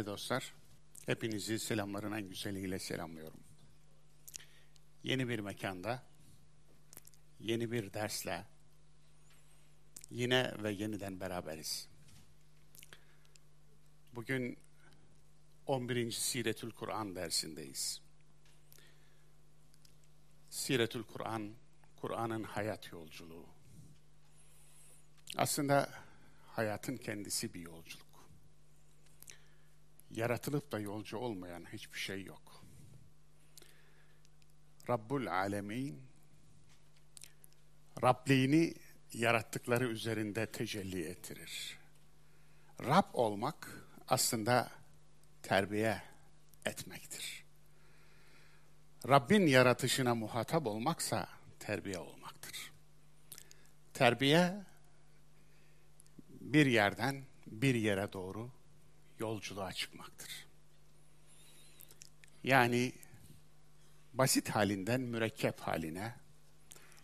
Değerli dostlar, hepinizi selamların en güzeliyle selamlıyorum. Yeni bir mekanda, yeni bir dersle yine ve yeniden beraberiz. Bugün 11. Siretül Kur'an dersindeyiz. Siretül Kur'an, Kur'an'ın hayat yolculuğu. Aslında hayatın kendisi bir yolculuk yaratılıp da yolcu olmayan hiçbir şey yok. Rabbul Alemin Rabliğini yarattıkları üzerinde tecelli ettirir. Rab olmak aslında terbiye etmektir. Rabbin yaratışına muhatap olmaksa terbiye olmaktır. Terbiye bir yerden bir yere doğru yolculuğa çıkmaktır. Yani basit halinden mürekkep haline,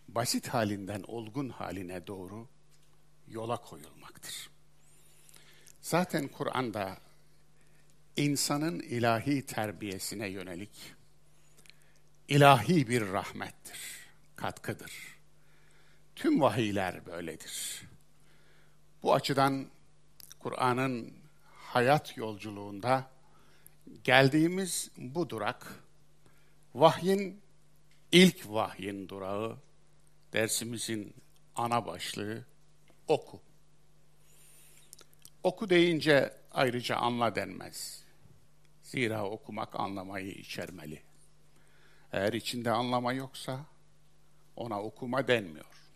basit halinden olgun haline doğru yola koyulmaktır. Zaten Kur'an'da insanın ilahi terbiyesine yönelik ilahi bir rahmettir, katkıdır. Tüm vahiyler böyledir. Bu açıdan Kur'an'ın hayat yolculuğunda geldiğimiz bu durak, vahyin ilk vahyin durağı, dersimizin ana başlığı oku. Oku deyince ayrıca anla denmez. Zira okumak anlamayı içermeli. Eğer içinde anlama yoksa ona okuma denmiyor.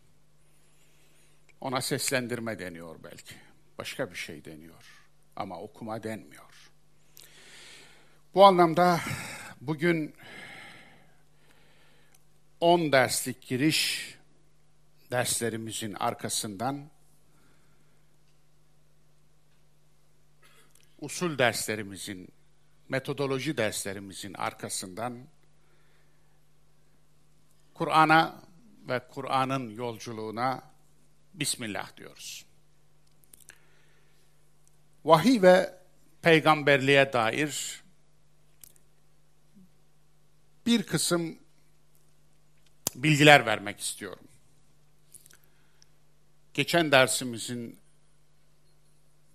Ona seslendirme deniyor belki. Başka bir şey deniyor ama okuma denmiyor. Bu anlamda bugün 10 derslik giriş derslerimizin arkasından usul derslerimizin, metodoloji derslerimizin arkasından Kur'an'a ve Kur'an'ın yolculuğuna Bismillah diyoruz vahiy ve peygamberliğe dair bir kısım bilgiler vermek istiyorum. Geçen dersimizin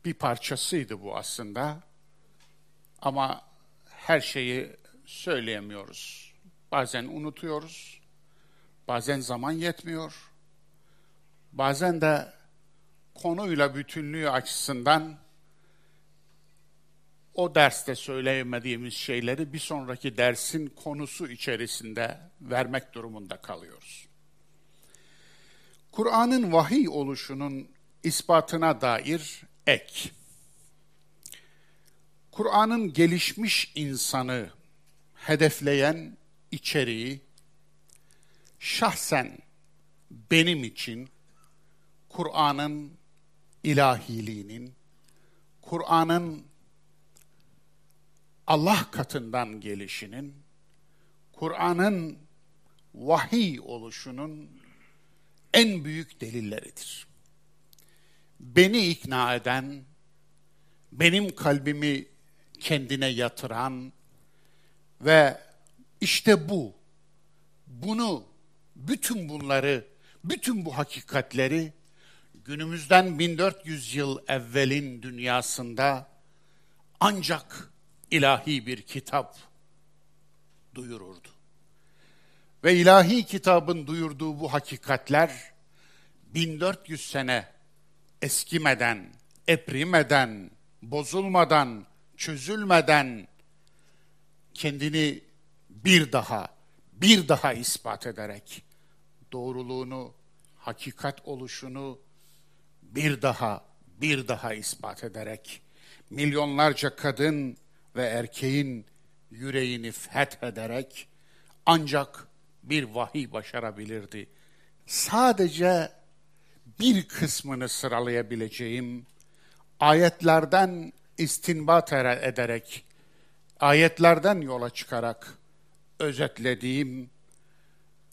bir parçasıydı bu aslında. Ama her şeyi söyleyemiyoruz. Bazen unutuyoruz. Bazen zaman yetmiyor. Bazen de konuyla bütünlüğü açısından o derste söyleyemediğimiz şeyleri bir sonraki dersin konusu içerisinde vermek durumunda kalıyoruz. Kur'an'ın vahiy oluşunun ispatına dair ek. Kur'an'ın gelişmiş insanı hedefleyen içeriği şahsen benim için Kur'an'ın ilahiliğinin, Kur'an'ın Allah katından gelişinin, Kur'an'ın vahiy oluşunun en büyük delilleridir. Beni ikna eden, benim kalbimi kendine yatıran ve işte bu, bunu, bütün bunları, bütün bu hakikatleri günümüzden 1400 yıl evvelin dünyasında ancak ilahi bir kitap duyururdu. Ve ilahi kitabın duyurduğu bu hakikatler 1400 sene eskimeden, eprimeden, bozulmadan, çözülmeden kendini bir daha, bir daha ispat ederek doğruluğunu, hakikat oluşunu bir daha, bir daha ispat ederek milyonlarca kadın ve erkeğin yüreğini fethederek ancak bir vahiy başarabilirdi. Sadece bir kısmını sıralayabileceğim ayetlerden istinbat ederek, ayetlerden yola çıkarak özetlediğim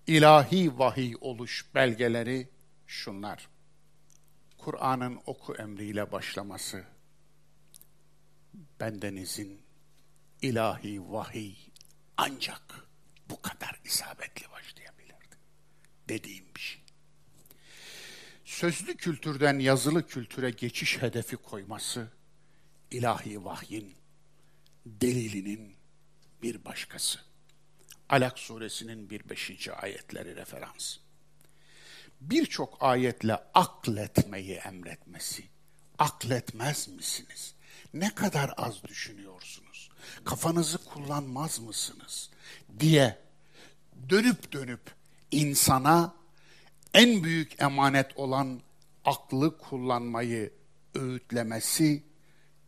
ilahi vahiy oluş belgeleri şunlar. Kur'an'ın oku emriyle başlaması, bendenizin ilahi vahiy ancak bu kadar isabetli başlayabilirdi. Dediğim bir şey. Sözlü kültürden yazılı kültüre geçiş hedefi koyması ilahi vahyin delilinin bir başkası. Alak suresinin bir beşinci ayetleri referans. Birçok ayetle akletmeyi emretmesi. Akletmez misiniz? Ne kadar az düşünüyorsunuz? Kafanızı kullanmaz mısınız? Diye dönüp dönüp insana en büyük emanet olan aklı kullanmayı öğütlemesi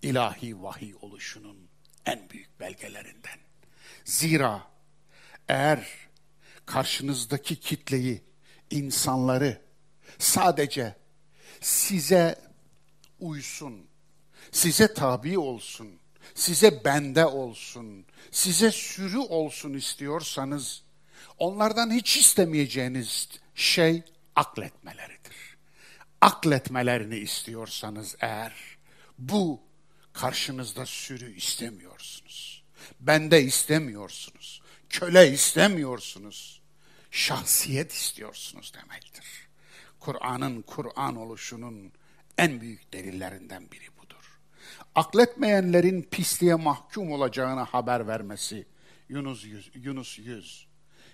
ilahi vahiy oluşunun en büyük belgelerinden. Zira eğer karşınızdaki kitleyi, insanları sadece size uysun, size tabi olsun, size bende olsun, size sürü olsun istiyorsanız, onlardan hiç istemeyeceğiniz şey akletmeleridir. Akletmelerini istiyorsanız eğer, bu karşınızda sürü istemiyorsunuz. Bende istemiyorsunuz. Köle istemiyorsunuz. Şahsiyet istiyorsunuz demektir. Kur'an'ın Kur'an oluşunun en büyük delillerinden biri. Akletmeyenlerin pisliğe mahkum olacağını haber vermesi Yunus 100. Yunus 100.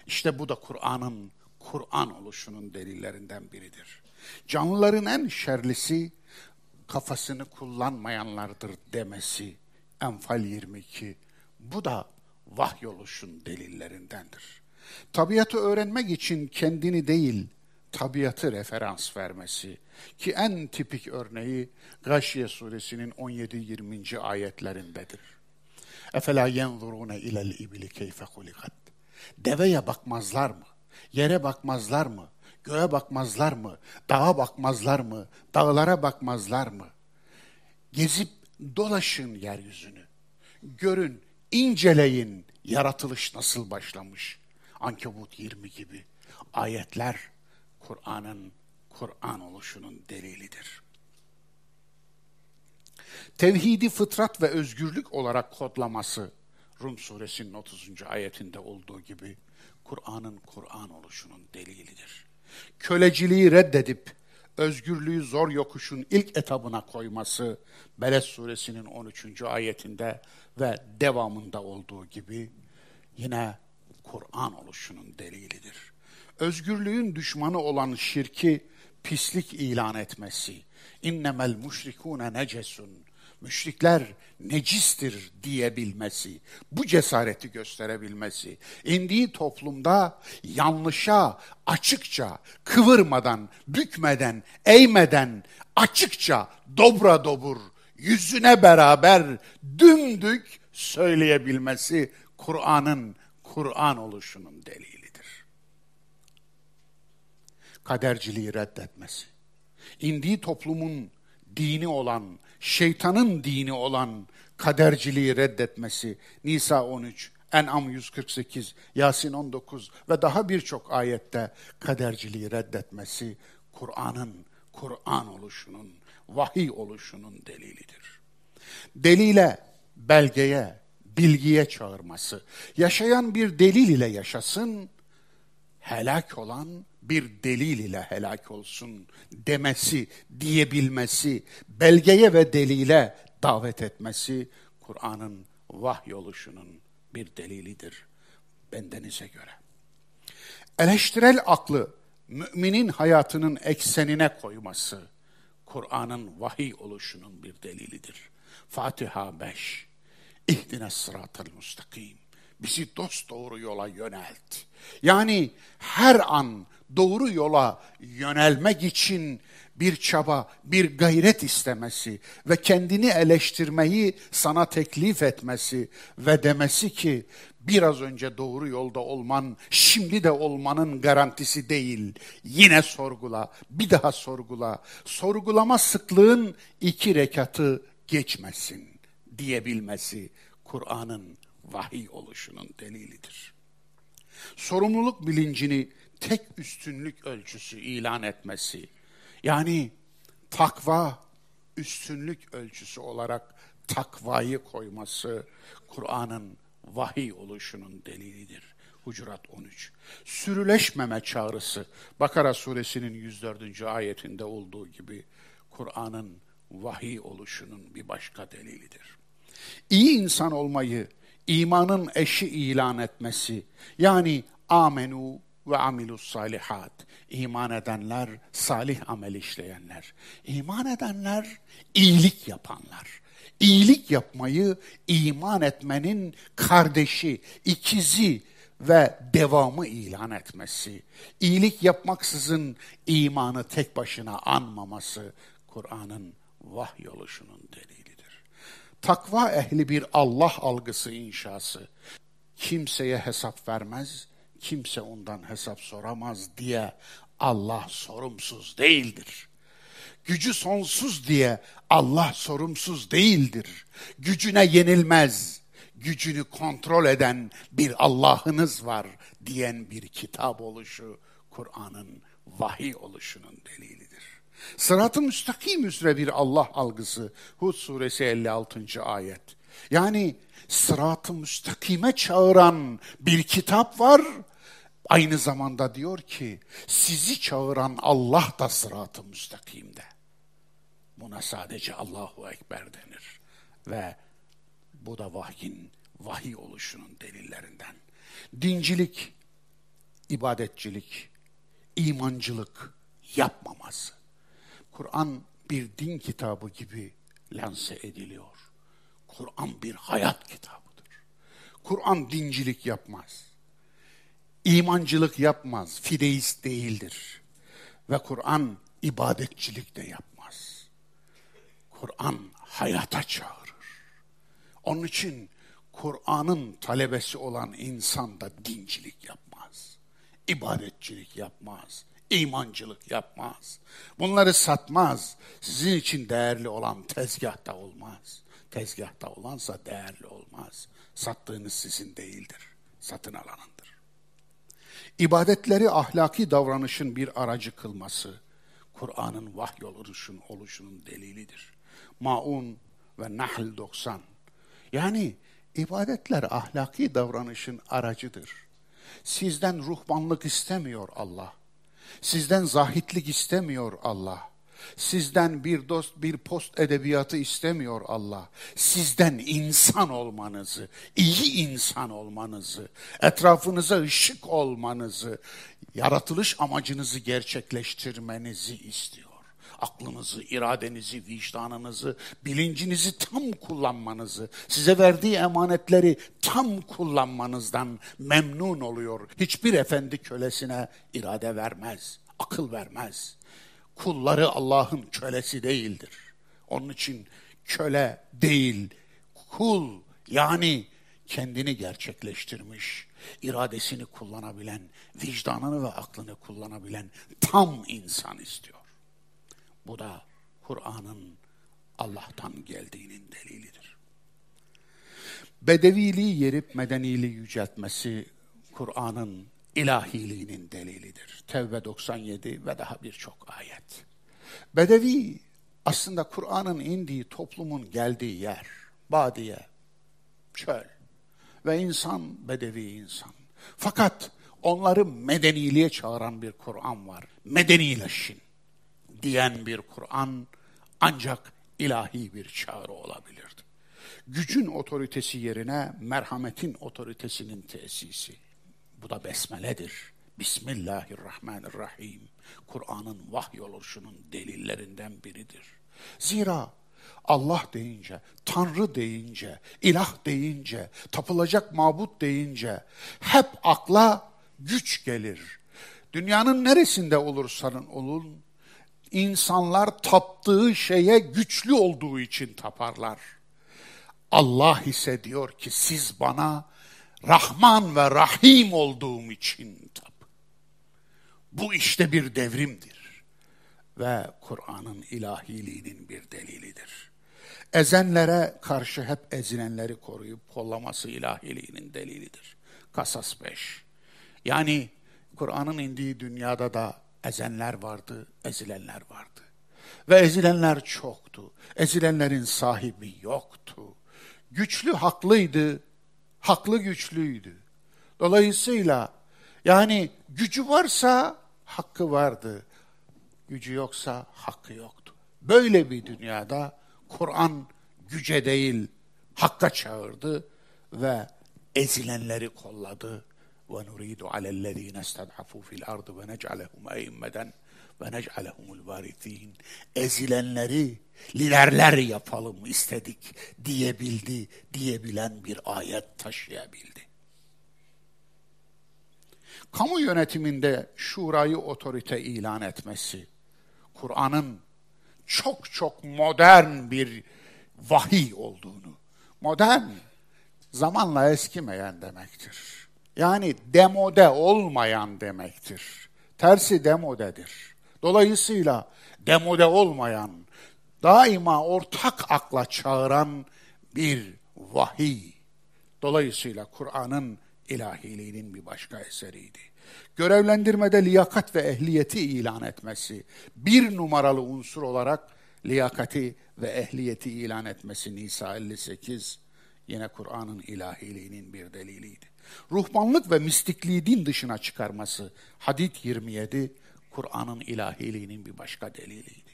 İşte bu da Kur'an'ın Kur'an oluşunun delillerinden biridir. Canlıların en şerlisi kafasını kullanmayanlardır demesi Enfal 22. Bu da vahyoluşun delillerindendir. Tabiatı öğrenmek için kendini değil, tabiatı referans vermesi ki en tipik örneği Gâşiye suresinin 17-20. ayetlerindedir. Efela yenzurune ilel ibli keyfe hulikat. Deveye bakmazlar mı? Yere bakmazlar mı? Göğe bakmazlar mı? Dağa bakmazlar mı? Dağlara bakmazlar mı? Gezip dolaşın yeryüzünü. Görün, inceleyin yaratılış nasıl başlamış. Ankebut 20 gibi ayetler Kur'an'ın Kur'an oluşunun delilidir. Tevhidi fıtrat ve özgürlük olarak kodlaması Rum suresinin 30. ayetinde olduğu gibi Kur'an'ın Kur'an oluşunun delilidir. Köleciliği reddedip özgürlüğü zor yokuşun ilk etabına koyması Beled suresinin 13. ayetinde ve devamında olduğu gibi yine Kur'an oluşunun delilidir. Özgürlüğün düşmanı olan şirki pislik ilan etmesi, innemel müşrikûne necesun, müşrikler necistir diyebilmesi, bu cesareti gösterebilmesi, indiği toplumda yanlışa açıkça, kıvırmadan, bükmeden, eğmeden, açıkça, dobra dobur, yüzüne beraber dümdük söyleyebilmesi Kur'an'ın Kur'an oluşunun delilidir. Kaderciliği reddetmesi, indiği toplumun dini olan, şeytanın dini olan kaderciliği reddetmesi, Nisa 13, En'am 148, Yasin 19 ve daha birçok ayette kaderciliği reddetmesi Kur'an'ın Kur'an oluşunun, vahiy oluşunun delilidir. Delile, belgeye, bilgiye çağırması, yaşayan bir delil ile yaşasın, helak olan bir delil ile helak olsun demesi, diyebilmesi, belgeye ve delile davet etmesi Kur'an'ın vahyoluşunun bir delilidir bendenize göre. Eleştirel aklı müminin hayatının eksenine koyması Kur'an'ın vahiy oluşunun bir delilidir. Fatiha 5 İhdine sıratel müstakim. Bizi dost doğru yola yönelt. Yani her an doğru yola yönelmek için bir çaba, bir gayret istemesi ve kendini eleştirmeyi sana teklif etmesi ve demesi ki biraz önce doğru yolda olman şimdi de olmanın garantisi değil. Yine sorgula, bir daha sorgula. Sorgulama sıklığın iki rekatı geçmesin diyebilmesi Kur'an'ın vahiy oluşunun delilidir. Sorumluluk bilincini tek üstünlük ölçüsü ilan etmesi, yani takva üstünlük ölçüsü olarak takvayı koyması Kur'an'ın vahiy oluşunun delilidir. Hucurat 13. Sürüleşmeme çağrısı Bakara suresinin 104. ayetinde olduğu gibi Kur'an'ın vahiy oluşunun bir başka delilidir. İyi insan olmayı imanın eşi ilan etmesi yani amenu ve amilus salihat. İman edenler, salih amel işleyenler. İman edenler, iyilik yapanlar. İyilik yapmayı iman etmenin kardeşi, ikizi ve devamı ilan etmesi. İyilik yapmaksızın imanı tek başına anmaması Kur'an'ın vahiy oluşunun delilidir. Takva ehli bir Allah algısı inşası. Kimseye hesap vermez, kimse ondan hesap soramaz diye Allah sorumsuz değildir. Gücü sonsuz diye Allah sorumsuz değildir. Gücüne yenilmez, gücünü kontrol eden bir Allah'ınız var diyen bir kitap oluşu Kur'an'ın vahiy oluşunun delilidir. Sırat-ı müstakim üzere bir Allah algısı Hud suresi 56. ayet. Yani sırat-ı müstakime çağıran bir kitap var Aynı zamanda diyor ki sizi çağıran Allah da sırat-ı müstakimde. Buna sadece Allahu Ekber denir. Ve bu da vahyin, vahiy oluşunun delillerinden. Dincilik, ibadetçilik, imancılık yapmaması. Kur'an bir din kitabı gibi lanse ediliyor. Kur'an bir hayat kitabıdır. Kur'an dincilik yapmaz imancılık yapmaz, fideist değildir. Ve Kur'an ibadetçilik de yapmaz. Kur'an hayata çağırır. Onun için Kur'an'ın talebesi olan insan da dincilik yapmaz. ibadetçilik yapmaz. imancılık yapmaz. Bunları satmaz. Sizin için değerli olan tezgahta olmaz. Tezgahta olansa değerli olmaz. Sattığınız sizin değildir. Satın alanın ibadetleri ahlaki davranışın bir aracı kılması, Kur'an'ın vahiy oluşun, oluşunun delilidir. Maun ve Nahl 90. Yani ibadetler ahlaki davranışın aracıdır. Sizden ruhbanlık istemiyor Allah. Sizden zahitlik istemiyor Allah. Sizden bir dost, bir post edebiyatı istemiyor Allah. Sizden insan olmanızı, iyi insan olmanızı, etrafınıza ışık olmanızı, yaratılış amacınızı gerçekleştirmenizi istiyor. Aklınızı, iradenizi, vicdanınızı, bilincinizi tam kullanmanızı, size verdiği emanetleri tam kullanmanızdan memnun oluyor. Hiçbir efendi kölesine irade vermez, akıl vermez kulları Allah'ın kölesi değildir. Onun için köle değil, kul yani kendini gerçekleştirmiş, iradesini kullanabilen, vicdanını ve aklını kullanabilen tam insan istiyor. Bu da Kur'an'ın Allah'tan geldiğinin delilidir. Bedeviliği yerip medeniliği yüceltmesi Kur'an'ın ilahiliğinin delilidir. Tevbe 97 ve daha birçok ayet. Bedevi aslında Kur'an'ın indiği toplumun geldiği yer, badiye, çöl ve insan bedevi insan. Fakat onları medeniliğe çağıran bir Kur'an var. Medenileşin diyen bir Kur'an ancak ilahi bir çağrı olabilirdi. Gücün otoritesi yerine merhametin otoritesinin tesisi. Bu da besmeledir. Bismillahirrahmanirrahim. Kur'an'ın vahyoluşunun delillerinden biridir. Zira Allah deyince, Tanrı deyince, ilah deyince, tapılacak mabut deyince hep akla güç gelir. Dünyanın neresinde olursanın olun, insanlar taptığı şeye güçlü olduğu için taparlar. Allah ise diyor ki siz bana Rahman ve Rahim olduğum için tap. Bu işte bir devrimdir ve Kur'an'ın ilahiliğinin bir delilidir. Ezenlere karşı hep ezilenleri koruyup kollaması ilahiliğinin delilidir. Kasas 5. Yani Kur'an'ın indiği dünyada da ezenler vardı, ezilenler vardı. Ve ezilenler çoktu. Ezilenlerin sahibi yoktu. Güçlü haklıydı, haklı güçlüydü. Dolayısıyla yani gücü varsa hakkı vardı. Gücü yoksa hakkı yoktu. Böyle bir dünyada Kur'an güce değil hakka çağırdı ve ezilenleri kolladı. Ve nuridu alellezine istad'afu fil ardı ve nec'alehum ve nec'alehumul varithin. Ezilenleri liderler yapalım istedik diyebildi, diyebilen bir ayet taşıyabildi. Kamu yönetiminde şurayı otorite ilan etmesi, Kur'an'ın çok çok modern bir vahiy olduğunu, modern zamanla eskimeyen demektir. Yani demode olmayan demektir. Tersi demodedir. Dolayısıyla demode olmayan, daima ortak akla çağıran bir vahiy. Dolayısıyla Kur'an'ın ilahiliğinin bir başka eseriydi. Görevlendirmede liyakat ve ehliyeti ilan etmesi, bir numaralı unsur olarak liyakati ve ehliyeti ilan etmesi Nisa 58 yine Kur'an'ın ilahiliğinin bir deliliydi. Ruhbanlık ve mistikliği din dışına çıkarması Hadid 27 Kur'an'ın ilahiliğinin bir başka deliliydi.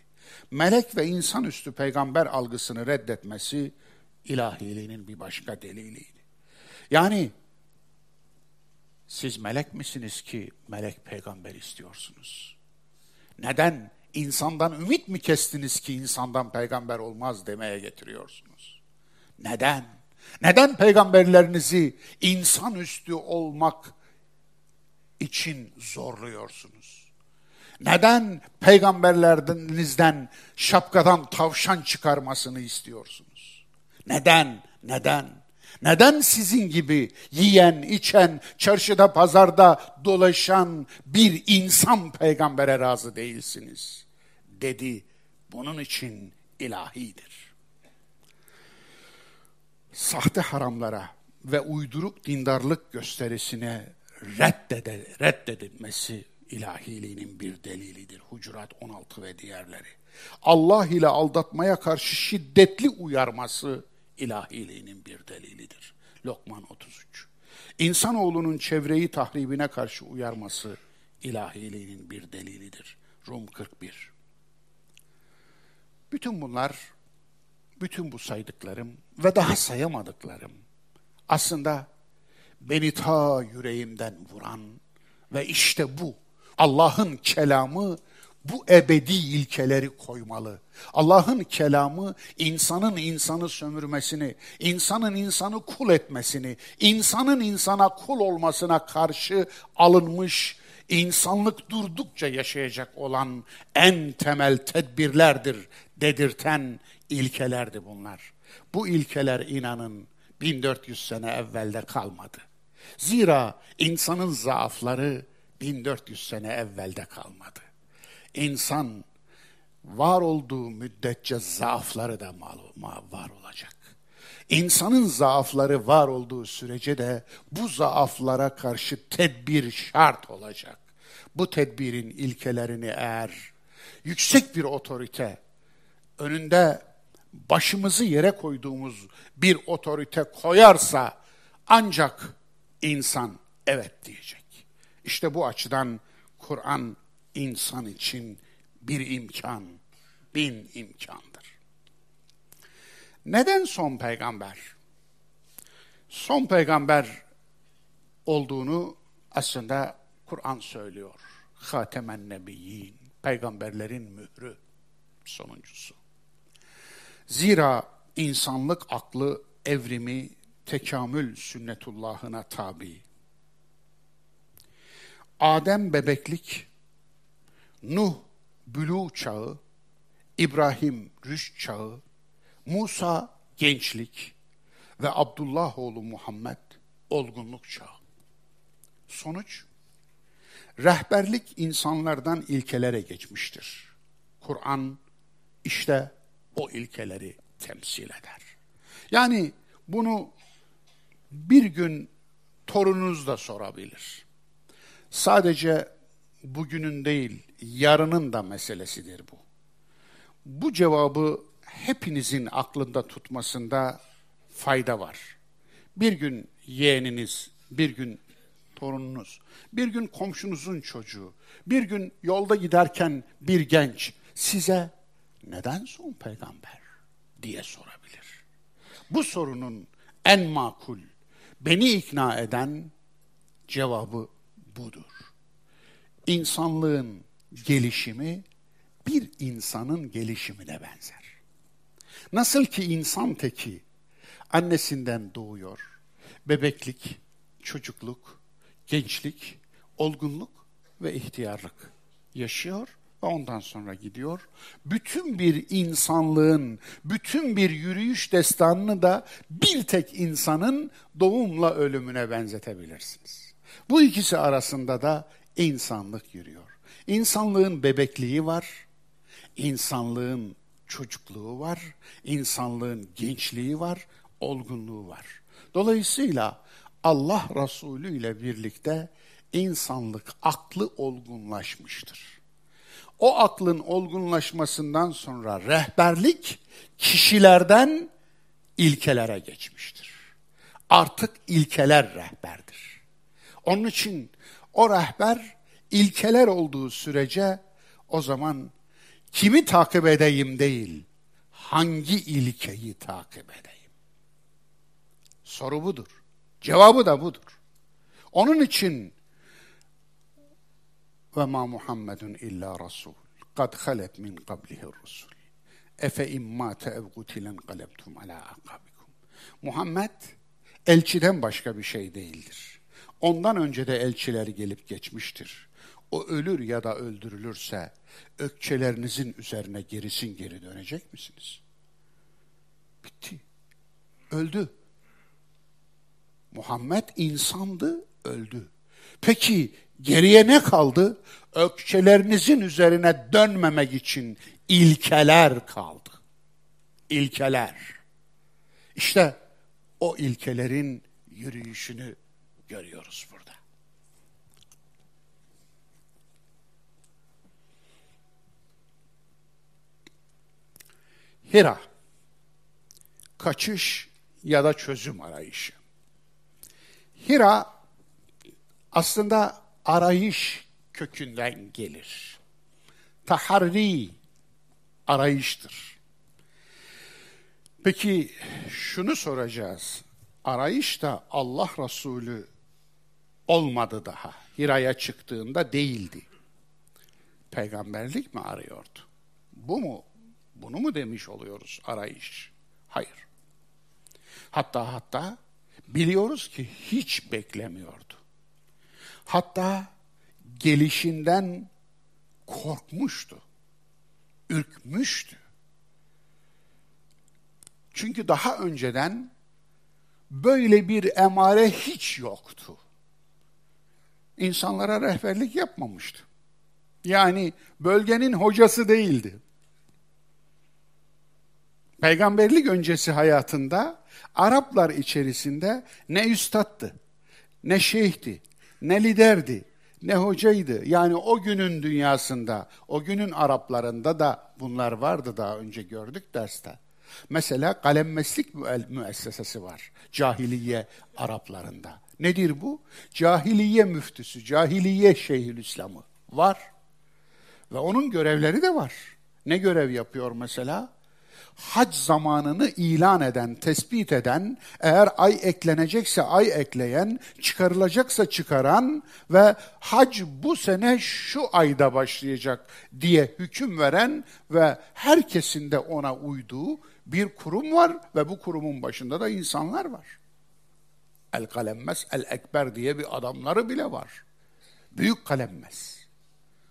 Melek ve insanüstü peygamber algısını reddetmesi ilahiliğinin bir başka deliliydi. Yani siz melek misiniz ki melek peygamber istiyorsunuz? Neden? insandan ümit mi kestiniz ki insandan peygamber olmaz demeye getiriyorsunuz? Neden? Neden peygamberlerinizi insanüstü olmak için zorluyorsunuz? Neden peygamberlerinizden şapkadan tavşan çıkarmasını istiyorsunuz? Neden? Neden? Neden sizin gibi yiyen, içen, çarşıda, pazarda dolaşan bir insan peygambere razı değilsiniz? Dedi. Bunun için ilahidir. Sahte haramlara ve uyduruk dindarlık gösterisine reddede, reddedilmesi ilahiliğinin bir delilidir. Hucurat 16 ve diğerleri. Allah ile aldatmaya karşı şiddetli uyarması ilahiliğinin bir delilidir. Lokman 33. İnsanoğlunun çevreyi tahribine karşı uyarması ilahiliğinin bir delilidir. Rum 41. Bütün bunlar, bütün bu saydıklarım ve daha sayamadıklarım aslında beni ta yüreğimden vuran ve işte bu Allah'ın kelamı bu ebedi ilkeleri koymalı. Allah'ın kelamı insanın insanı sömürmesini, insanın insanı kul etmesini, insanın insana kul olmasına karşı alınmış, insanlık durdukça yaşayacak olan en temel tedbirlerdir dedirten ilkelerdi bunlar. Bu ilkeler inanın 1400 sene evvelde kalmadı. Zira insanın zaafları 1400 sene evvelde kalmadı insan var olduğu müddetçe zaafları da var olacak. İnsanın zaafları var olduğu sürece de bu zaaflara karşı tedbir şart olacak. Bu tedbirin ilkelerini eğer yüksek bir otorite önünde başımızı yere koyduğumuz bir otorite koyarsa ancak insan evet diyecek. İşte bu açıdan Kur'an insan için bir imkan, bin imkandır. Neden son peygamber? Son peygamber olduğunu aslında Kur'an söylüyor. Hatemen Nebiyyin, peygamberlerin mührü sonuncusu. Zira insanlık aklı evrimi tekamül sünnetullahına tabi. Adem bebeklik, Nuh bülü çağı, İbrahim rüşt çağı, Musa gençlik ve Abdullah oğlu Muhammed olgunluk çağı. Sonuç, rehberlik insanlardan ilkelere geçmiştir. Kur'an işte o ilkeleri temsil eder. Yani bunu bir gün torununuz da sorabilir. Sadece bugünün değil, yarının da meselesidir bu. bu cevabı hepinizin aklında tutmasında fayda var. Bir gün yeğeniniz, bir gün torununuz, bir gün komşunuzun çocuğu, bir gün yolda giderken bir genç size neden son peygamber diye sorabilir. Bu sorunun en makul, beni ikna eden cevabı budur. İnsanlığın gelişimi bir insanın gelişimine benzer. Nasıl ki insan teki annesinden doğuyor, bebeklik, çocukluk, gençlik, olgunluk ve ihtiyarlık yaşıyor ve ondan sonra gidiyor. Bütün bir insanlığın, bütün bir yürüyüş destanını da bir tek insanın doğumla ölümüne benzetebilirsiniz. Bu ikisi arasında da insanlık yürüyor. İnsanlığın bebekliği var, insanlığın çocukluğu var, insanlığın gençliği var, olgunluğu var. Dolayısıyla Allah Resulü ile birlikte insanlık aklı olgunlaşmıştır. O aklın olgunlaşmasından sonra rehberlik kişilerden ilkelere geçmiştir. Artık ilkeler rehberdir. Onun için o rehber ilkeler olduğu sürece o zaman kimi takip edeyim değil, hangi ilkeyi takip edeyim? Soru budur. Cevabı da budur. Onun için ve ma Muhammedun illa rasul kad halet min qablihi rusul efe imma ev gutilen qalebtum ala akabikum. Muhammed elçiden başka bir şey değildir. Ondan önce de elçiler gelip geçmiştir. O ölür ya da öldürülürse ökçelerinizin üzerine gerisin geri dönecek misiniz? Bitti. Öldü. Muhammed insandı, öldü. Peki geriye ne kaldı? Ökçelerinizin üzerine dönmemek için ilkeler kaldı. İlkeler. İşte o ilkelerin yürüyüşünü görüyoruz burada. Hira, kaçış ya da çözüm arayışı. Hira aslında arayış kökünden gelir. Taharri arayıştır. Peki şunu soracağız. Arayış da Allah Resulü olmadı daha. Hira'ya çıktığında değildi. Peygamberlik mi arıyordu? Bu mu? Bunu mu demiş oluyoruz arayış? Hayır. Hatta hatta biliyoruz ki hiç beklemiyordu. Hatta gelişinden korkmuştu. Ürkmüştü. Çünkü daha önceden böyle bir emare hiç yoktu. İnsanlara rehberlik yapmamıştı. Yani bölgenin hocası değildi. Peygamberlik öncesi hayatında Araplar içerisinde ne üstattı, ne şeyhti, ne liderdi, ne hocaydı. Yani o günün dünyasında, o günün Araplarında da bunlar vardı daha önce gördük derste. Mesela kalem meslek müessesesi var cahiliye Araplarında. Nedir bu? Cahiliye müftüsü, cahiliye şeyhülislamı var. Ve onun görevleri de var. Ne görev yapıyor mesela? hac zamanını ilan eden, tespit eden, eğer ay eklenecekse ay ekleyen, çıkarılacaksa çıkaran ve hac bu sene şu ayda başlayacak diye hüküm veren ve herkesin de ona uyduğu bir kurum var ve bu kurumun başında da insanlar var. El kalemmez, el ekber diye bir adamları bile var. Büyük kalemmez.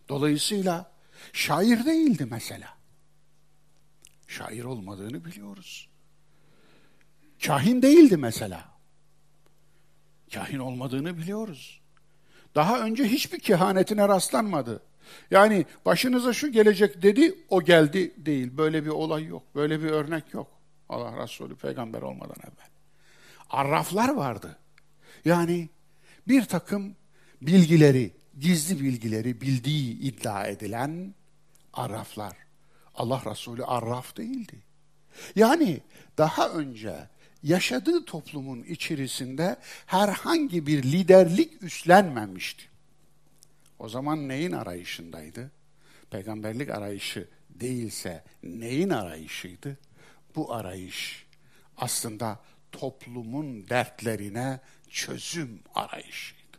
Dolayısıyla şair değildi mesela şair olmadığını biliyoruz. Kahin değildi mesela. Kahin olmadığını biliyoruz. Daha önce hiçbir kehanetine rastlanmadı. Yani başınıza şu gelecek dedi, o geldi değil. Böyle bir olay yok, böyle bir örnek yok. Allah Resulü peygamber olmadan evvel. Arraflar vardı. Yani bir takım bilgileri, gizli bilgileri bildiği iddia edilen arraflar. Allah Resulü arraf değildi. Yani daha önce yaşadığı toplumun içerisinde herhangi bir liderlik üstlenmemişti. O zaman neyin arayışındaydı? Peygamberlik arayışı değilse neyin arayışıydı? Bu arayış aslında toplumun dertlerine çözüm arayışıydı.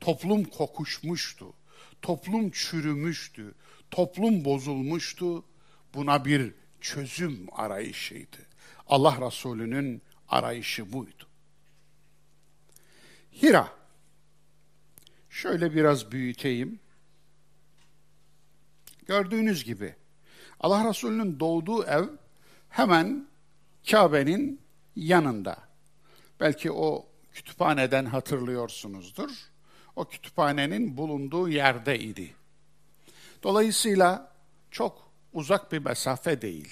Toplum kokuşmuştu, toplum çürümüştü, toplum bozulmuştu. Buna bir çözüm arayışıydı. Allah Resulü'nün arayışı buydu. Hira. Şöyle biraz büyüteyim. Gördüğünüz gibi Allah Resulü'nün doğduğu ev hemen Kabe'nin yanında. Belki o kütüphaneden hatırlıyorsunuzdur. O kütüphanenin bulunduğu yerde idi. Dolayısıyla çok uzak bir mesafe değil.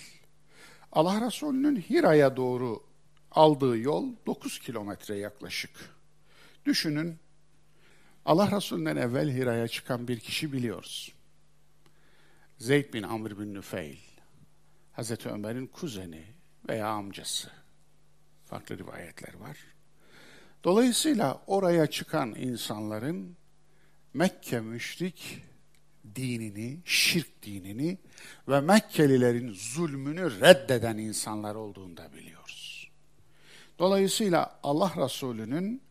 Allah Resulü'nün Hira'ya doğru aldığı yol 9 kilometre yaklaşık. Düşünün, Allah Resulü'nden evvel Hira'ya çıkan bir kişi biliyoruz. Zeyd bin Amr bin Nüfeil, Hazreti Ömer'in kuzeni veya amcası. Farklı rivayetler var. Dolayısıyla oraya çıkan insanların Mekke müşrik dinini, şirk dinini ve Mekkelilerin zulmünü reddeden insanlar olduğunu da biliyoruz. Dolayısıyla Allah Resulü'nün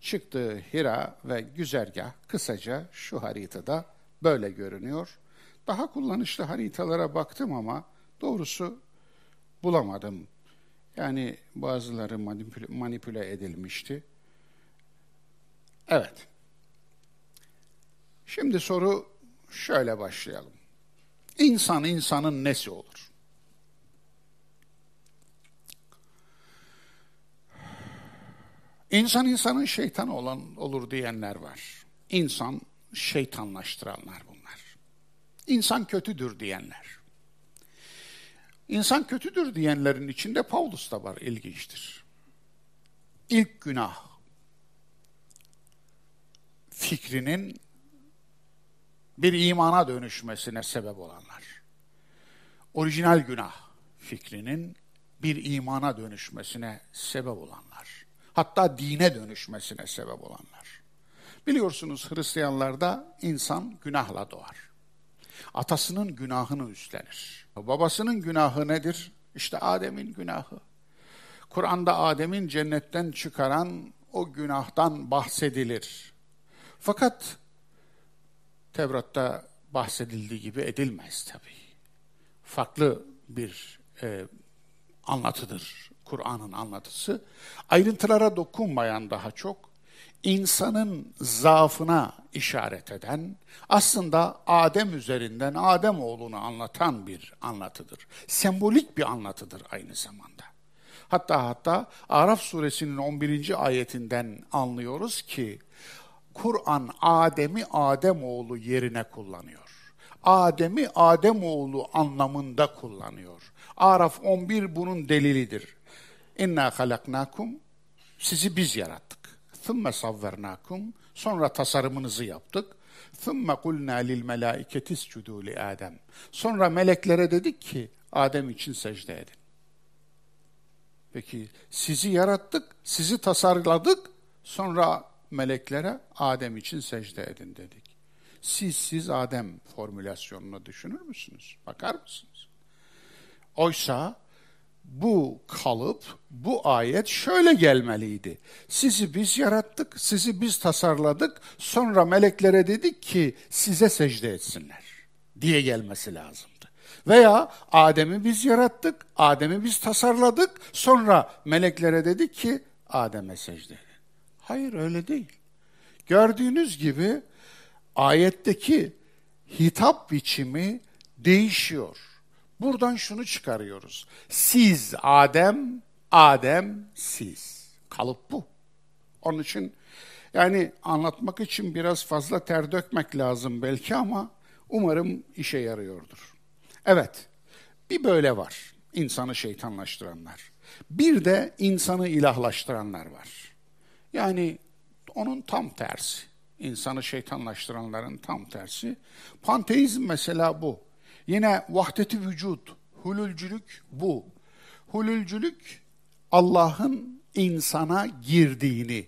çıktığı Hira ve güzergah kısaca şu haritada böyle görünüyor. Daha kullanışlı haritalara baktım ama doğrusu bulamadım. Yani bazıları manipüle, manipüle edilmişti. Evet. Şimdi soru şöyle başlayalım. İnsan insanın nesi olur? İnsan insanın şeytan olan olur diyenler var. İnsan şeytanlaştıranlar bunlar. İnsan kötüdür diyenler. İnsan kötüdür diyenlerin içinde Paulus da var ilginçtir. İlk günah fikrinin bir imana dönüşmesine sebep olanlar. Orijinal günah fikrinin bir imana dönüşmesine sebep olanlar. Hatta dine dönüşmesine sebep olanlar. Biliyorsunuz Hristiyanlarda insan günahla doğar. Atasının günahını üstlenir. Babasının günahı nedir? İşte Adem'in günahı. Kur'an'da Adem'in cennetten çıkaran o günahtan bahsedilir. Fakat Tevrat'ta bahsedildiği gibi edilmez tabii. Farklı bir e, anlatıdır Kur'an'ın anlatısı. Ayrıntılara dokunmayan daha çok insanın zaafına işaret eden, aslında Adem üzerinden Adem oğlunu anlatan bir anlatıdır. Sembolik bir anlatıdır aynı zamanda. Hatta hatta Araf suresinin 11. ayetinden anlıyoruz ki Kur'an Adem'i Ademoğlu yerine kullanıyor. Adem'i Ademoğlu anlamında kullanıyor. Araf 11 bunun delilidir. İnna halaknakum sizi biz yarattık. Thumma savvernakum sonra tasarımınızı yaptık. Lil melaiketi iscudu li Adem. Sonra meleklere dedik ki Adem için secde edin. Peki sizi yarattık, sizi tasarladık, sonra meleklere Adem için secde edin dedik. Siz siz Adem formülasyonunu düşünür müsünüz? Bakar mısınız? Oysa bu kalıp, bu ayet şöyle gelmeliydi. Sizi biz yarattık, sizi biz tasarladık, sonra meleklere dedik ki size secde etsinler diye gelmesi lazımdı. Veya Adem'i biz yarattık, Adem'i biz tasarladık, sonra meleklere dedik ki Adem'e secde edin. Hayır öyle değil. Gördüğünüz gibi ayetteki hitap biçimi değişiyor. Buradan şunu çıkarıyoruz. Siz Adem, Adem siz. Kalıp bu. Onun için yani anlatmak için biraz fazla ter dökmek lazım belki ama umarım işe yarıyordur. Evet, bir böyle var. İnsanı şeytanlaştıranlar. Bir de insanı ilahlaştıranlar var. Yani onun tam tersi. İnsanı şeytanlaştıranların tam tersi. Panteizm mesela bu. Yine vahdeti vücut, hulülcülük bu. Hulülcülük Allah'ın insana girdiğini,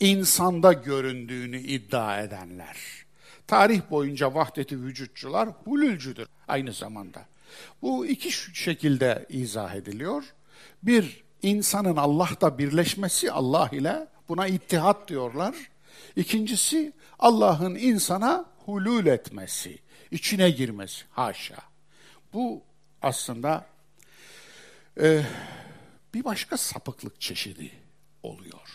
insanda göründüğünü iddia edenler. Tarih boyunca vahdeti vücutçular hulülcüdür aynı zamanda. Bu iki şekilde izah ediliyor. Bir, insanın Allah'ta birleşmesi Allah ile buna ittihat diyorlar. İkincisi Allah'ın insana hulul etmesi, içine girmesi. Haşa. Bu aslında e, bir başka sapıklık çeşidi oluyor.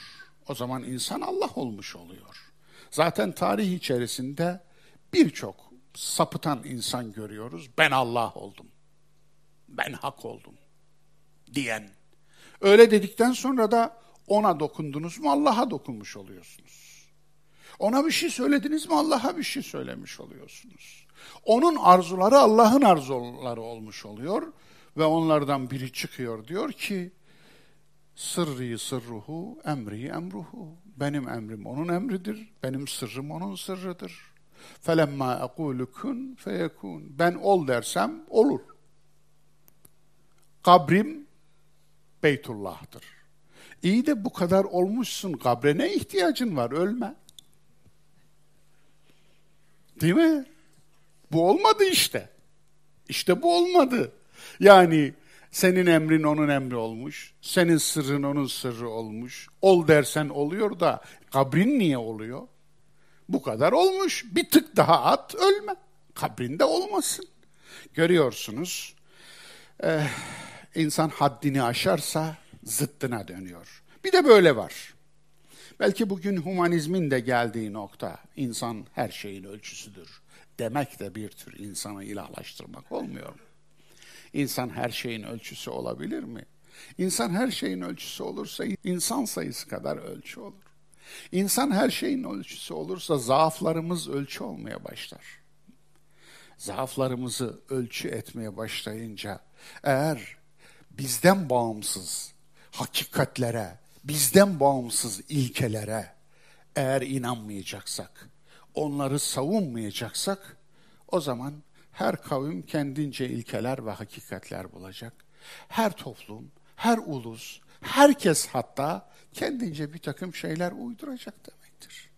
O zaman insan Allah olmuş oluyor. Zaten tarih içerisinde birçok sapıtan insan görüyoruz. Ben Allah oldum. Ben hak oldum diyen. Öyle dedikten sonra da ona dokundunuz mu Allah'a dokunmuş oluyorsunuz. Ona bir şey söylediniz mi Allah'a bir şey söylemiş oluyorsunuz. Onun arzuları Allah'ın arzuları olmuş oluyor ve onlardan biri çıkıyor diyor ki sırrı sırruhu emri emruhu benim emrim onun emridir benim sırrım onun sırrıdır felemma ekulu kun feyekun ben ol dersem olur kabrim Beytullah'tır. İyi de bu kadar olmuşsun kabre ne ihtiyacın var ölme. Değil mi? Bu olmadı işte. İşte bu olmadı. Yani senin emrin onun emri olmuş. Senin sırrın onun sırrı olmuş. Ol dersen oluyor da kabrin niye oluyor? Bu kadar olmuş. Bir tık daha at ölme. Kabrinde olmasın. Görüyorsunuz. Eh, insan haddini aşarsa zıttına dönüyor. Bir de böyle var. Belki bugün humanizmin de geldiği nokta insan her şeyin ölçüsüdür demek de bir tür insanı ilahlaştırmak olmuyor mu? İnsan her şeyin ölçüsü olabilir mi? İnsan her şeyin ölçüsü olursa insan sayısı kadar ölçü olur. İnsan her şeyin ölçüsü olursa zaaflarımız ölçü olmaya başlar. Zaaflarımızı ölçü etmeye başlayınca eğer bizden bağımsız hakikatlere, bizden bağımsız ilkelere eğer inanmayacaksak, onları savunmayacaksak o zaman her kavim kendince ilkeler ve hakikatler bulacak. Her toplum, her ulus, herkes hatta kendince bir takım şeyler uyduracak demektir.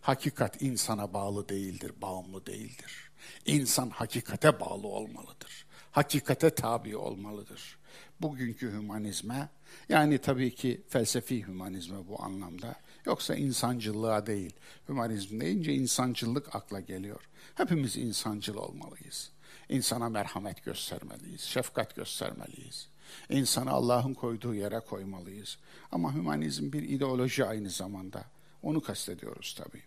Hakikat insana bağlı değildir, bağımlı değildir. İnsan hakikate bağlı olmalıdır. Hakikate tabi olmalıdır. Bugünkü hümanizme, yani tabii ki felsefi hümanizme bu anlamda, Yoksa insancılığa değil. Hümanizm deyince insancılık akla geliyor. Hepimiz insancıl olmalıyız. İnsana merhamet göstermeliyiz, şefkat göstermeliyiz. İnsanı Allah'ın koyduğu yere koymalıyız. Ama hümanizm bir ideoloji aynı zamanda. Onu kastediyoruz tabii.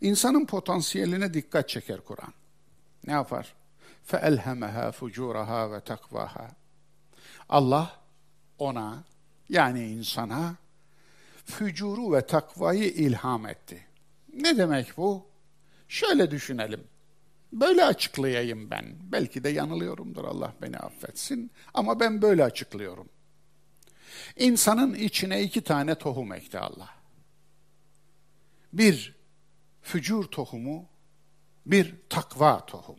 İnsanın potansiyeline dikkat çeker Kur'an. Ne yapar? فَاَلْهَمَهَا فُجُورَهَا وَتَقْوَاهَا Allah ona yani insana fücuru ve takvayı ilham etti. Ne demek bu? Şöyle düşünelim. Böyle açıklayayım ben. Belki de yanılıyorumdur Allah beni affetsin. Ama ben böyle açıklıyorum. İnsanın içine iki tane tohum ekti Allah. Bir fücur tohumu, bir takva tohumu.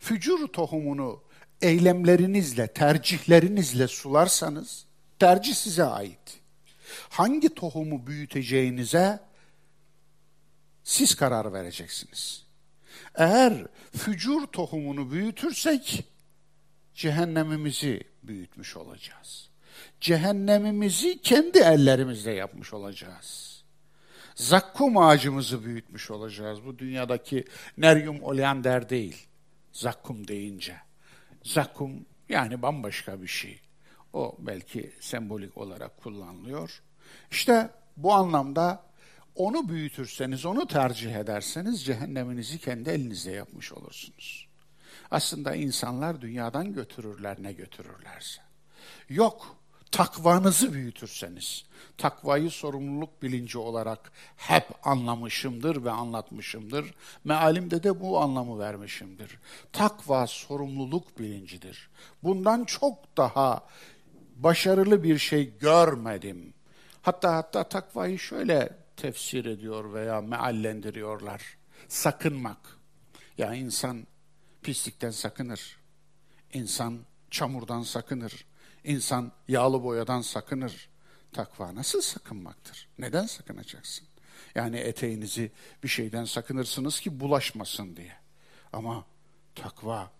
Fücur tohumunu eylemlerinizle, tercihlerinizle sularsanız, tercih size ait. Hangi tohumu büyüteceğinize siz karar vereceksiniz. Eğer fücur tohumunu büyütürsek, cehennemimizi büyütmüş olacağız. Cehennemimizi kendi ellerimizle yapmış olacağız. Zakkum ağacımızı büyütmüş olacağız. Bu dünyadaki Neryum oleander değil. Zakkum deyince. Zakkum yani bambaşka bir şey. O belki sembolik olarak kullanılıyor. İşte bu anlamda onu büyütürseniz, onu tercih ederseniz cehenneminizi kendi elinizle yapmış olursunuz. Aslında insanlar dünyadan götürürler ne götürürlerse. Yok, takvanızı büyütürseniz, takvayı sorumluluk bilinci olarak hep anlamışımdır ve anlatmışımdır. Mealimde de bu anlamı vermişimdir. Takva sorumluluk bilincidir. Bundan çok daha başarılı bir şey görmedim. Hatta hatta takvayı şöyle tefsir ediyor veya meallendiriyorlar. Sakınmak. Ya insan pislikten sakınır. İnsan çamurdan sakınır. İnsan yağlı boyadan sakınır. Takva nasıl sakınmaktır? Neden sakınacaksın? Yani eteğinizi bir şeyden sakınırsınız ki bulaşmasın diye. Ama takva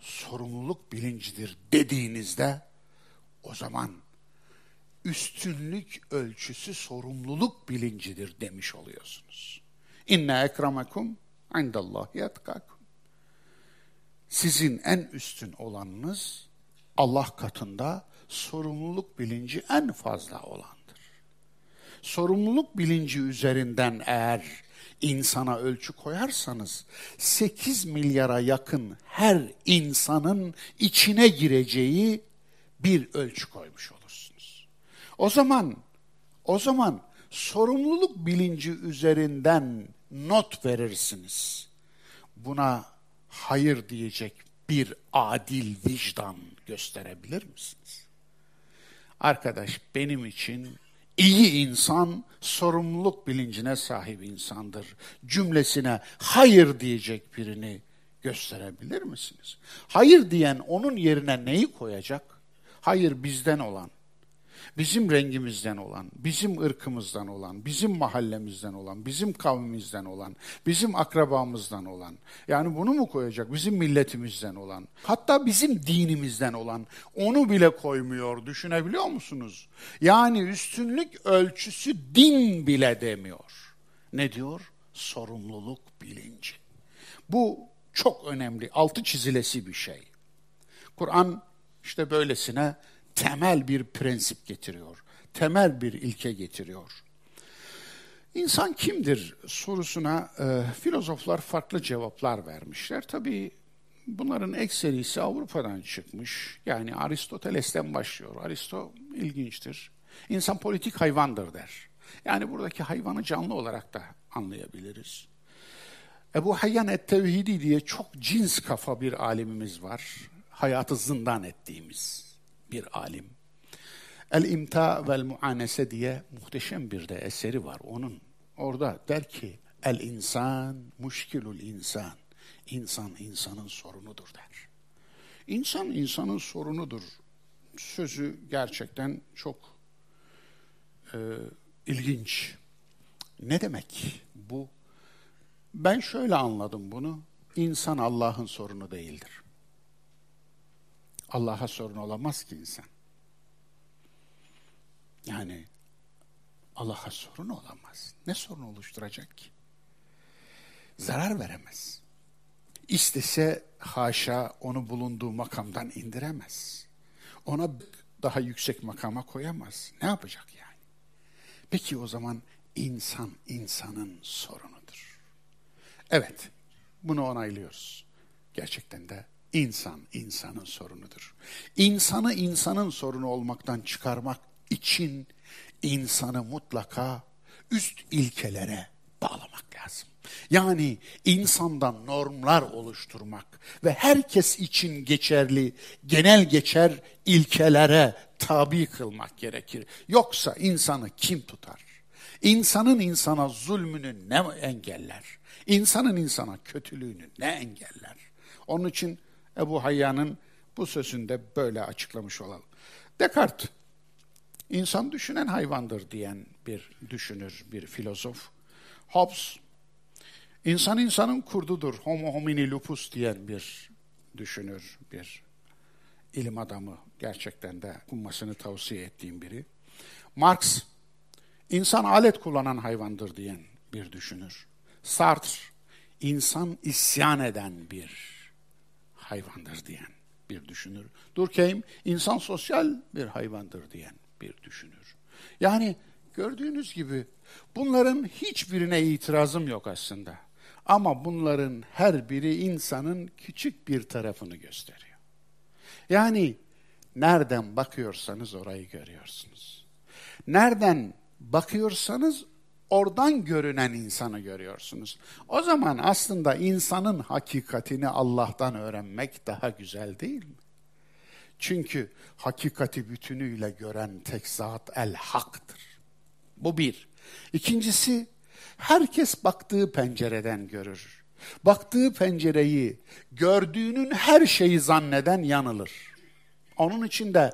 sorumluluk bilincidir dediğinizde o zaman üstünlük ölçüsü sorumluluk bilincidir demiş oluyorsunuz. İnne ekramakum indallahi etkakum. Sizin en üstün olanınız Allah katında sorumluluk bilinci en fazla olandır. Sorumluluk bilinci üzerinden eğer insana ölçü koyarsanız 8 milyara yakın her insanın içine gireceği bir ölçü koymuş olursunuz. O zaman o zaman sorumluluk bilinci üzerinden not verirsiniz. Buna hayır diyecek bir adil vicdan gösterebilir misiniz? Arkadaş benim için iyi insan sorumluluk bilincine sahip insandır. Cümlesine hayır diyecek birini gösterebilir misiniz? Hayır diyen onun yerine neyi koyacak? Hayır bizden olan, bizim rengimizden olan, bizim ırkımızdan olan, bizim mahallemizden olan, bizim kavmimizden olan, bizim akrabamızdan olan. Yani bunu mu koyacak? Bizim milletimizden olan. Hatta bizim dinimizden olan. Onu bile koymuyor. Düşünebiliyor musunuz? Yani üstünlük ölçüsü din bile demiyor. Ne diyor? Sorumluluk bilinci. Bu çok önemli, altı çizilesi bir şey. Kur'an işte böylesine temel bir prensip getiriyor. Temel bir ilke getiriyor. İnsan kimdir sorusuna e, filozoflar farklı cevaplar vermişler. Tabii bunların ekserisi Avrupa'dan çıkmış. Yani Aristoteles'ten başlıyor. Aristo ilginçtir. İnsan politik hayvandır der. Yani buradaki hayvanı canlı olarak da anlayabiliriz. Ebu Hayyan et-Tevhidi diye çok cins kafa bir alimimiz var. Hayatı zindan ettiğimiz bir alim. El-İmta vel Muanese diye muhteşem bir de eseri var onun. Orada der ki el insan muşkilul insan. İnsan insanın sorunudur der. İnsan insanın sorunudur. Sözü gerçekten çok e, ilginç. Ne demek bu? Ben şöyle anladım bunu. İnsan Allah'ın sorunu değildir. Allah'a sorun olamaz ki insan. Yani Allah'a sorun olamaz. Ne sorun oluşturacak ki? Zarar veremez. İstese haşa onu bulunduğu makamdan indiremez. Ona daha yüksek makama koyamaz. Ne yapacak yani? Peki o zaman insan insanın sorunudur. Evet, bunu onaylıyoruz. Gerçekten de insan insanın sorunudur. İnsanı insanın sorunu olmaktan çıkarmak için insanı mutlaka üst ilkelere bağlamak lazım. Yani insandan normlar oluşturmak ve herkes için geçerli, genel geçer ilkelere tabi kılmak gerekir. Yoksa insanı kim tutar? İnsanın insana zulmünü ne engeller? İnsanın insana kötülüğünü ne engeller? Onun için Ebu Hayyan'ın bu sözünde böyle açıklamış olalım. Descartes İnsan düşünen hayvandır diyen bir düşünür, bir filozof. Hobbes, insan insanın kurdudur, homo homini lupus diyen bir düşünür, bir ilim adamı. Gerçekten de okunmasını tavsiye ettiğim biri. Marx, insan alet kullanan hayvandır diyen bir düşünür. Sartre, insan isyan eden bir hayvandır diyen bir düşünür. Durkheim, insan sosyal bir hayvandır diyen bir düşünür. Yani gördüğünüz gibi bunların hiçbirine itirazım yok aslında. Ama bunların her biri insanın küçük bir tarafını gösteriyor. Yani nereden bakıyorsanız orayı görüyorsunuz. Nereden bakıyorsanız oradan görünen insanı görüyorsunuz. O zaman aslında insanın hakikatini Allah'tan öğrenmek daha güzel değil mi? Çünkü hakikati bütünüyle gören tek zat el haktır. Bu bir. İkincisi, herkes baktığı pencereden görür. Baktığı pencereyi, gördüğünün her şeyi zanneden yanılır. Onun için de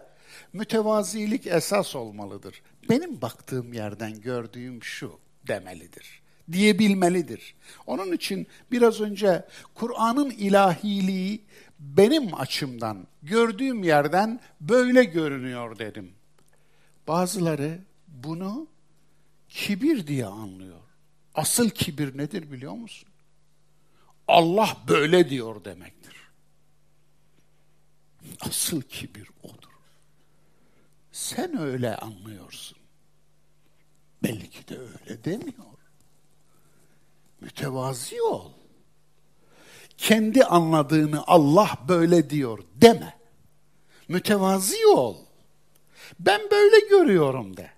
mütevazilik esas olmalıdır. Benim baktığım yerden gördüğüm şu demelidir diyebilmelidir. Onun için biraz önce Kur'an'ın ilahiliği benim açımdan, gördüğüm yerden böyle görünüyor dedim. Bazıları bunu kibir diye anlıyor. Asıl kibir nedir biliyor musun? Allah böyle diyor demektir. Asıl kibir odur. Sen öyle anlıyorsun. Belki de öyle demiyor. Mütevazi ol. Kendi anladığını Allah böyle diyor deme. Mütevazi ol. Ben böyle görüyorum de.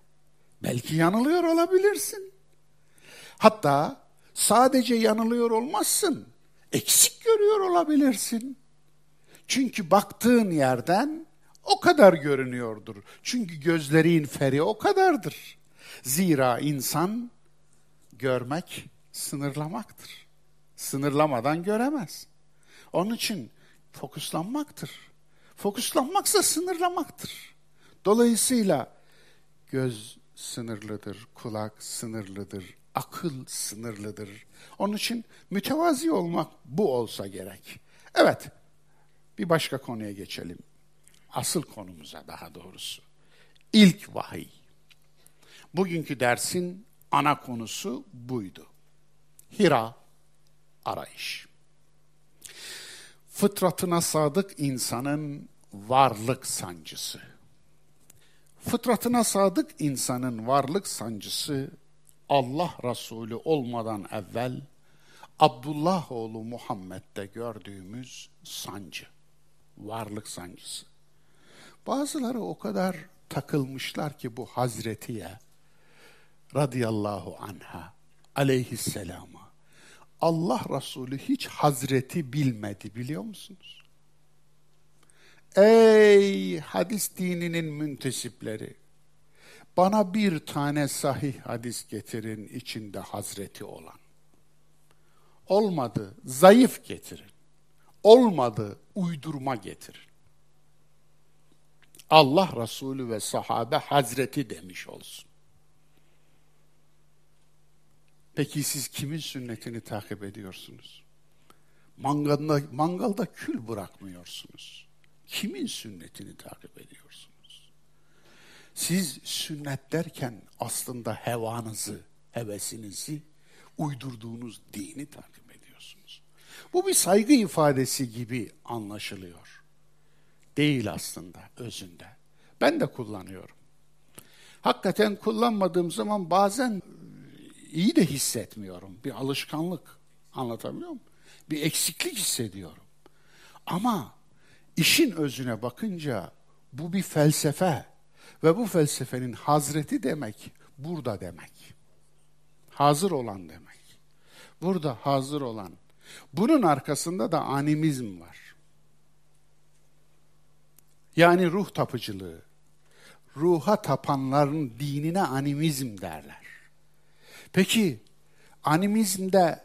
Belki yanılıyor olabilirsin. Hatta sadece yanılıyor olmazsın. Eksik görüyor olabilirsin. Çünkü baktığın yerden o kadar görünüyordur. Çünkü gözlerin feri o kadardır. Zira insan görmek sınırlamaktır. Sınırlamadan göremez. Onun için fokuslanmaktır. Fokuslanmaksa sınırlamaktır. Dolayısıyla göz sınırlıdır, kulak sınırlıdır, akıl sınırlıdır. Onun için mütevazi olmak bu olsa gerek. Evet, bir başka konuya geçelim. Asıl konumuza daha doğrusu. İlk vahiy. Bugünkü dersin ana konusu buydu. Hira arayış. Fıtratına sadık insanın varlık sancısı. Fıtratına sadık insanın varlık sancısı Allah Resulü olmadan evvel Abdullah oğlu Muhammed'de gördüğümüz sancı. Varlık sancısı. Bazıları o kadar takılmışlar ki bu Hazretiye radıyallahu anha aleyhisselama Allah Resulü hiç Hazreti bilmedi biliyor musunuz? Ey hadis dininin müntesipleri! Bana bir tane sahih hadis getirin içinde Hazreti olan. Olmadı, zayıf getirin. Olmadı, uydurma getirin. Allah Resulü ve sahabe Hazreti demiş olsun. Peki siz kimin sünnetini takip ediyorsunuz? Mangalda, mangalda kül bırakmıyorsunuz. Kimin sünnetini takip ediyorsunuz? Siz sünnet derken aslında hevanızı, hevesinizi, uydurduğunuz dini takip ediyorsunuz. Bu bir saygı ifadesi gibi anlaşılıyor. Değil aslında özünde. Ben de kullanıyorum. Hakikaten kullanmadığım zaman bazen iyi de hissetmiyorum. Bir alışkanlık anlatabiliyor muyum? Bir eksiklik hissediyorum. Ama işin özüne bakınca bu bir felsefe ve bu felsefenin hazreti demek burada demek. Hazır olan demek. Burada hazır olan. Bunun arkasında da animizm var. Yani ruh tapıcılığı. Ruha tapanların dinine animizm derler. Peki animizmde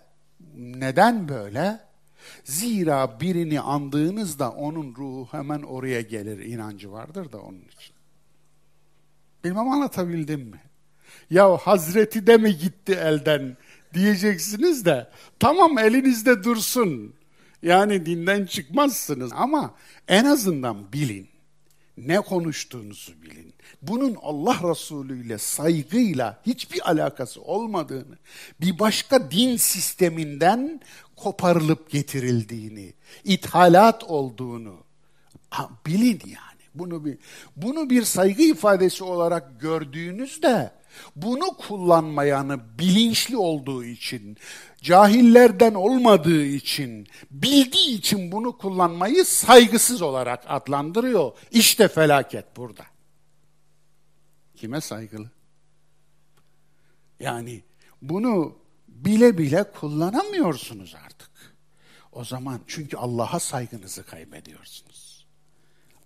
neden böyle? Zira birini andığınızda onun ruhu hemen oraya gelir inancı vardır da onun için. Bilmem anlatabildim mi? Ya Hazreti de mi gitti elden diyeceksiniz de tamam elinizde dursun. Yani dinden çıkmazsınız ama en azından bilin ne konuştuğunuzu bilin. Bunun Allah Resulü ile saygıyla hiçbir alakası olmadığını, bir başka din sisteminden koparılıp getirildiğini, ithalat olduğunu bilin yani. Bunu bir bunu bir saygı ifadesi olarak gördüğünüzde bunu kullanmayanı bilinçli olduğu için, cahillerden olmadığı için, bildiği için bunu kullanmayı saygısız olarak adlandırıyor. İşte felaket burada. Kime saygılı? Yani bunu bile bile kullanamıyorsunuz artık. O zaman çünkü Allah'a saygınızı kaybediyorsunuz.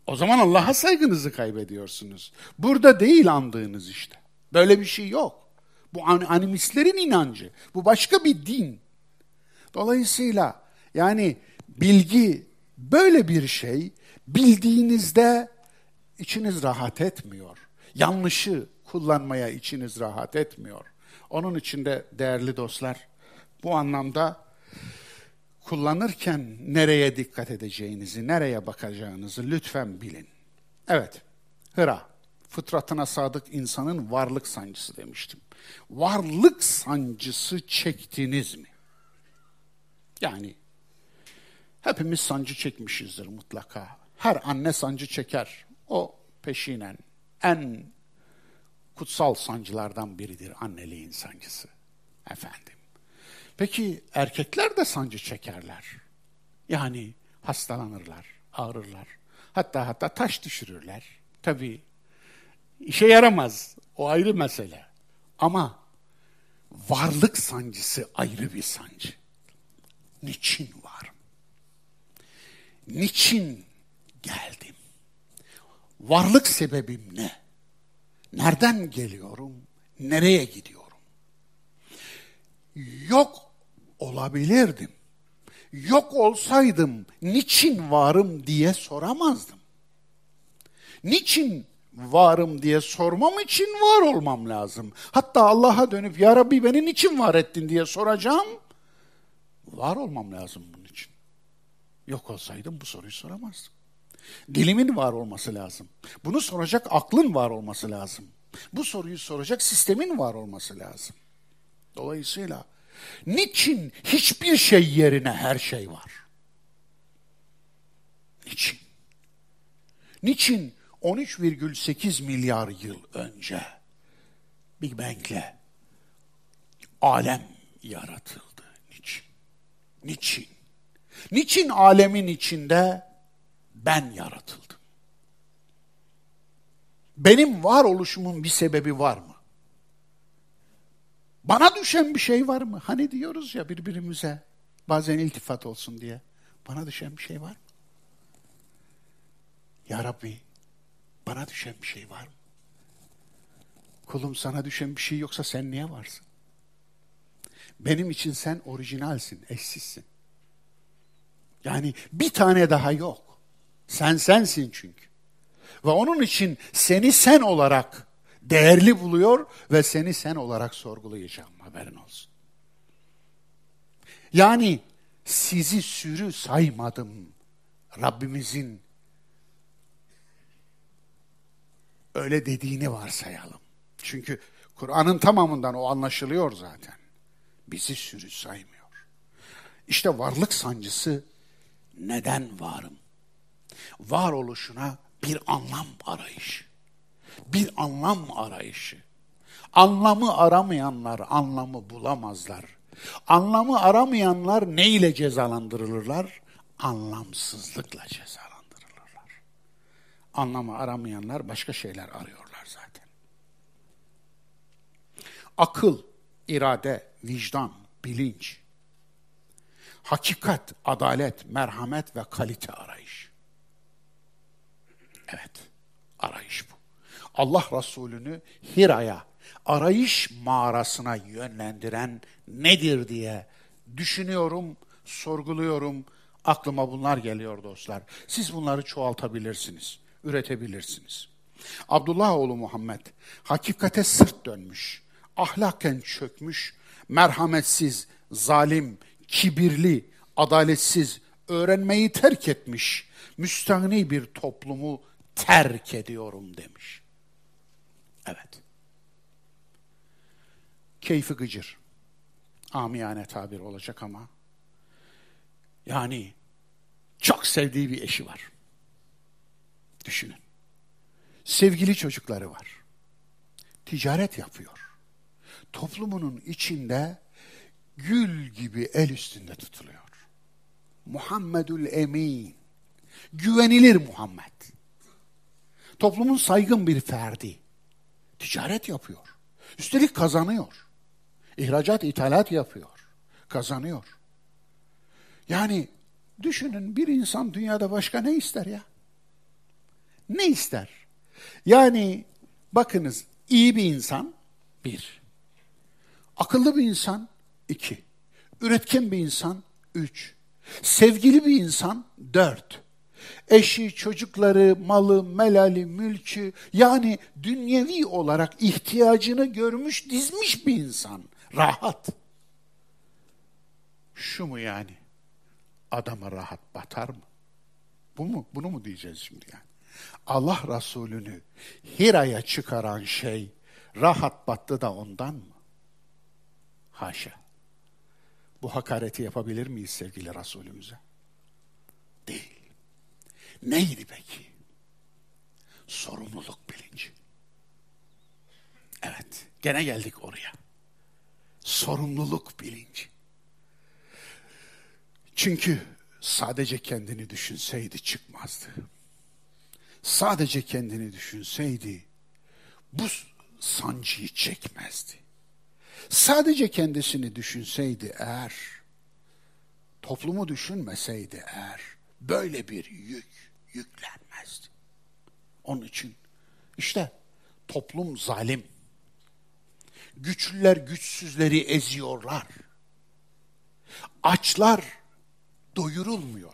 O zaman Allah'a saygınızı kaybediyorsunuz. Burada değil andığınız işte. Böyle bir şey yok. Bu animistlerin inancı. Bu başka bir din. Dolayısıyla yani bilgi böyle bir şey bildiğinizde içiniz rahat etmiyor. Yanlışı kullanmaya içiniz rahat etmiyor. Onun için de değerli dostlar bu anlamda kullanırken nereye dikkat edeceğinizi, nereye bakacağınızı lütfen bilin. Evet, Hıra, fıtratına sadık insanın varlık sancısı demiştim. Varlık sancısı çektiniz mi? Yani hepimiz sancı çekmişizdir mutlaka. Her anne sancı çeker. O peşinen en kutsal sancılardan biridir anneliğin sancısı. Efendim. Peki erkekler de sancı çekerler. Yani hastalanırlar, ağrırlar. Hatta hatta taş düşürürler. Tabii işe yaramaz. O ayrı mesele. Ama varlık sancısı ayrı bir sancı. Niçin varım? Niçin? Varlık sebebim ne? Nereden geliyorum? Nereye gidiyorum? Yok olabilirdim. Yok olsaydım niçin varım diye soramazdım. Niçin varım diye sormam için var olmam lazım. Hatta Allah'a dönüp ya Rabbi beni niçin var ettin diye soracağım. Var olmam lazım bunun için. Yok olsaydım bu soruyu soramazdım. Dilimin var olması lazım. Bunu soracak aklın var olması lazım. Bu soruyu soracak sistemin var olması lazım. Dolayısıyla niçin hiçbir şey yerine her şey var? Niçin? Niçin 13,8 milyar yıl önce Big Bang'le alem yaratıldı? Niçin? Niçin? Niçin alemin içinde ben yaratıldım? Benim varoluşumun bir sebebi var mı? Bana düşen bir şey var mı? Hani diyoruz ya birbirimize bazen iltifat olsun diye. Bana düşen bir şey var mı? Ya Rabbi bana düşen bir şey var mı? Kulum sana düşen bir şey yoksa sen niye varsın? Benim için sen orijinalsin, eşsizsin. Yani bir tane daha yok. Sen sensin çünkü. Ve onun için seni sen olarak değerli buluyor ve seni sen olarak sorgulayacağım haberin olsun. Yani sizi sürü saymadım Rabbimizin öyle dediğini varsayalım. Çünkü Kur'an'ın tamamından o anlaşılıyor zaten. Bizi sürü saymıyor. İşte varlık sancısı neden varım? Varoluşuna bir anlam arayışı bir anlam arayışı. Anlamı aramayanlar anlamı bulamazlar. Anlamı aramayanlar ne ile cezalandırılırlar? Anlamsızlıkla cezalandırılırlar. Anlamı aramayanlar başka şeyler arıyorlar zaten. Akıl, irade, vicdan, bilinç, hakikat, adalet, merhamet ve kalite arayış. Evet, arayış bu. Allah Resulü'nü Hira'ya, arayış mağarasına yönlendiren nedir diye düşünüyorum, sorguluyorum. Aklıma bunlar geliyor dostlar. Siz bunları çoğaltabilirsiniz, üretebilirsiniz. Abdullah oğlu Muhammed hakikate sırt dönmüş, ahlaken çökmüş, merhametsiz, zalim, kibirli, adaletsiz, öğrenmeyi terk etmiş, müstahni bir toplumu terk ediyorum demiş. Evet. Keyfi gıcır. Amiyane tabir olacak ama. Yani çok sevdiği bir eşi var. Düşünün. Sevgili çocukları var. Ticaret yapıyor. Toplumunun içinde gül gibi el üstünde tutuluyor. Muhammedül Emin. Güvenilir Muhammed. Toplumun saygın bir ferdi. Ticaret yapıyor. Üstelik kazanıyor. İhracat, ithalat yapıyor. Kazanıyor. Yani düşünün bir insan dünyada başka ne ister ya? Ne ister? Yani bakınız iyi bir insan bir. Akıllı bir insan iki. Üretken bir insan üç. Sevgili bir insan dört. Eşi, çocukları, malı, melali, mülkü yani dünyevi olarak ihtiyacını görmüş, dizmiş bir insan. Rahat. Şu mu yani? Adama rahat batar mı? Bu mu? Bunu mu diyeceğiz şimdi yani? Allah Resulü'nü Hira'ya çıkaran şey rahat battı da ondan mı? Haşa. Bu hakareti yapabilir miyiz sevgili Resulümüze? Değil. Neydi peki? Sorumluluk bilinci. Evet, gene geldik oraya. Sorumluluk bilinci. Çünkü sadece kendini düşünseydi çıkmazdı. Sadece kendini düşünseydi bu sancıyı çekmezdi. Sadece kendisini düşünseydi eğer, toplumu düşünmeseydi eğer, böyle bir yük yüklenmezdi. Onun için işte toplum zalim. Güçlüler güçsüzleri eziyorlar. Açlar doyurulmuyor.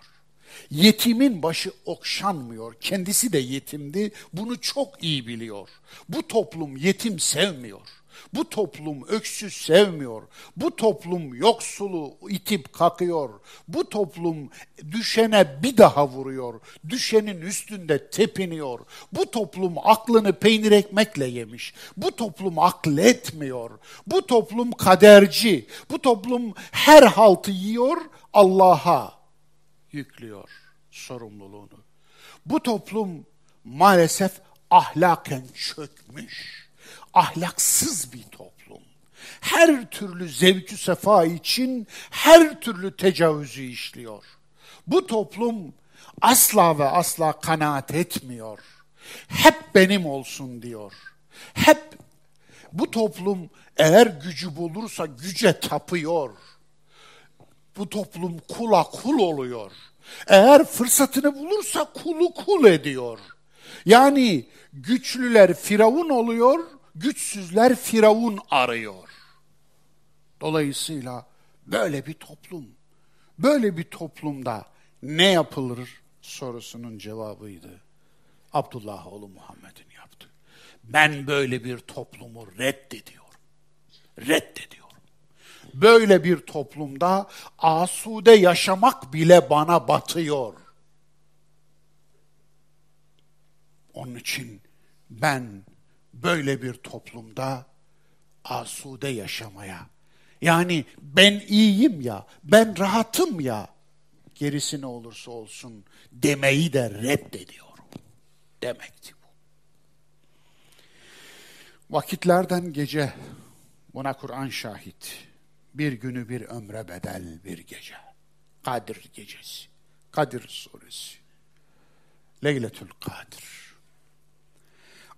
Yetimin başı okşanmıyor. Kendisi de yetimdi. Bunu çok iyi biliyor. Bu toplum yetim sevmiyor. Bu toplum öksüz sevmiyor. Bu toplum yoksulu itip kakıyor. Bu toplum düşene bir daha vuruyor. Düşenin üstünde tepiniyor. Bu toplum aklını peynir ekmekle yemiş. Bu toplum akletmiyor. Bu toplum kaderci. Bu toplum her haltı yiyor, Allah'a yüklüyor sorumluluğunu. Bu toplum maalesef ahlaken çökmüş ahlaksız bir toplum. Her türlü zevkü sefa için her türlü tecavüzü işliyor. Bu toplum asla ve asla kanaat etmiyor. Hep benim olsun diyor. Hep bu toplum eğer gücü bulursa güce tapıyor. Bu toplum kula kul oluyor. Eğer fırsatını bulursa kulu kul ediyor. Yani güçlüler firavun oluyor, güçsüzler firavun arıyor. Dolayısıyla böyle bir toplum, böyle bir toplumda ne yapılır sorusunun cevabıydı. Abdullah oğlu Muhammed'in yaptı. Ben böyle bir toplumu reddediyorum. Reddediyorum. Böyle bir toplumda asude yaşamak bile bana batıyor. Onun için ben böyle bir toplumda asude yaşamaya, yani ben iyiyim ya, ben rahatım ya, gerisi ne olursa olsun demeyi de reddediyorum demekti bu. Vakitlerden gece, buna Kur'an şahit, bir günü bir ömre bedel bir gece. Kadir gecesi, Kadir suresi, Leyletül Kadir.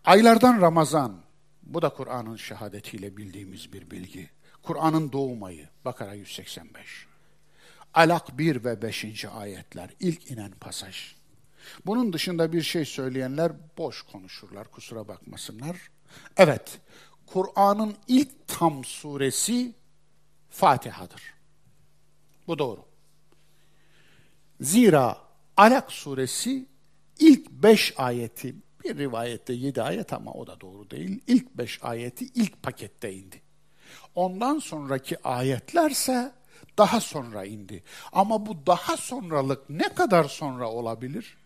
Aylardan Ramazan, bu da Kur'an'ın şehadetiyle bildiğimiz bir bilgi. Kur'an'ın doğum ayı, Bakara 185. Alak 1 ve 5. ayetler, ilk inen pasaj. Bunun dışında bir şey söyleyenler boş konuşurlar, kusura bakmasınlar. Evet, Kur'an'ın ilk tam suresi Fatiha'dır. Bu doğru. Zira Alak suresi ilk beş ayeti bir rivayette yedi ayet ama o da doğru değil. İlk beş ayeti ilk pakette indi. Ondan sonraki ayetlerse daha sonra indi. Ama bu daha sonralık ne kadar sonra olabilir?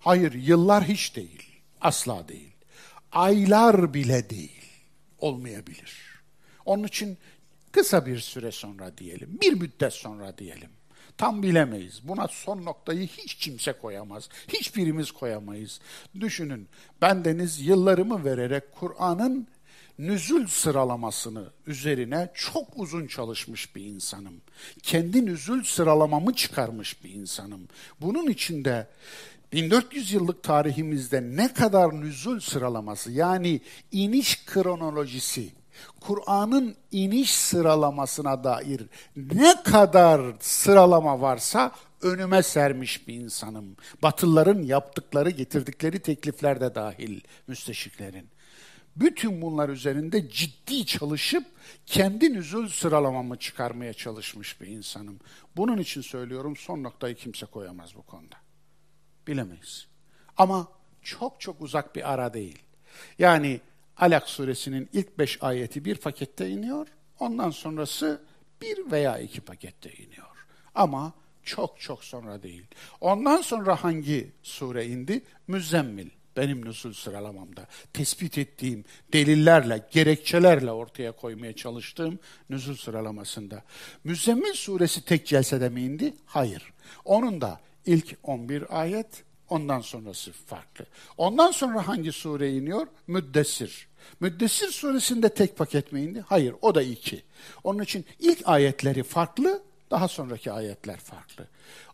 Hayır, yıllar hiç değil. Asla değil. Aylar bile değil. Olmayabilir. Onun için kısa bir süre sonra diyelim, bir müddet sonra diyelim. Tam bilemeyiz. Buna son noktayı hiç kimse koyamaz. Hiçbirimiz koyamayız. Düşünün, ben deniz yıllarımı vererek Kur'an'ın nüzül sıralamasını üzerine çok uzun çalışmış bir insanım. Kendi nüzül sıralamamı çıkarmış bir insanım. Bunun içinde 1400 yıllık tarihimizde ne kadar nüzül sıralaması yani iniş kronolojisi Kur'an'ın iniş sıralamasına dair ne kadar sıralama varsa önüme sermiş bir insanım. Batılıların yaptıkları, getirdikleri teklifler de dahil müsteşiklerin. bütün bunlar üzerinde ciddi çalışıp kendi nüzul sıralamamı çıkarmaya çalışmış bir insanım. Bunun için söylüyorum son noktayı kimse koyamaz bu konuda. Bilemeyiz. Ama çok çok uzak bir ara değil. Yani Alak suresinin ilk beş ayeti bir pakette iniyor. Ondan sonrası bir veya iki pakette iniyor. Ama çok çok sonra değil. Ondan sonra hangi sure indi? Müzzemmil benim nüzul sıralamamda tespit ettiğim delillerle, gerekçelerle ortaya koymaya çalıştığım nüzul sıralamasında. Müzzemmil suresi tek celsede mi indi? Hayır. Onun da ilk 11 ayet, ondan sonrası farklı. Ondan sonra hangi sure iniyor? Müddessir. Müddessir suresinde tek paket mi indi? Hayır, o da iki. Onun için ilk ayetleri farklı, daha sonraki ayetler farklı.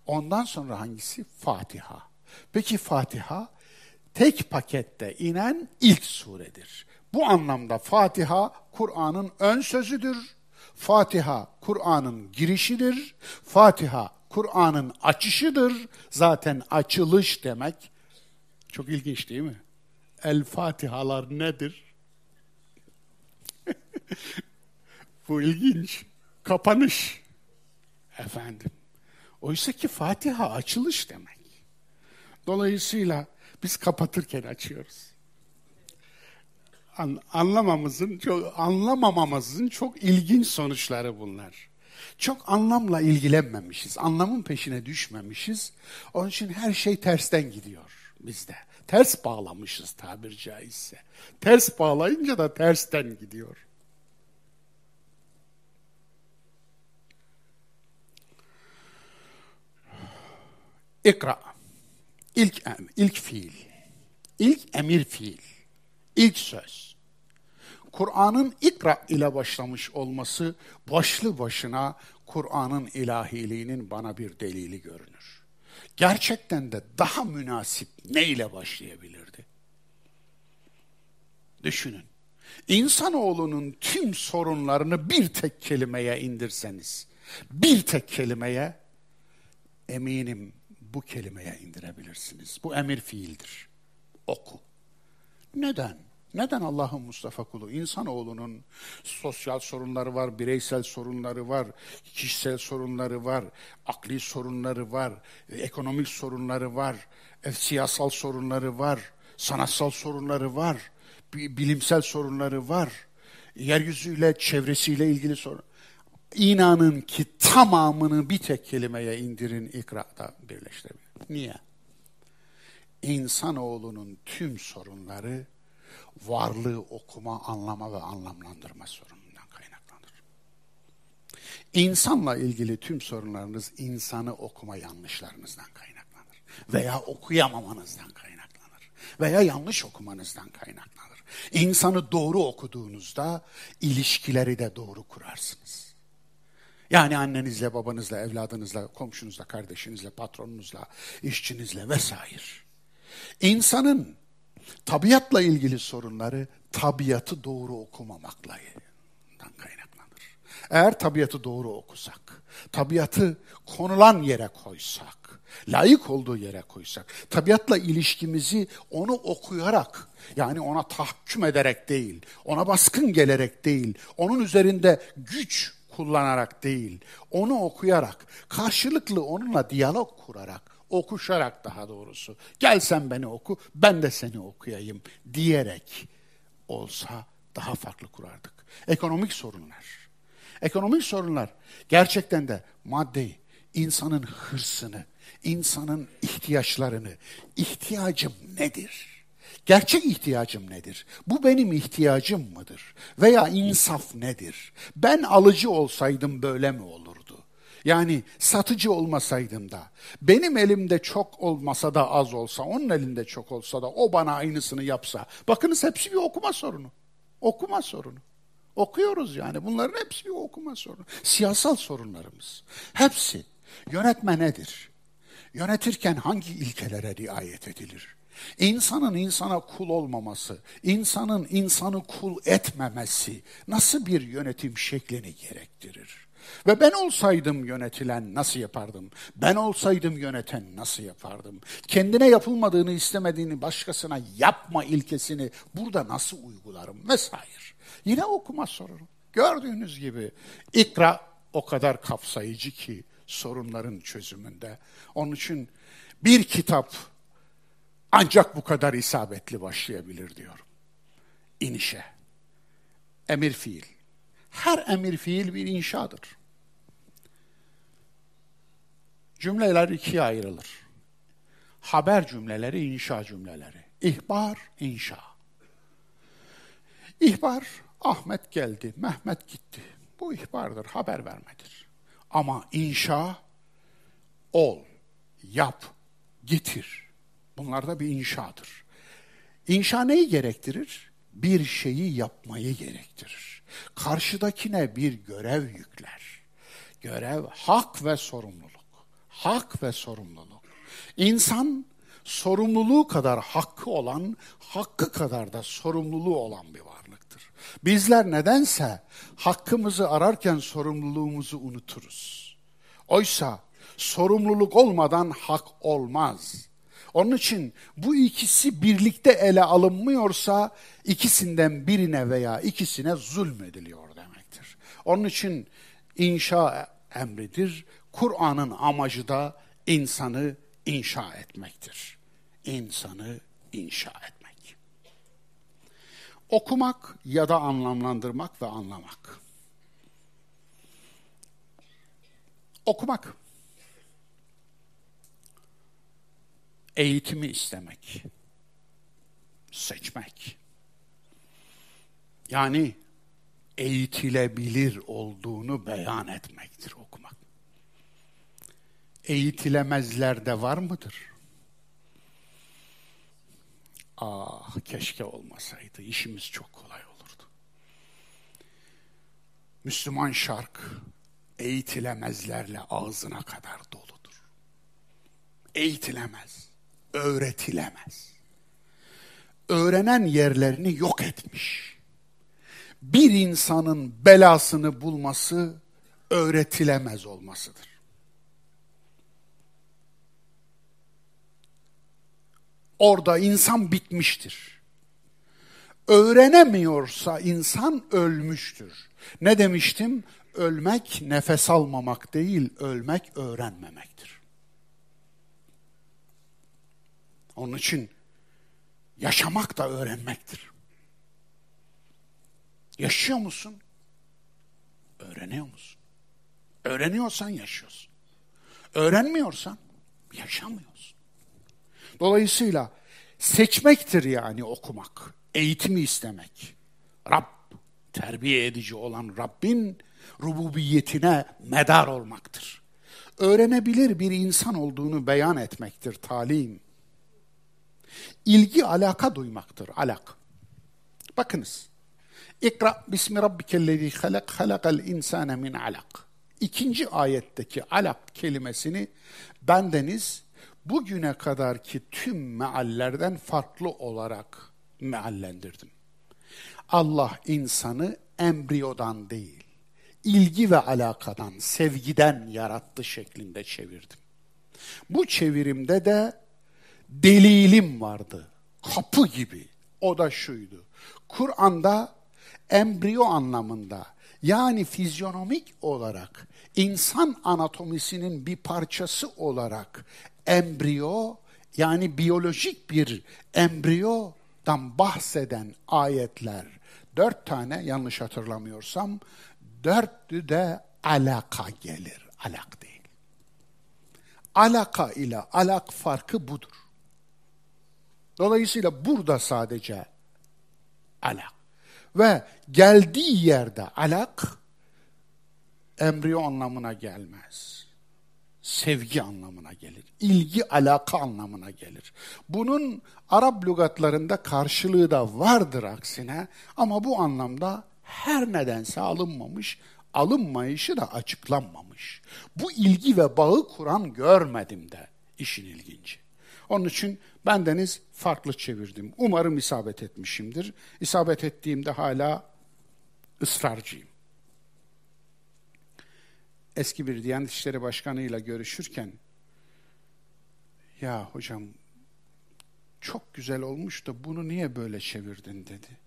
Ondan sonra hangisi? Fatiha. Peki Fatiha tek pakette inen ilk suredir. Bu anlamda Fatiha Kur'an'ın ön sözüdür. Fatiha Kur'an'ın girişidir. Fatiha Kur'an'ın açışıdır. Zaten açılış demek çok ilginç değil mi? El Fatihalar nedir? Bu ilginç. Kapanış. Efendim. Oysa ki Fatiha açılış demek. Dolayısıyla biz kapatırken açıyoruz. An, anlamamızın, çok, anlamamamızın çok ilginç sonuçları bunlar. Çok anlamla ilgilenmemişiz, anlamın peşine düşmemişiz. Onun için her şey tersten gidiyor bizde. Ters bağlamışız tabir caizse. Ters bağlayınca da tersten gidiyor. İkra. İlk em, ilk fiil. İlk emir fiil. İlk söz. Kur'an'ın ikra ile başlamış olması başlı başına Kur'an'ın ilahiliğinin bana bir delili görünür. Gerçekten de daha münasip ne ile başlayabilirdi? Düşünün. İnsanoğlunun tüm sorunlarını bir tek kelimeye indirseniz, bir tek kelimeye eminim bu kelimeye indirebilirsiniz. Bu emir fiildir. Oku. Neden? Neden Allah'ın Mustafa kulu? İnsanoğlunun sosyal sorunları var, bireysel sorunları var, kişisel sorunları var, akli sorunları var, ekonomik sorunları var, e, siyasal sorunları var, sanatsal sorunları var, bilimsel sorunları var, yeryüzüyle, çevresiyle ilgili sorun. İnanın ki tamamını bir tek kelimeye indirin ikrada birleştirebilir. Niye? İnsanoğlunun tüm sorunları varlığı okuma, anlama ve anlamlandırma sorunundan kaynaklanır. İnsanla ilgili tüm sorunlarınız insanı okuma yanlışlarınızdan kaynaklanır. Veya okuyamamanızdan kaynaklanır. Veya yanlış okumanızdan kaynaklanır. İnsanı doğru okuduğunuzda ilişkileri de doğru kurarsınız. Yani annenizle, babanızla, evladınızla, komşunuzla, kardeşinizle, patronunuzla, işçinizle vesaire. İnsanın tabiatla ilgili sorunları tabiatı doğru okumamakla kaynaklanır. Eğer tabiatı doğru okusak, tabiatı konulan yere koysak, layık olduğu yere koysak, tabiatla ilişkimizi onu okuyarak, yani ona tahkim ederek değil, ona baskın gelerek değil, onun üzerinde güç kullanarak değil, onu okuyarak, karşılıklı onunla diyalog kurarak, okuşarak daha doğrusu, gel sen beni oku, ben de seni okuyayım diyerek olsa daha farklı kurardık. Ekonomik sorunlar. Ekonomik sorunlar gerçekten de maddeyi, insanın hırsını, insanın ihtiyaçlarını, ihtiyacım nedir? Gerçek ihtiyacım nedir? Bu benim ihtiyacım mıdır? Veya insaf nedir? Ben alıcı olsaydım böyle mi olurdu? Yani satıcı olmasaydım da, benim elimde çok olmasa da az olsa, onun elinde çok olsa da o bana aynısını yapsa. Bakınız hepsi bir okuma sorunu. Okuma sorunu. Okuyoruz yani. Bunların hepsi bir okuma sorunu. Siyasal sorunlarımız. Hepsi. Yönetme nedir? Yönetirken hangi ilkelere riayet edilir? İnsanın insana kul olmaması, insanın insanı kul etmemesi nasıl bir yönetim şeklini gerektirir? Ve ben olsaydım yönetilen nasıl yapardım? Ben olsaydım yöneten nasıl yapardım? Kendine yapılmadığını istemediğini başkasına yapma ilkesini burada nasıl uygularım vesaire. Yine okuma sorarım. Gördüğünüz gibi ikra o kadar kapsayıcı ki sorunların çözümünde. Onun için bir kitap ancak bu kadar isabetli başlayabilir diyorum. İnişe. Emir fiil. Her emir fiil bir inşadır. Cümleler ikiye ayrılır. Haber cümleleri, inşa cümleleri. İhbar, inşa. İhbar, Ahmet geldi, Mehmet gitti. Bu ihbardır, haber vermedir. Ama inşa, ol, yap, getir. Bunlar da bir inşadır. İnşa neyi gerektirir? Bir şeyi yapmayı gerektirir. Karşıdakine bir görev yükler. Görev, hak ve sorumluluk. Hak ve sorumluluk. İnsan sorumluluğu kadar hakkı olan, hakkı kadar da sorumluluğu olan bir varlıktır. Bizler nedense hakkımızı ararken sorumluluğumuzu unuturuz. Oysa sorumluluk olmadan hak olmaz. Onun için bu ikisi birlikte ele alınmıyorsa ikisinden birine veya ikisine zulmediliyor demektir. Onun için inşa emridir. Kur'an'ın amacı da insanı inşa etmektir. İnsanı inşa etmek. Okumak ya da anlamlandırmak ve anlamak. Okumak. Eğitimi istemek. Seçmek. Yani eğitilebilir olduğunu beyan etmektir okumak. Eğitilemezler de var mıdır? Ah keşke olmasaydı işimiz çok kolay olurdu. Müslüman şark eğitilemezlerle ağzına kadar doludur. Eğitilemez, öğretilemez. Öğrenen yerlerini yok etmiş. Bir insanın belasını bulması öğretilemez olmasıdır. Orada insan bitmiştir. Öğrenemiyorsa insan ölmüştür. Ne demiştim? Ölmek nefes almamak değil, ölmek öğrenmemektir. Onun için yaşamak da öğrenmektir. Yaşıyor musun? Öğreniyor musun? Öğreniyorsan yaşıyorsun. Öğrenmiyorsan yaşamıyorsun. Dolayısıyla seçmektir yani okumak, eğitimi istemek. Rab, terbiye edici olan Rabbin rububiyetine medar olmaktır. Öğrenebilir bir insan olduğunu beyan etmektir talim. İlgi alaka duymaktır, alak. Bakınız. İkra bismi rabbikellezi halak halakal insane min alak. İkinci ayetteki alak kelimesini bendeniz bugüne kadarki tüm meallerden farklı olarak meallendirdim. Allah insanı embriyodan değil, ilgi ve alakadan, sevgiden yarattı şeklinde çevirdim. Bu çevirimde de delilim vardı, kapı gibi. O da şuydu. Kur'an'da embriyo anlamında yani fizyonomik olarak insan anatomisinin bir parçası olarak embriyo yani biyolojik bir embriyodan bahseden ayetler dört tane yanlış hatırlamıyorsam dörtlü de alaka gelir. Alak değil. Alaka ile alak farkı budur. Dolayısıyla burada sadece alak. Ve geldiği yerde alak embriyo anlamına gelmez. Sevgi anlamına gelir. İlgi, alaka anlamına gelir. Bunun Arap lügatlarında karşılığı da vardır aksine ama bu anlamda her nedense alınmamış, alınmayışı da açıklanmamış. Bu ilgi ve bağı kuran görmedim de işin ilginci. Onun için bendeniz farklı çevirdim. Umarım isabet etmişimdir. İsabet ettiğimde hala ısrarcıyım. Eski bir Diyanet İşleri Başkanı ile görüşürken ya hocam çok güzel olmuş da bunu niye böyle çevirdin dedi.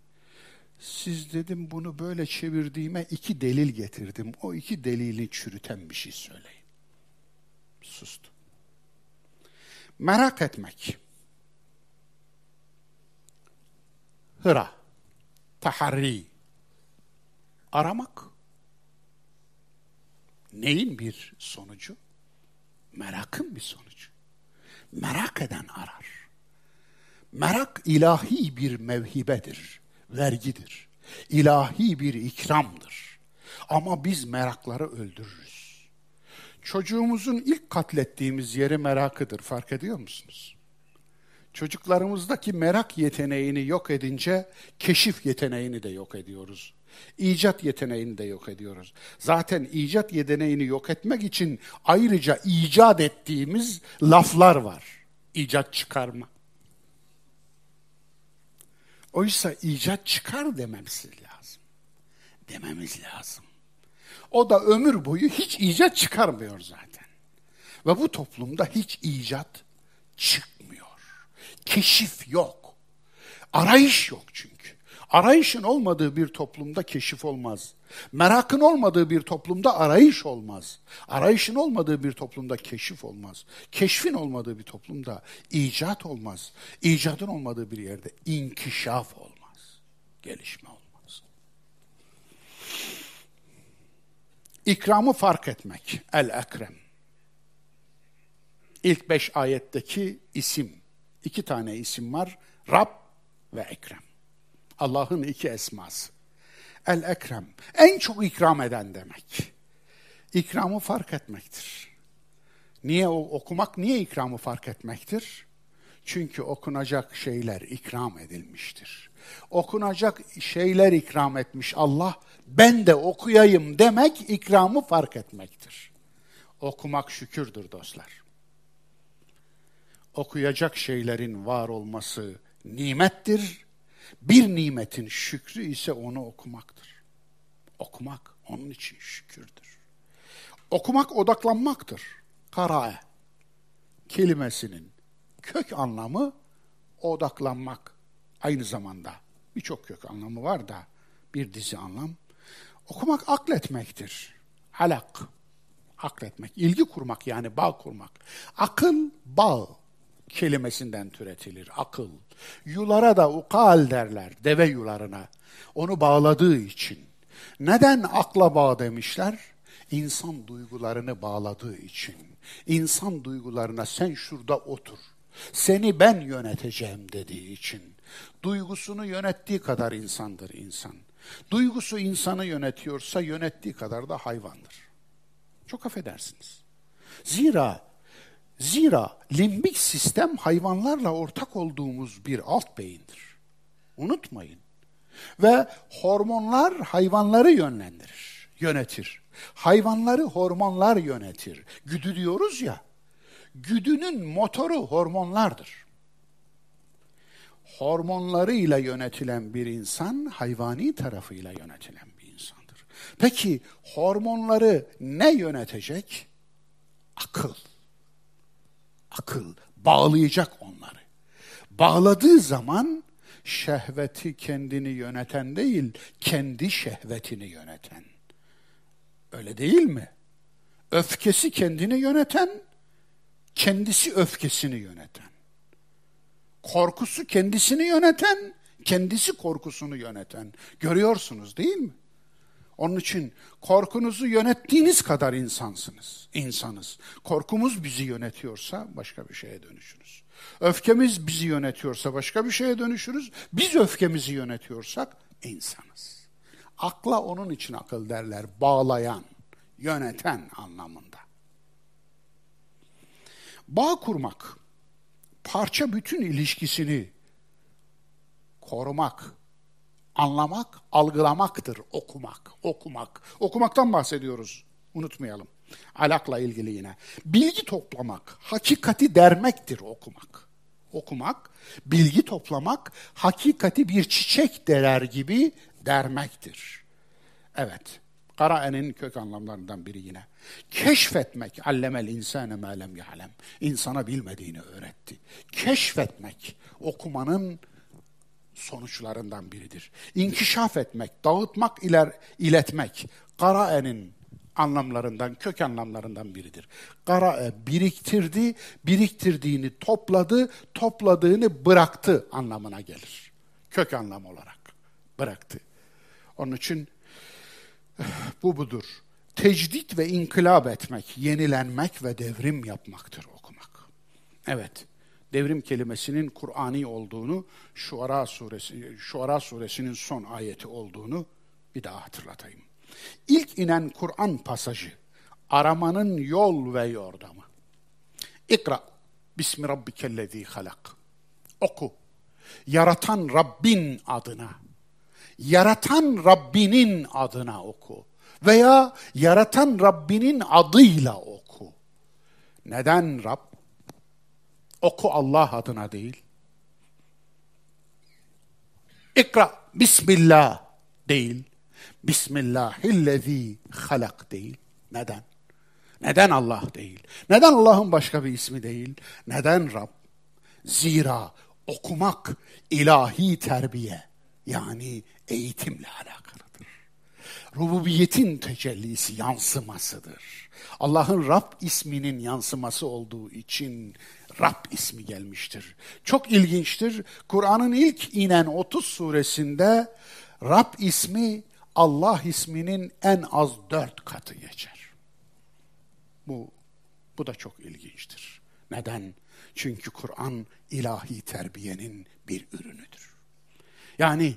Siz dedim bunu böyle çevirdiğime iki delil getirdim. O iki delili çürüten bir şey söyleyin. Sustu. Merak etmek. Hıra. Taharri. Aramak. Neyin bir sonucu? Merakın bir sonucu. Merak eden arar. Merak ilahi bir mevhibedir, vergidir. İlahi bir ikramdır. Ama biz merakları öldürürüz. Çocuğumuzun ilk katlettiğimiz yeri merakıdır. Fark ediyor musunuz? Çocuklarımızdaki merak yeteneğini yok edince keşif yeteneğini de yok ediyoruz. İcat yeteneğini de yok ediyoruz. Zaten icat yeteneğini yok etmek için ayrıca icat ettiğimiz laflar var. İcat çıkarma. Oysa icat çıkar dememiz lazım. Dememiz lazım. O da ömür boyu hiç icat çıkarmıyor zaten. Ve bu toplumda hiç icat çıkmıyor. Keşif yok. Arayış yok çünkü. Arayışın olmadığı bir toplumda keşif olmaz. Merakın olmadığı bir toplumda arayış olmaz. Arayışın olmadığı bir toplumda keşif olmaz. Keşfin olmadığı bir toplumda icat olmaz. İcadın olmadığı bir yerde inkişaf olmaz. Gelişme olmaz. İkramı fark etmek. El-Ekrem. İlk beş ayetteki isim. iki tane isim var. Rab ve Ekrem. Allah'ın iki esması. El-Ekrem, en çok ikram eden demek. İkramı fark etmektir. Niye o, okumak, niye ikramı fark etmektir? Çünkü okunacak şeyler ikram edilmiştir. Okunacak şeyler ikram etmiş Allah, ben de okuyayım demek ikramı fark etmektir. Okumak şükürdür dostlar. Okuyacak şeylerin var olması nimettir, bir nimetin şükrü ise onu okumaktır. Okumak onun için şükürdür. Okumak odaklanmaktır. Karae kelimesinin kök anlamı odaklanmak. Aynı zamanda birçok kök anlamı var da bir dizi anlam. Okumak akletmektir. Alak, akletmek, ilgi kurmak yani bağ kurmak. Akıl, bağ kelimesinden türetilir, akıl. Yulara da ukal derler, deve yularına. Onu bağladığı için. Neden akla bağ demişler? İnsan duygularını bağladığı için. İnsan duygularına sen şurada otur. Seni ben yöneteceğim dediği için. Duygusunu yönettiği kadar insandır insan. Duygusu insanı yönetiyorsa yönettiği kadar da hayvandır. Çok affedersiniz. Zira Zira limbik sistem hayvanlarla ortak olduğumuz bir alt beyindir. Unutmayın. Ve hormonlar hayvanları yönlendirir, yönetir. Hayvanları hormonlar yönetir. Güdü diyoruz ya. Güdünün motoru hormonlardır. Hormonlarıyla yönetilen bir insan hayvani tarafıyla yönetilen bir insandır. Peki hormonları ne yönetecek? Akıl akıl bağlayacak onları. Bağladığı zaman şehveti kendini yöneten değil, kendi şehvetini yöneten. Öyle değil mi? Öfkesi kendini yöneten, kendisi öfkesini yöneten. Korkusu kendisini yöneten, kendisi korkusunu yöneten. Görüyorsunuz değil mi? Onun için korkunuzu yönettiğiniz kadar insansınız, insanız. Korkumuz bizi yönetiyorsa başka bir şeye dönüşürüz. Öfkemiz bizi yönetiyorsa başka bir şeye dönüşürüz. Biz öfkemizi yönetiyorsak insanız. Akla onun için akıl derler, bağlayan, yöneten anlamında. Bağ kurmak, parça bütün ilişkisini korumak, Anlamak, algılamaktır okumak, okumak. Okumaktan bahsediyoruz, unutmayalım. Alakla ilgili yine. Bilgi toplamak, hakikati dermektir okumak. Okumak, bilgi toplamak, hakikati bir çiçek derer gibi dermektir. Evet, Karae'nin kök anlamlarından biri yine. Keşfetmek, allemel insane ma lem ya'lem. İnsana bilmediğini öğretti. Keşfetmek, okumanın sonuçlarından biridir. İnkişaf etmek, dağıtmak, iler, iletmek, Karae'nin anlamlarından, kök anlamlarından biridir. Karae biriktirdi, biriktirdiğini topladı, topladığını bıraktı anlamına gelir. Kök anlam olarak bıraktı. Onun için bu budur. Tecdit ve inkılap etmek, yenilenmek ve devrim yapmaktır okumak. Evet, devrim kelimesinin Kur'ani olduğunu, Şuara suresi, Şuara suresinin son ayeti olduğunu bir daha hatırlatayım. İlk inen Kur'an pasajı, aramanın yol ve yordamı. İkra, Bismi Rabbikellezi halak. Oku, yaratan Rabbin adına yaratan Rabbinin adına oku veya yaratan Rabbinin adıyla oku. Neden Rab? Oku Allah adına değil. İkra Bismillah değil. Bismillahillezî halak değil. Neden? Neden Allah değil? Neden Allah'ın başka bir ismi değil? Neden Rab? Zira okumak ilahi terbiye yani eğitimle alakalıdır. Rububiyetin tecellisi, yansımasıdır. Allah'ın Rab isminin yansıması olduğu için Rab ismi gelmiştir. Çok ilginçtir. Kur'an'ın ilk inen 30 suresinde Rab ismi Allah isminin en az dört katı geçer. Bu, bu da çok ilginçtir. Neden? Çünkü Kur'an ilahi terbiyenin bir ürünüdür. Yani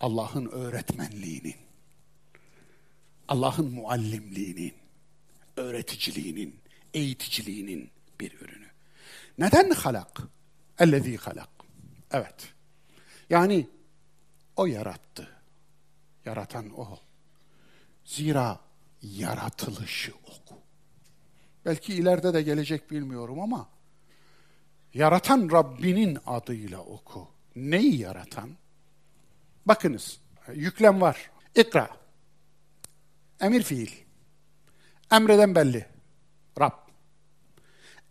Allah'ın öğretmenliğinin, Allah'ın muallimliğinin, öğreticiliğinin, eğiticiliğinin bir ürünü. Neden halak? Ellezî halak. Evet. Yani o yarattı. Yaratan o. Zira yaratılışı oku. Belki ileride de gelecek bilmiyorum ama yaratan Rabbinin adıyla oku. Neyi yaratan? Bakınız, yüklem var. İkra. Emir fiil. Emreden belli. Rab.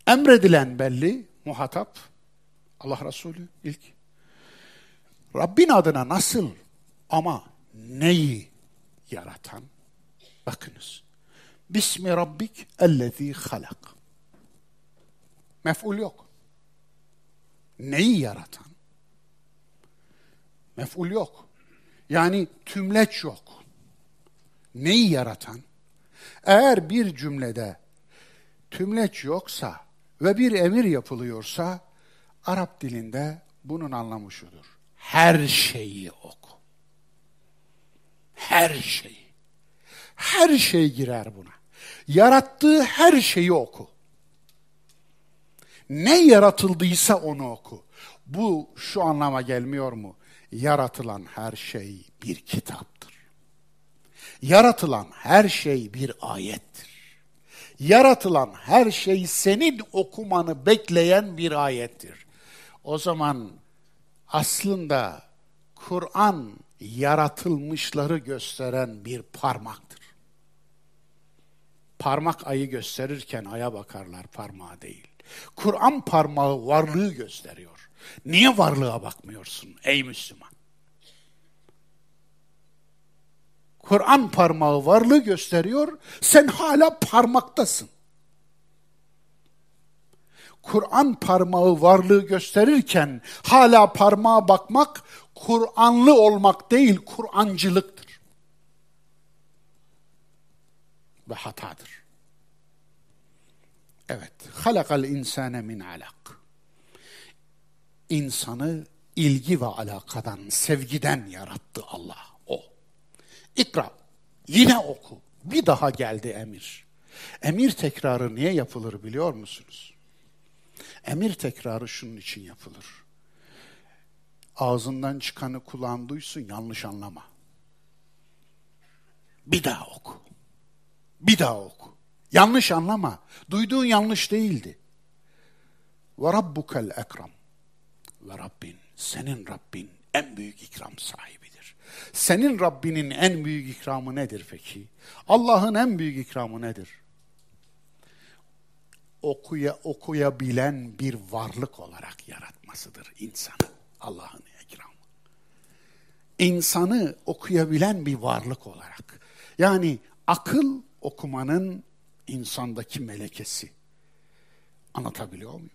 Emredilen belli. Muhatap. Allah Resulü ilk. Rabbin adına nasıl ama neyi yaratan? Bakınız. Bismi Rabbik ellezî halak. Mef'ul yok. Neyi yaratan? Mef'ul yok. Yani tümleç yok. Neyi yaratan? Eğer bir cümlede tümleç yoksa ve bir emir yapılıyorsa Arap dilinde bunun anlamı şudur. Her şeyi oku. Her şeyi. Her şey girer buna. Yarattığı her şeyi oku. Ne yaratıldıysa onu oku. Bu şu anlama gelmiyor mu? Yaratılan her şey bir kitaptır. Yaratılan her şey bir ayettir. Yaratılan her şey senin okumanı bekleyen bir ayettir. O zaman aslında Kur'an yaratılmışları gösteren bir parmaktır. Parmak ayı gösterirken aya bakarlar, parmağa değil. Kur'an parmağı varlığı gösteriyor. Niye varlığa bakmıyorsun ey Müslüman? Kur'an parmağı varlığı gösteriyor, sen hala parmaktasın. Kur'an parmağı varlığı gösterirken hala parmağa bakmak Kur'anlı olmak değil, Kur'ancılıktır. Ve hatadır. Evet, halakal insane min alak insanı ilgi ve alakadan, sevgiden yarattı Allah. İkra. Yine oku. Bir daha geldi emir. Emir tekrarı niye yapılır biliyor musunuz? Emir tekrarı şunun için yapılır. Ağzından çıkanı kulağın duysun yanlış anlama. Bir daha oku. Bir daha oku. Yanlış anlama. Duyduğun yanlış değildi. Ve rabbukel ekram ve Rabbin, senin Rabbin en büyük ikram sahibidir. Senin Rabbinin en büyük ikramı nedir peki? Allah'ın en büyük ikramı nedir? Okuya, okuyabilen bir varlık olarak yaratmasıdır insanı. Allah'ın ikramı. İnsanı okuyabilen bir varlık olarak. Yani akıl okumanın insandaki melekesi. Anlatabiliyor muyum?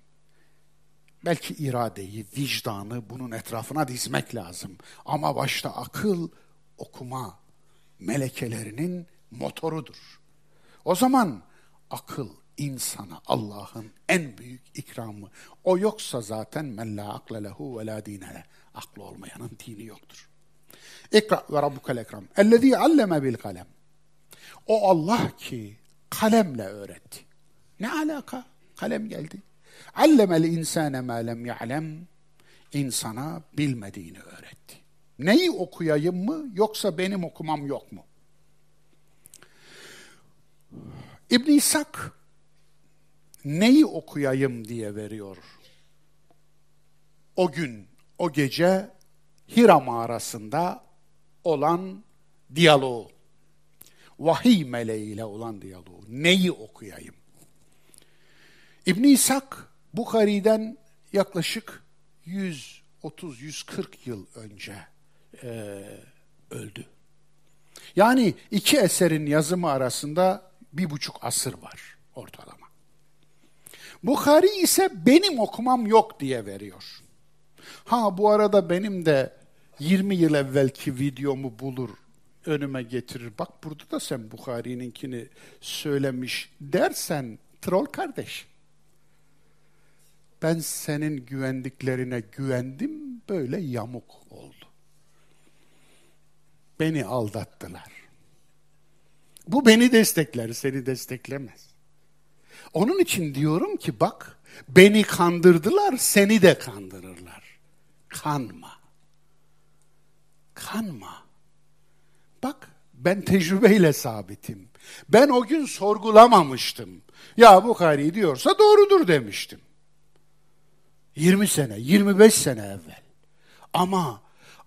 Belki iradeyi, vicdanı bunun etrafına dizmek lazım. Ama başta akıl, okuma melekelerinin motorudur. O zaman akıl insana Allah'ın en büyük ikramı. O yoksa zaten men la akle lehu ve la dine Aklı olmayanın dini yoktur. İkra ve rabbukel ekram. Ellezî alleme bil kalem. O Allah ki kalemle öğretti. Ne alaka? Kalem geldi. Allemel insane ma lem ya'lem. İnsana bilmediğini öğretti. Neyi okuyayım mı yoksa benim okumam yok mu? İbn İshak neyi okuyayım diye veriyor. O gün, o gece Hira mağarasında olan diyaloğu. Vahiy meleğiyle olan diyaloğu. Neyi okuyayım? İbn İshak Bukhari'den yaklaşık 130-140 yıl önce e, öldü. Yani iki eserin yazımı arasında bir buçuk asır var ortalama. Bukhari ise benim okumam yok diye veriyor. Ha bu arada benim de 20 yıl evvelki videomu bulur, önüme getirir. Bak burada da sen Bukhari'ninkini söylemiş dersen troll kardeş. Ben senin güvendiklerine güvendim, böyle yamuk oldu. Beni aldattılar. Bu beni destekler, seni desteklemez. Onun için diyorum ki bak, beni kandırdılar, seni de kandırırlar. Kanma. Kanma. Bak, ben tecrübeyle sabitim. Ben o gün sorgulamamıştım. Ya Bukhari diyorsa doğrudur demiştim. 20 sene, 25 sene evvel. Ama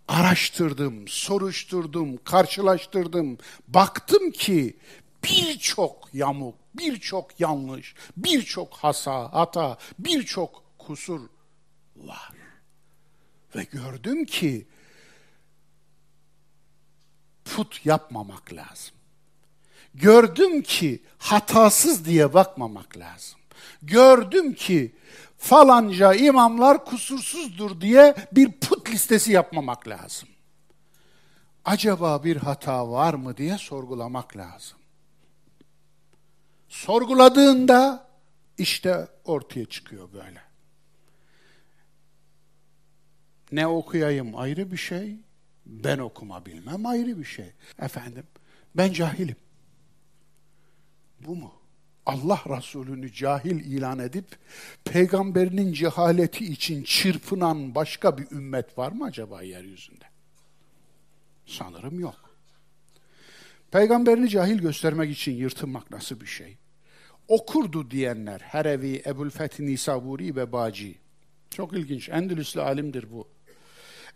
araştırdım, soruşturdum, karşılaştırdım. Baktım ki birçok yamuk, birçok yanlış, birçok hasa, hata, birçok kusur var. Ve gördüm ki put yapmamak lazım. Gördüm ki hatasız diye bakmamak lazım. Gördüm ki falanca imamlar kusursuzdur diye bir put listesi yapmamak lazım. Acaba bir hata var mı diye sorgulamak lazım. Sorguladığında işte ortaya çıkıyor böyle. Ne okuyayım ayrı bir şey, ben okuma bilmem ayrı bir şey. Efendim, ben cahilim. Bu mu? Allah Resulü'nü cahil ilan edip peygamberinin cehaleti için çırpınan başka bir ümmet var mı acaba yeryüzünde? Sanırım yok. Peygamberini cahil göstermek için yırtınmak nasıl bir şey? Okurdu diyenler Herevi, Ebu'l-Fethi Nisaburi ve Baci. Çok ilginç. Endülüslü alimdir bu.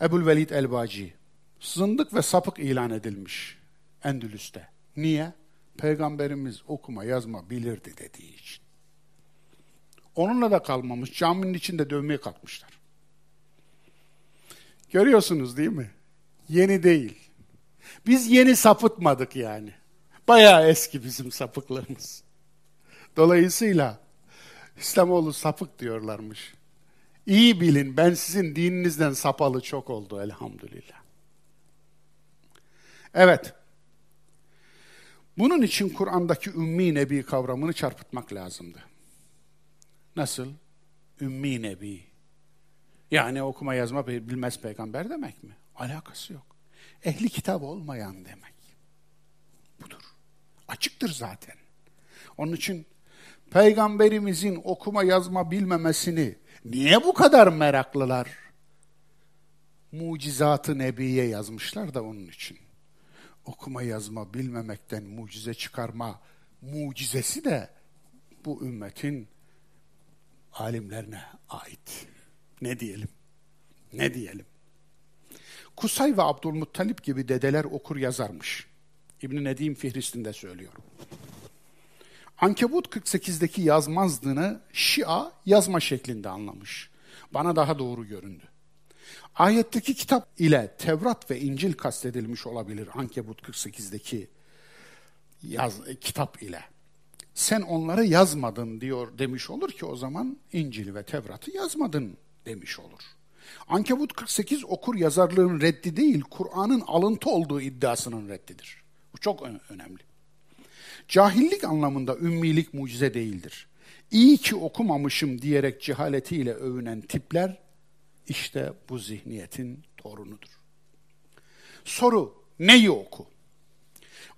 Ebu'l-Velid el-Baci. Zındık ve sapık ilan edilmiş Endülüs'te. Niye? Peygamberimiz okuma yazma bilirdi dediği için. Onunla da kalmamış. Caminin içinde dövmeye kalkmışlar. Görüyorsunuz değil mi? Yeni değil. Biz yeni sapıtmadık yani. Bayağı eski bizim sapıklarımız. Dolayısıyla İslamoğlu sapık diyorlarmış. İyi bilin ben sizin dininizden sapalı çok oldu elhamdülillah. Evet. Bunun için Kur'an'daki ümmi nebi kavramını çarpıtmak lazımdı. Nasıl? Ümmi nebi. Yani okuma yazma bilmez peygamber demek mi? Alakası yok. Ehli kitap olmayan demek. Budur. Açıktır zaten. Onun için peygamberimizin okuma yazma bilmemesini niye bu kadar meraklılar? Mucizatı Nebi'ye yazmışlar da onun için okuma yazma bilmemekten mucize çıkarma mucizesi de bu ümmetin alimlerine ait. Ne diyelim? Ne diyelim? Kusay ve Abdülmuttalip gibi dedeler okur yazarmış. İbn Nedim Fihrist'inde söylüyor. Ankebut 48'deki yazmazdığını Şia yazma şeklinde anlamış. Bana daha doğru göründü. Ayetteki kitap ile Tevrat ve İncil kastedilmiş olabilir Ankebut 48'deki yaz, kitap ile. Sen onları yazmadın diyor demiş olur ki o zaman İncil ve Tevrat'ı yazmadın demiş olur. Ankebut 48 okur yazarlığın reddi değil, Kur'an'ın alıntı olduğu iddiasının reddidir. Bu çok önemli. Cahillik anlamında ümmilik mucize değildir. İyi ki okumamışım diyerek cehaletiyle övünen tipler işte bu zihniyetin torunudur. Soru, neyi oku?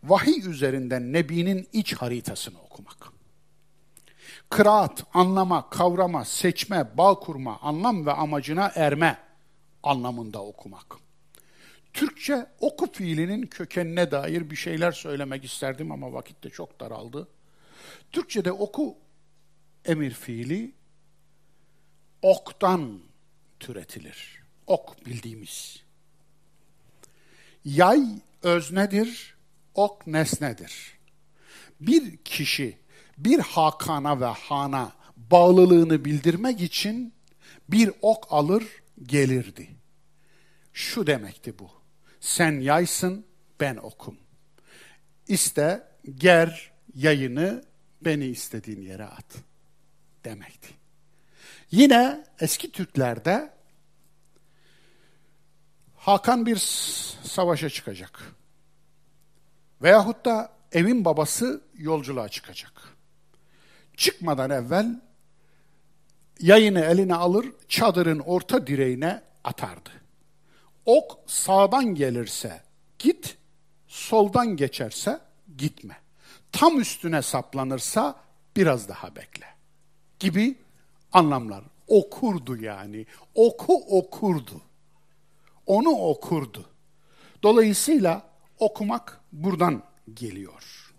Vahiy üzerinden Nebi'nin iç haritasını okumak. Kıraat, anlama, kavrama, seçme, bağ kurma, anlam ve amacına erme anlamında okumak. Türkçe oku fiilinin kökenine dair bir şeyler söylemek isterdim ama vakit de çok daraldı. Türkçe'de oku emir fiili oktan türetilir. Ok bildiğimiz. Yay öznedir, ok nesnedir. Bir kişi bir hakana ve hana bağlılığını bildirmek için bir ok alır gelirdi. Şu demekti bu. Sen yaysın, ben okum. İste ger yayını beni istediğin yere at demekti. Yine eski Türklerde Hakan bir savaşa çıkacak. Veyahut da evin babası yolculuğa çıkacak. Çıkmadan evvel yayını eline alır, çadırın orta direğine atardı. Ok sağdan gelirse git, soldan geçerse gitme. Tam üstüne saplanırsa biraz daha bekle. Gibi anlamlar. Okurdu yani. Oku okurdu. Onu okurdu. Dolayısıyla okumak buradan geliyor.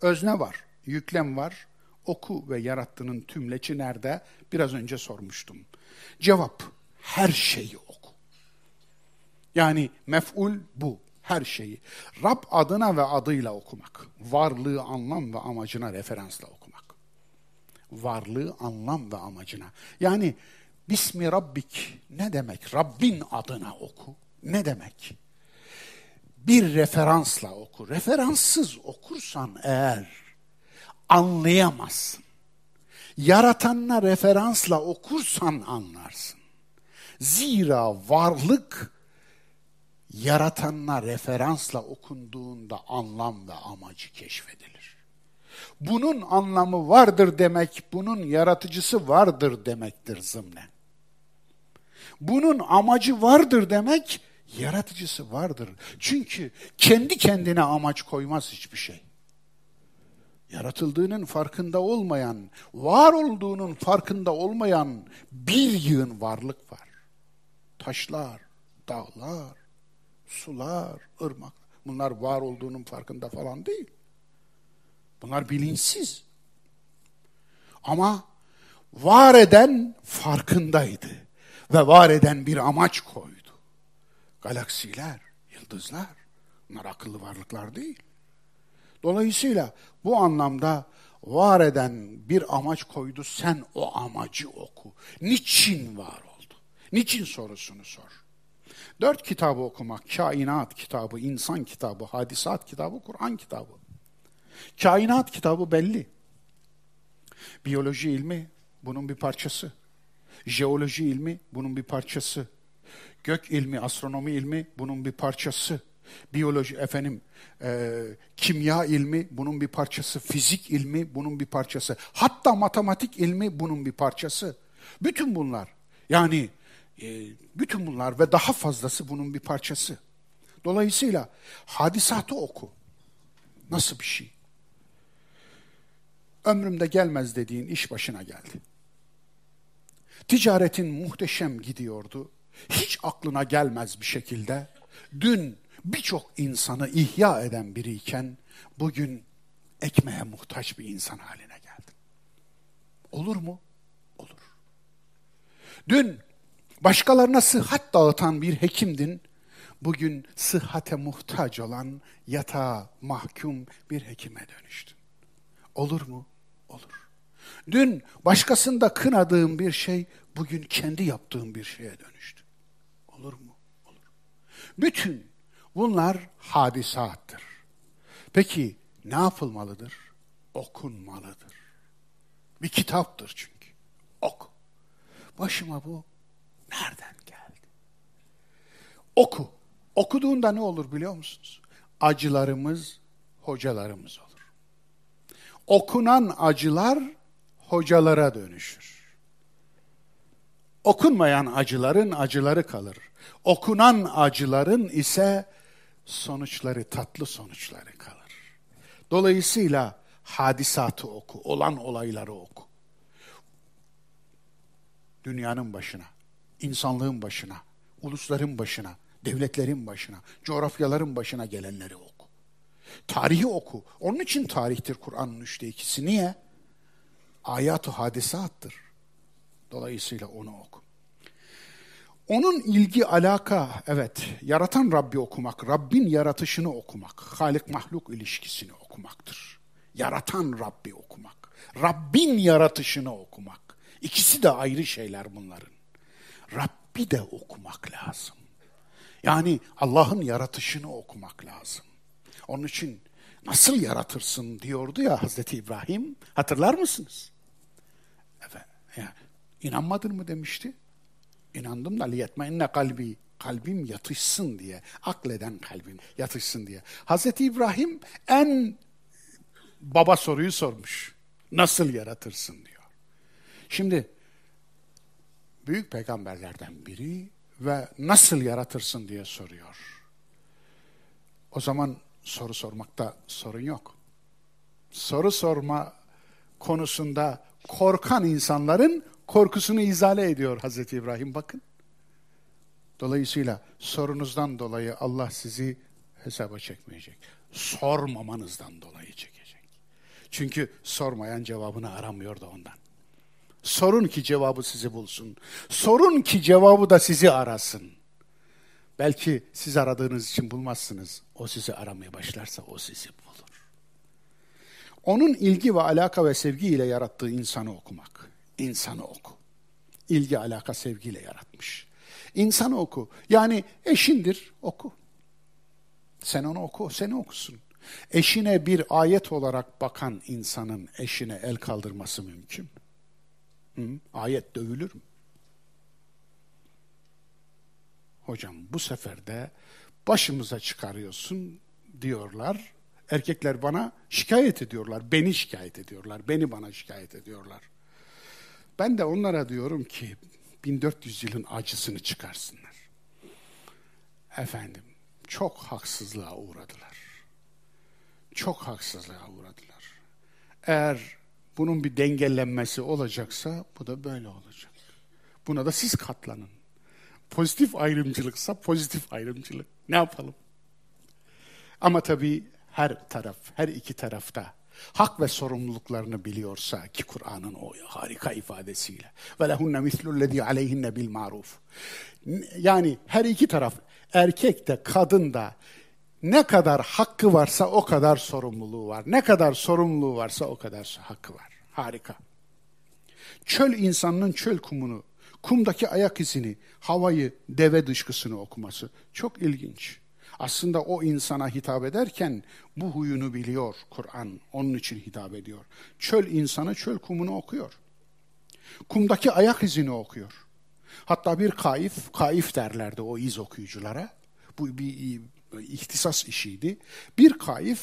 Özne var, yüklem var. Oku ve yarattığının tümleçi nerede? Biraz önce sormuştum. Cevap, her şeyi oku. Yani mef'ul bu, her şeyi. Rab adına ve adıyla okumak. Varlığı, anlam ve amacına referansla okumak. Varlığı, anlam ve amacına. Yani Bismi Rabbik ne demek? Rabbin adına oku. Ne demek? Bir referansla oku. Referanssız okursan eğer anlayamazsın. Yaratanla referansla okursan anlarsın. Zira varlık yaratanla referansla okunduğunda anlam ve amacı keşfedilir. Bunun anlamı vardır demek, bunun yaratıcısı vardır demektir zımnen. Bunun amacı vardır demek, yaratıcısı vardır. Çünkü kendi kendine amaç koymaz hiçbir şey. Yaratıldığının farkında olmayan, var olduğunun farkında olmayan bir yığın varlık var. Taşlar, dağlar, sular, ırmak. Bunlar var olduğunun farkında falan değil. Bunlar bilinçsiz. Ama var eden farkındaydı ve var eden bir amaç koydu. Galaksiler, yıldızlar, bunlar akıllı varlıklar değil. Dolayısıyla bu anlamda var eden bir amaç koydu, sen o amacı oku. Niçin var oldu? Niçin sorusunu sor. Dört kitabı okumak, kainat kitabı, insan kitabı, hadisat kitabı, Kur'an kitabı. Kainat kitabı belli. Biyoloji ilmi bunun bir parçası. Jeoloji ilmi bunun bir parçası. Gök ilmi, astronomi ilmi bunun bir parçası. Biyoloji, efendim, e, kimya ilmi bunun bir parçası. Fizik ilmi bunun bir parçası. Hatta matematik ilmi bunun bir parçası. Bütün bunlar, yani e, bütün bunlar ve daha fazlası bunun bir parçası. Dolayısıyla hadisatı oku. Nasıl bir şey? Ömrümde gelmez dediğin iş başına geldi. Ticaretin muhteşem gidiyordu. Hiç aklına gelmez bir şekilde. Dün birçok insanı ihya eden biriyken bugün ekmeğe muhtaç bir insan haline geldin. Olur mu? Olur. Dün Başkalarına sıhhat dağıtan bir hekimdin. Bugün sıhhate muhtaç olan yatağa mahkum bir hekime dönüştün. Olur mu? Olur. Dün başkasında kınadığım bir şey bugün kendi yaptığım bir şeye dönüştü. Olur mu? Olur. Bütün bunlar hadisattır. Peki ne yapılmalıdır? Okunmalıdır. Bir kitaptır çünkü. Ok. Başıma bu nereden geldi? Oku. Okuduğunda ne olur biliyor musunuz? Acılarımız hocalarımız olur. Okunan acılar hocalara dönüşür. Okunmayan acıların acıları kalır. Okunan acıların ise sonuçları, tatlı sonuçları kalır. Dolayısıyla hadisatı oku, olan olayları oku. Dünyanın başına, insanlığın başına, ulusların başına, devletlerin başına, coğrafyaların başına gelenleri oku. Tarihi oku. Onun için tarihtir Kur'an'ın üçte ikisi. Niye? Ayat-ı hadisattır. Dolayısıyla onu oku. Onun ilgi alaka, evet, yaratan Rabbi okumak, Rabbin yaratışını okumak, Halik mahluk ilişkisini okumaktır. Yaratan Rabbi okumak, Rabbin yaratışını okumak. İkisi de ayrı şeyler bunların. Rabbi de okumak lazım. Yani Allah'ın yaratışını okumak lazım. Onun için nasıl yaratırsın diyordu ya Hazreti İbrahim. Hatırlar mısınız? Evet. Yani, inanmadın mı demişti. İnandım da liyetmeinne kalbi. Kalbim yatışsın diye. Akleden kalbim yatışsın diye. Hazreti İbrahim en baba soruyu sormuş. Nasıl yaratırsın diyor. Şimdi büyük peygamberlerden biri ve nasıl yaratırsın diye soruyor. O zaman soru sormakta sorun yok. Soru sorma konusunda korkan insanların korkusunu izale ediyor Hazreti İbrahim bakın. Dolayısıyla sorunuzdan dolayı Allah sizi hesaba çekmeyecek. Sormamanızdan dolayı çekecek. Çünkü sormayan cevabını aramıyor da ondan. Sorun ki cevabı sizi bulsun. Sorun ki cevabı da sizi arasın. Belki siz aradığınız için bulmazsınız. O sizi aramaya başlarsa o sizi bulur. Onun ilgi ve alaka ve sevgiyle yarattığı insanı okumak. İnsanı oku. İlgi, alaka, sevgiyle yaratmış. İnsanı oku. Yani eşindir, oku. Sen onu oku, seni okusun. Eşine bir ayet olarak bakan insanın eşine el kaldırması mümkün mü? Hı? Ayet dövülür mü? Hocam bu sefer de başımıza çıkarıyorsun diyorlar. Erkekler bana şikayet ediyorlar. Beni şikayet ediyorlar. Beni bana şikayet ediyorlar. Ben de onlara diyorum ki 1400 yılın acısını çıkarsınlar. Efendim çok haksızlığa uğradılar. Çok haksızlığa uğradılar. Eğer bunun bir dengelenmesi olacaksa bu da böyle olacak. Buna da siz katlanın. Pozitif ayrımcılıksa pozitif ayrımcılık. Ne yapalım? Ama tabii her taraf, her iki tarafta hak ve sorumluluklarını biliyorsa ki Kur'an'ın o harika ifadesiyle ve lehunne mislullezî aleyhinne bil maruf. Yani her iki taraf erkek de kadın da ne kadar hakkı varsa o kadar sorumluluğu var. Ne kadar sorumluluğu varsa o kadar hakkı var. Harika. Çöl insanının çöl kumunu, kumdaki ayak izini, havayı, deve dışkısını okuması çok ilginç. Aslında o insana hitap ederken bu huyunu biliyor Kur'an. Onun için hitap ediyor. Çöl insanı çöl kumunu okuyor. Kumdaki ayak izini okuyor. Hatta bir kaif, kaif derlerdi o iz okuyuculara. Bu bir ihtisas işiydi. Bir kaif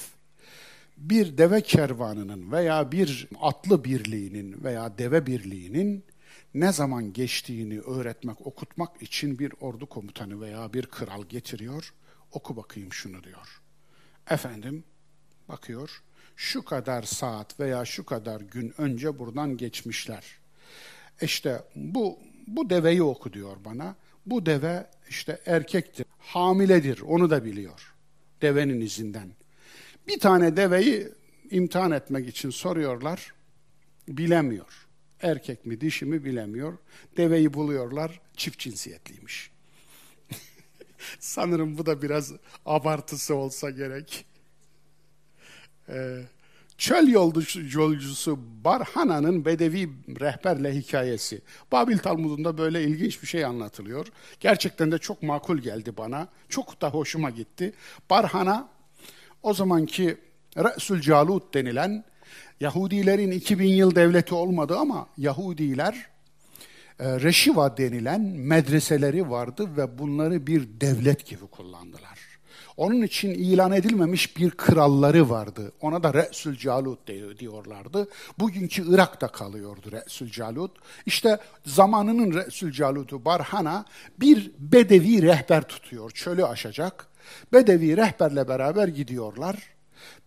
bir deve kervanının veya bir atlı birliğinin veya deve birliğinin ne zaman geçtiğini öğretmek, okutmak için bir ordu komutanı veya bir kral getiriyor. Oku bakayım şunu diyor. Efendim bakıyor. Şu kadar saat veya şu kadar gün önce buradan geçmişler. İşte bu bu deveyi oku diyor bana. Bu deve işte erkektir, hamiledir. Onu da biliyor. Devenin izinden. Bir tane deveyi imtihan etmek için soruyorlar. Bilemiyor. Erkek mi dişi mi bilemiyor. Deveyi buluyorlar çift cinsiyetliymiş. Sanırım bu da biraz abartısı olsa gerek. Ee, çöl yolcusu Barhana'nın Bedevi rehberle hikayesi. Babil Talmud'unda böyle ilginç bir şey anlatılıyor. Gerçekten de çok makul geldi bana. Çok da hoşuma gitti. Barhana o zamanki Resul Calut denilen Yahudilerin 2000 yıl devleti olmadı ama Yahudiler e, Reşiva denilen medreseleri vardı ve bunları bir devlet gibi kullandılar. Onun için ilan edilmemiş bir kralları vardı. Ona da Resul Calut diyorlardı. Bugünkü Irak'ta kalıyordu Resul Calut. İşte zamanının Resul Calut'u Barhana bir bedevi rehber tutuyor. Çölü aşacak. Bedevi rehberle beraber gidiyorlar.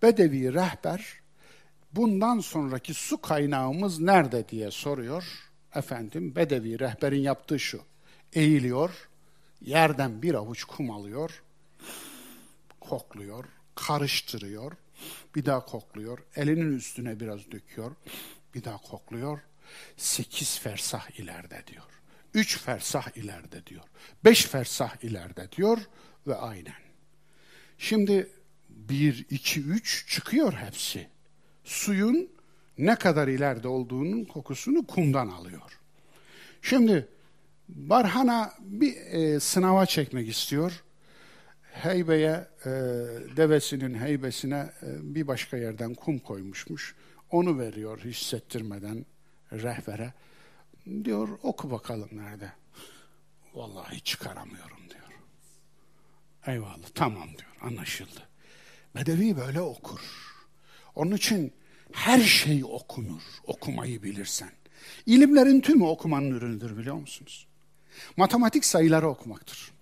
Bedevi rehber bundan sonraki su kaynağımız nerede diye soruyor. Efendim Bedevi rehberin yaptığı şu. Eğiliyor, yerden bir avuç kum alıyor, kokluyor, karıştırıyor, bir daha kokluyor, elinin üstüne biraz döküyor, bir daha kokluyor. Sekiz fersah ileride diyor. Üç fersah ileride diyor. Beş fersah ileride diyor ve aynen. Şimdi bir, iki, üç çıkıyor hepsi. Suyun ne kadar ileride olduğunun kokusunu kumdan alıyor. Şimdi Barhana bir e, sınava çekmek istiyor. Heybeye, e, devesinin heybesine e, bir başka yerden kum koymuşmuş. Onu veriyor hissettirmeden rehbere. Diyor oku bakalım nerede. Vallahi çıkaramıyorum diyor. Eyvallah tamam diyor anlaşıldı. Bedevi böyle okur. Onun için her şey okunur, okumayı bilirsen. İlimlerin tümü okumanın ürünüdür biliyor musunuz? Matematik sayıları okumaktır.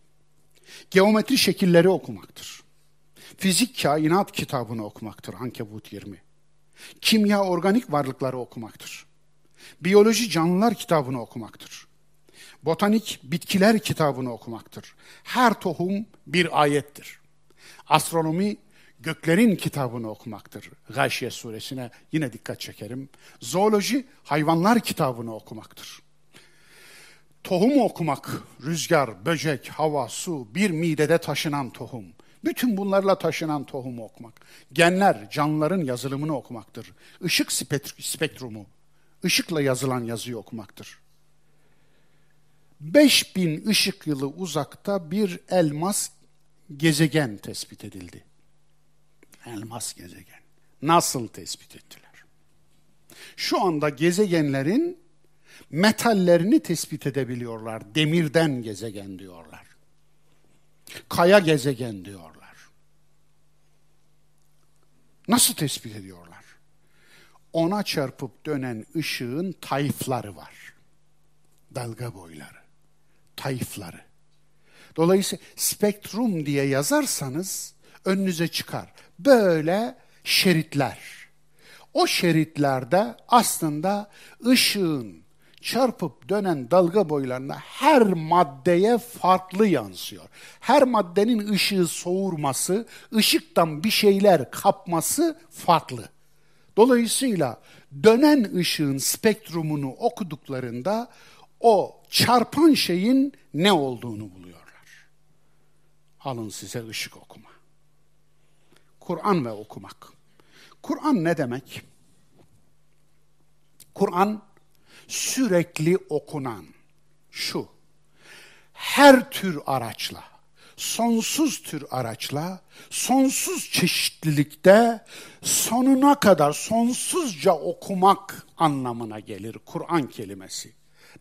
Geometri şekilleri okumaktır. Fizik kainat kitabını okumaktır Ankebut 20. Kimya organik varlıkları okumaktır. Biyoloji canlılar kitabını okumaktır. Botanik bitkiler kitabını okumaktır. Her tohum bir ayettir. Astronomi göklerin kitabını okumaktır. Gâşiye suresine yine dikkat çekerim. Zooloji hayvanlar kitabını okumaktır. Tohum okumak, rüzgar, böcek, hava, su, bir midede taşınan tohum. Bütün bunlarla taşınan tohumu okumak. Genler, canlıların yazılımını okumaktır. Işık spektrumu, ışıkla yazılan yazıyı okumaktır. 5000 ışık yılı uzakta bir elmas gezegen tespit edildi. Elmas gezegen. Nasıl tespit ettiler? Şu anda gezegenlerin metallerini tespit edebiliyorlar. Demirden gezegen diyorlar. Kaya gezegen diyorlar. Nasıl tespit ediyorlar? Ona çarpıp dönen ışığın tayfları var. Dalga boyları, tayfları. Dolayısıyla spektrum diye yazarsanız önünüze çıkar. Böyle şeritler. O şeritlerde aslında ışığın çarpıp dönen dalga boylarına her maddeye farklı yansıyor. Her maddenin ışığı soğurması, ışıktan bir şeyler kapması farklı. Dolayısıyla dönen ışığın spektrumunu okuduklarında o çarpan şeyin ne olduğunu buluyorlar. Alın size ışık okuma. Kur'an ve okumak. Kur'an ne demek? Kur'an sürekli okunan şu. Her tür araçla, sonsuz tür araçla, sonsuz çeşitlilikte sonuna kadar sonsuzca okumak anlamına gelir Kur'an kelimesi.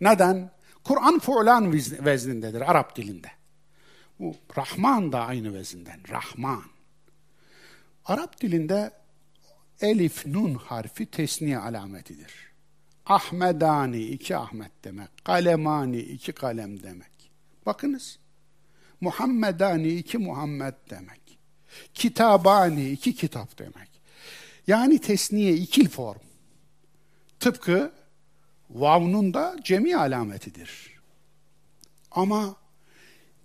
Neden? Kur'an fu'lan veznindedir Arap dilinde. Bu Rahman da aynı vezinden. Rahman. Arap dilinde elif nun harfi tesniye alametidir. Ahmedani iki Ahmet demek. Kalemani iki kalem demek. Bakınız. Muhammedani iki Muhammed demek. Kitabani iki kitap demek. Yani tesniye ikil form. Tıpkı vavnun da cemi alametidir. Ama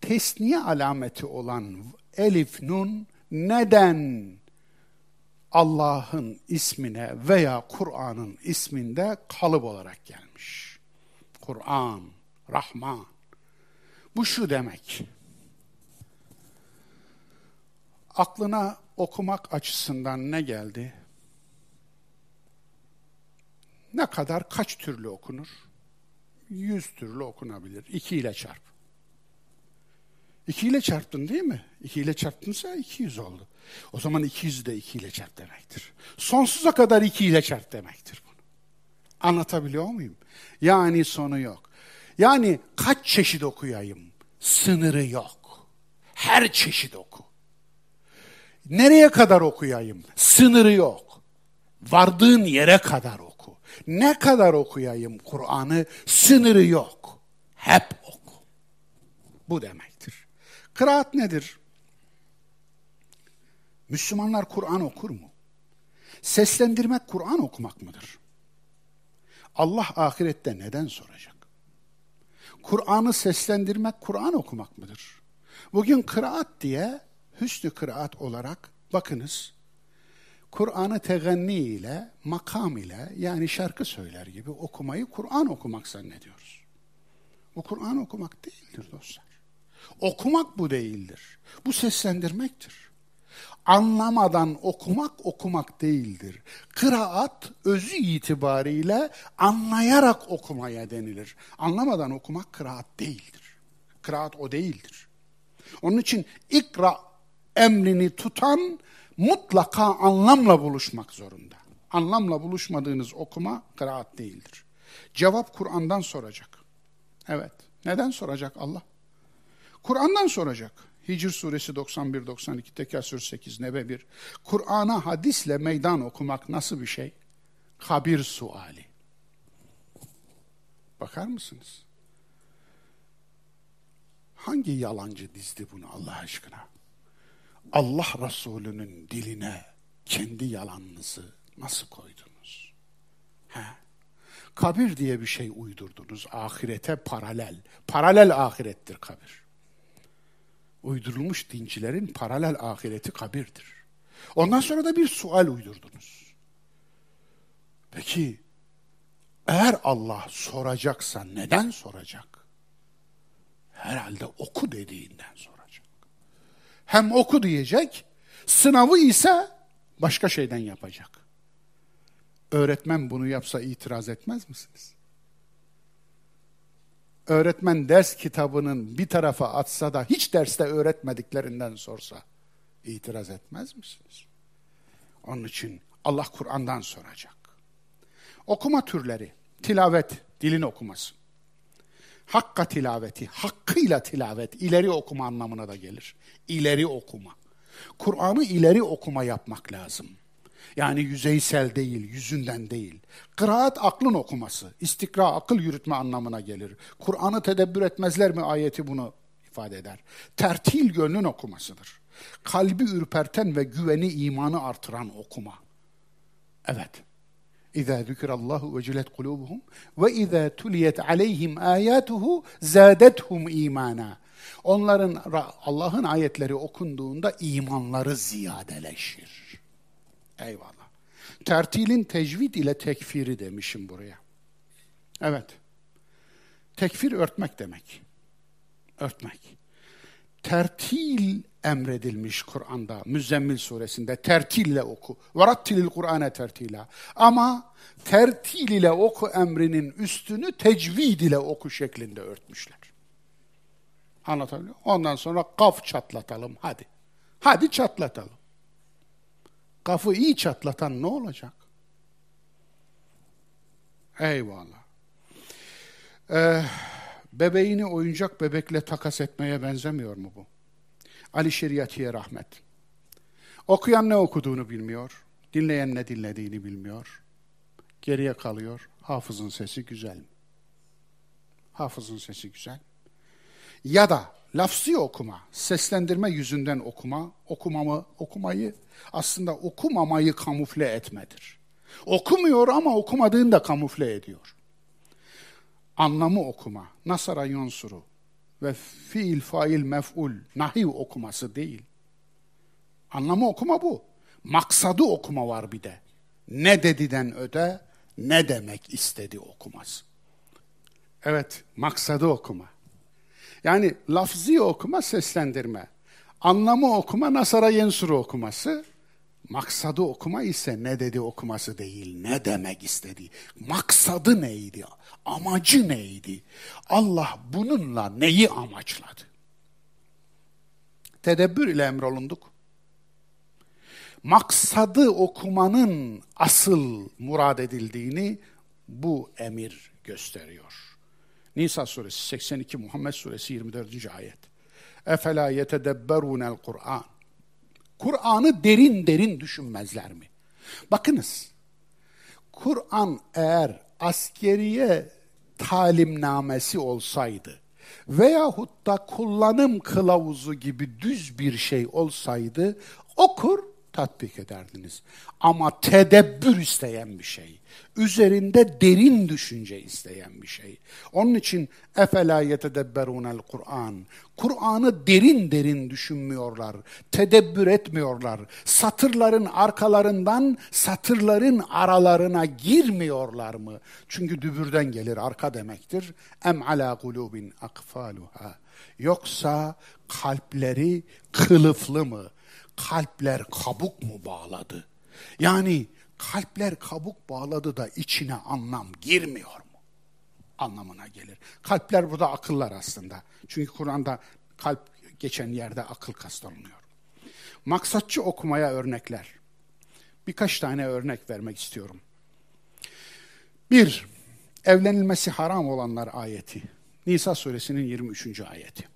tesniye alameti olan elif nun neden Allah'ın ismine veya Kur'an'ın isminde kalıp olarak gelmiş. Kur'an, Rahman. Bu şu demek. Aklına okumak açısından ne geldi? Ne kadar, kaç türlü okunur? Yüz türlü okunabilir. İki ile çarp. İki ile çarptın değil mi? İki ile çarptınsa iki yüz oldu. O zaman iki yüz de iki ile çarp demektir. Sonsuza kadar iki ile çarp demektir bunu. Anlatabiliyor muyum? Yani sonu yok. Yani kaç çeşit okuyayım? Sınırı yok. Her çeşit oku. Nereye kadar okuyayım? Sınırı yok. Vardığın yere kadar oku. Ne kadar okuyayım Kur'an'ı? Sınırı yok. Hep oku. Bu demektir. Kıraat nedir? Müslümanlar Kur'an okur mu? Seslendirmek Kur'an okumak mıdır? Allah ahirette neden soracak? Kur'an'ı seslendirmek Kur'an okumak mıdır? Bugün kıraat diye hüsnü kıraat olarak bakınız Kur'an'ı teganni ile, makam ile yani şarkı söyler gibi okumayı Kur'an okumak zannediyoruz. Bu Kur'an okumak değildir dostlar. Okumak bu değildir. Bu seslendirmektir. Anlamadan okumak okumak değildir. Kıraat özü itibariyle anlayarak okumaya denilir. Anlamadan okumak kıraat değildir. Kıraat o değildir. Onun için ikra emrini tutan mutlaka anlamla buluşmak zorunda. Anlamla buluşmadığınız okuma kıraat değildir. Cevap Kur'an'dan soracak. Evet. Neden soracak Allah? Kur'an'dan soracak. Hicr suresi 91-92, Tekasür 8, Nebe 1. Kur'an'a hadisle meydan okumak nasıl bir şey? Kabir suali. Bakar mısınız? Hangi yalancı dizdi bunu Allah aşkına? Allah Resulü'nün diline kendi yalanınızı nasıl koydunuz? He? Kabir diye bir şey uydurdunuz. Ahirete paralel. Paralel ahirettir kabir. Uydurulmuş dincilerin paralel ahireti kabirdir. Ondan sonra da bir sual uydurdunuz. Peki eğer Allah soracaksa neden soracak? Herhalde oku dediğinden soracak. Hem oku diyecek, sınavı ise başka şeyden yapacak. Öğretmen bunu yapsa itiraz etmez misiniz? Öğretmen ders kitabının bir tarafa atsa da hiç derste öğretmediklerinden sorsa itiraz etmez misiniz? Onun için Allah Kur'an'dan soracak. Okuma türleri, tilavet, dilin okuması. Hakka tilaveti, hakkıyla tilavet, ileri okuma anlamına da gelir. İleri okuma. Kur'an'ı ileri okuma yapmak lazım. Yani yüzeysel değil, yüzünden değil. Kıraat aklın okuması, istikra akıl yürütme anlamına gelir. Kur'an'ı tedebbür etmezler mi ayeti bunu ifade eder. Tertil gönlün okumasıdır. Kalbi ürperten ve güveni imanı artıran okuma. Evet. İza zikrallahu vecilet kulubuhum ve iza tuliyet aleyhim ayatuhu zadethum imana. Onların Allah'ın ayetleri okunduğunda imanları ziyadeleşir. Eyvallah. Tertilin tecvid ile tekfiri demişim buraya. Evet. Tekfir örtmek demek. Örtmek. Tertil emredilmiş Kur'an'da, Müzzemmil suresinde tertille oku. Varattilil Kur'ane tertila. Ama tertil ile oku emrinin üstünü tecvid ile oku şeklinde örtmüşler. Anlatabiliyor Ondan sonra kaf çatlatalım hadi. Hadi çatlatalım. Kafı iyi çatlatan ne olacak? Eyvallah. Ee, bebeğini oyuncak bebekle takas etmeye benzemiyor mu bu? Ali Şeriatiye rahmet. Okuyan ne okuduğunu bilmiyor, dinleyen ne dinlediğini bilmiyor. Geriye kalıyor, hafızın sesi güzel? Hafızın sesi güzel. Ya da lafzi okuma, seslendirme yüzünden okuma, okumamı, okumayı aslında okumamayı kamufle etmedir. Okumuyor ama okumadığını da kamufle ediyor. Anlamı okuma, nasara yonsuru ve fiil, fail, mef'ul, nahiv okuması değil. Anlamı okuma bu. Maksadı okuma var bir de. Ne dediden öde, ne demek istedi okuması. Evet, maksadı okuma. Yani lafzi okuma seslendirme. Anlamı okuma Nasara Yensur'u okuması. Maksadı okuma ise ne dedi okuması değil, ne demek istedi. Maksadı neydi? Amacı neydi? Allah bununla neyi amaçladı? Tedebbür ile emrolunduk. Maksadı okumanın asıl murad edildiğini bu emir gösteriyor. Nisa suresi 82, Muhammed suresi 24. ayet. Efela yetedebberunel Kur'an. Kur'an'ı derin derin düşünmezler mi? Bakınız, Kur'an eğer askeriye talimnamesi olsaydı veyahut da kullanım kılavuzu gibi düz bir şey olsaydı okur tatbik ederdiniz. Ama tedebbür isteyen bir şey. Üzerinde derin düşünce isteyen bir şey. Onun için efela yetedebberunel Kur'an. Kur'an'ı derin derin düşünmüyorlar. Tedebbür etmiyorlar. Satırların arkalarından satırların aralarına girmiyorlar mı? Çünkü dübürden gelir arka demektir. Em ala kulubin akfaluha. Yoksa kalpleri kılıflı mı? Kalpler kabuk mu bağladı? Yani kalpler kabuk bağladı da içine anlam girmiyor mu? Anlamına gelir. Kalpler burada akıllar aslında. Çünkü Kur'an'da kalp geçen yerde akıl kastlanıyor. Maksatçı okumaya örnekler. Birkaç tane örnek vermek istiyorum. Bir, evlenilmesi haram olanlar ayeti. Nisa suresinin 23. ayeti.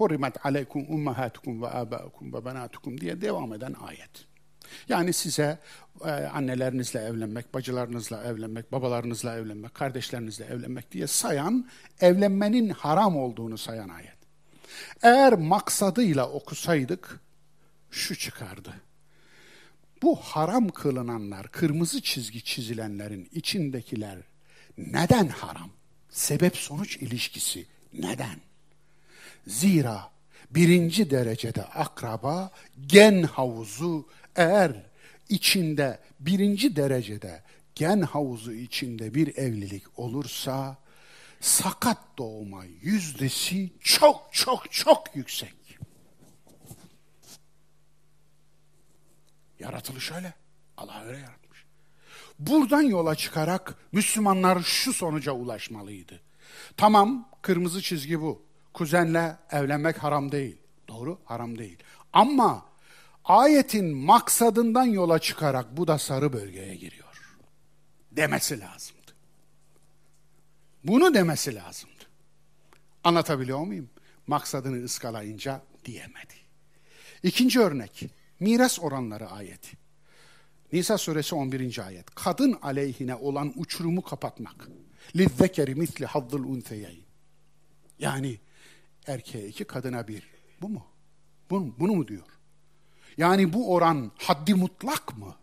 Hurrimet aleykum ummahatukum ve abaukum ve benatukum diye devam eden ayet. Yani size e, annelerinizle evlenmek, bacılarınızla evlenmek, babalarınızla evlenmek, kardeşlerinizle evlenmek diye sayan, evlenmenin haram olduğunu sayan ayet. Eğer maksadıyla okusaydık şu çıkardı. Bu haram kılınanlar, kırmızı çizgi çizilenlerin içindekiler neden haram? Sebep sonuç ilişkisi neden? Zira birinci derecede akraba gen havuzu eğer içinde birinci derecede gen havuzu içinde bir evlilik olursa sakat doğuma yüzdesi çok çok çok yüksek. Yaratılış öyle. Allah öyle yaratmış. Buradan yola çıkarak Müslümanlar şu sonuca ulaşmalıydı. Tamam kırmızı çizgi bu kuzenle evlenmek haram değil. Doğru, haram değil. Ama ayetin maksadından yola çıkarak bu da sarı bölgeye giriyor. Demesi lazımdı. Bunu demesi lazımdı. Anlatabiliyor muyum? Maksadını ıskalayınca diyemedi. İkinci örnek, miras oranları ayeti. Nisa suresi 11. ayet. Kadın aleyhine olan uçurumu kapatmak. لِذَّكَرِ misli haddıl unseyeyn. Yani erkeğe iki, kadına bir. Bu mu? Bunu, bunu mu diyor? Yani bu oran haddi mutlak mı?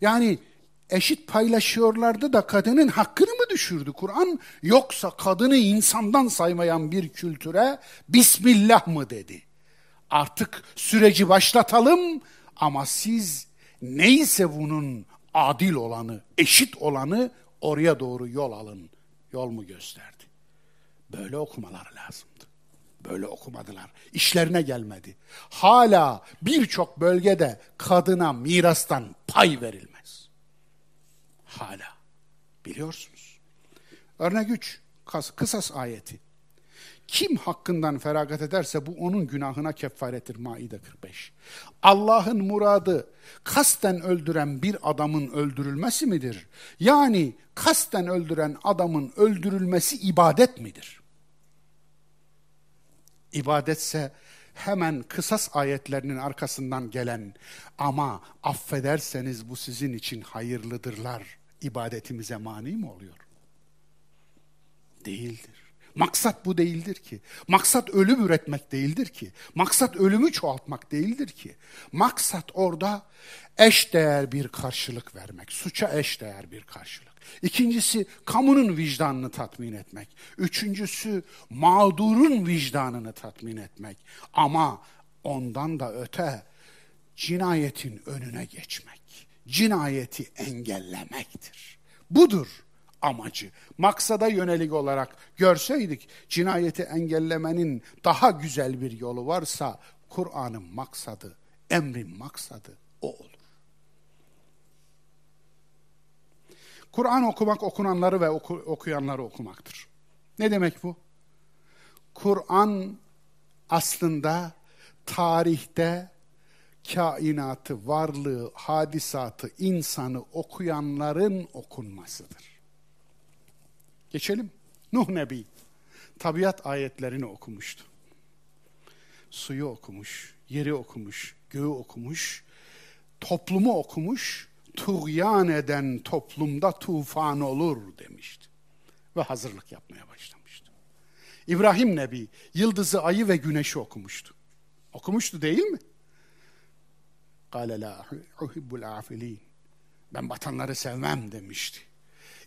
Yani eşit paylaşıyorlardı da kadının hakkını mı düşürdü Kur'an? Yoksa kadını insandan saymayan bir kültüre Bismillah mı dedi? Artık süreci başlatalım ama siz neyse bunun adil olanı, eşit olanı oraya doğru yol alın. Yol mu gösterdi? Böyle okumalar lazımdı. Böyle okumadılar. İşlerine gelmedi. Hala birçok bölgede kadına mirastan pay verilmez. Hala. Biliyorsunuz. Örnek 3. Kısas ayeti. Kim hakkından feragat ederse bu onun günahına kefarettir Maide 45. Allah'ın muradı kasten öldüren bir adamın öldürülmesi midir? Yani kasten öldüren adamın öldürülmesi ibadet midir? İbadetse hemen kısas ayetlerinin arkasından gelen ama affederseniz bu sizin için hayırlıdırlar ibadetimize mani mi oluyor? Değildir. Maksat bu değildir ki. Maksat ölüm üretmek değildir ki. Maksat ölümü çoğaltmak değildir ki. Maksat orada eş değer bir karşılık vermek. Suça eş değer bir karşılık. İkincisi kamunun vicdanını tatmin etmek. Üçüncüsü mağdurun vicdanını tatmin etmek. Ama ondan da öte cinayetin önüne geçmek, cinayeti engellemektir. Budur amacı. Maksada yönelik olarak görseydik cinayeti engellemenin daha güzel bir yolu varsa Kur'an'ın maksadı, emrin maksadı o olur. Kur'an okumak okunanları ve oku, okuyanları okumaktır. Ne demek bu? Kur'an aslında tarihte kainatı, varlığı, hadisatı, insanı okuyanların okunmasıdır. Geçelim. Nuh Nebi tabiat ayetlerini okumuştu. Suyu okumuş, yeri okumuş, göğü okumuş, toplumu okumuş, tuğyan eden toplumda tufan olur demişti. Ve hazırlık yapmaya başlamıştı. İbrahim Nebi yıldızı, ayı ve güneşi okumuştu. Okumuştu değil mi? Kale la uhibbul afilin. Ben batanları sevmem demişti.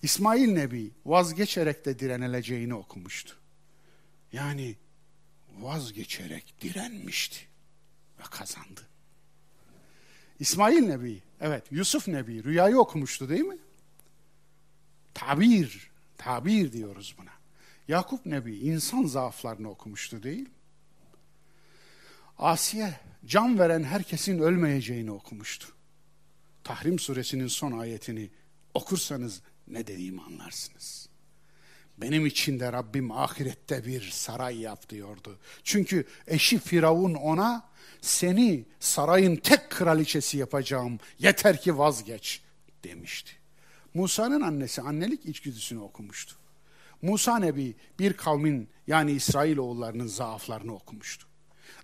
İsmail Nebi vazgeçerek de direnileceğini okumuştu. Yani vazgeçerek direnmişti ve kazandı. İsmail Nebi, evet Yusuf Nebi rüyayı okumuştu değil mi? Tabir, tabir diyoruz buna. Yakup Nebi insan zaaflarını okumuştu değil Asiye can veren herkesin ölmeyeceğini okumuştu. Tahrim suresinin son ayetini okursanız ne dediğimi anlarsınız. Benim için de Rabbim ahirette bir saray yap diyordu. Çünkü eşi Firavun ona seni sarayın tek kraliçesi yapacağım yeter ki vazgeç demişti. Musa'nın annesi annelik içgüdüsünü okumuştu. Musa Nebi bir kavmin yani İsrailoğullarının zaaflarını okumuştu.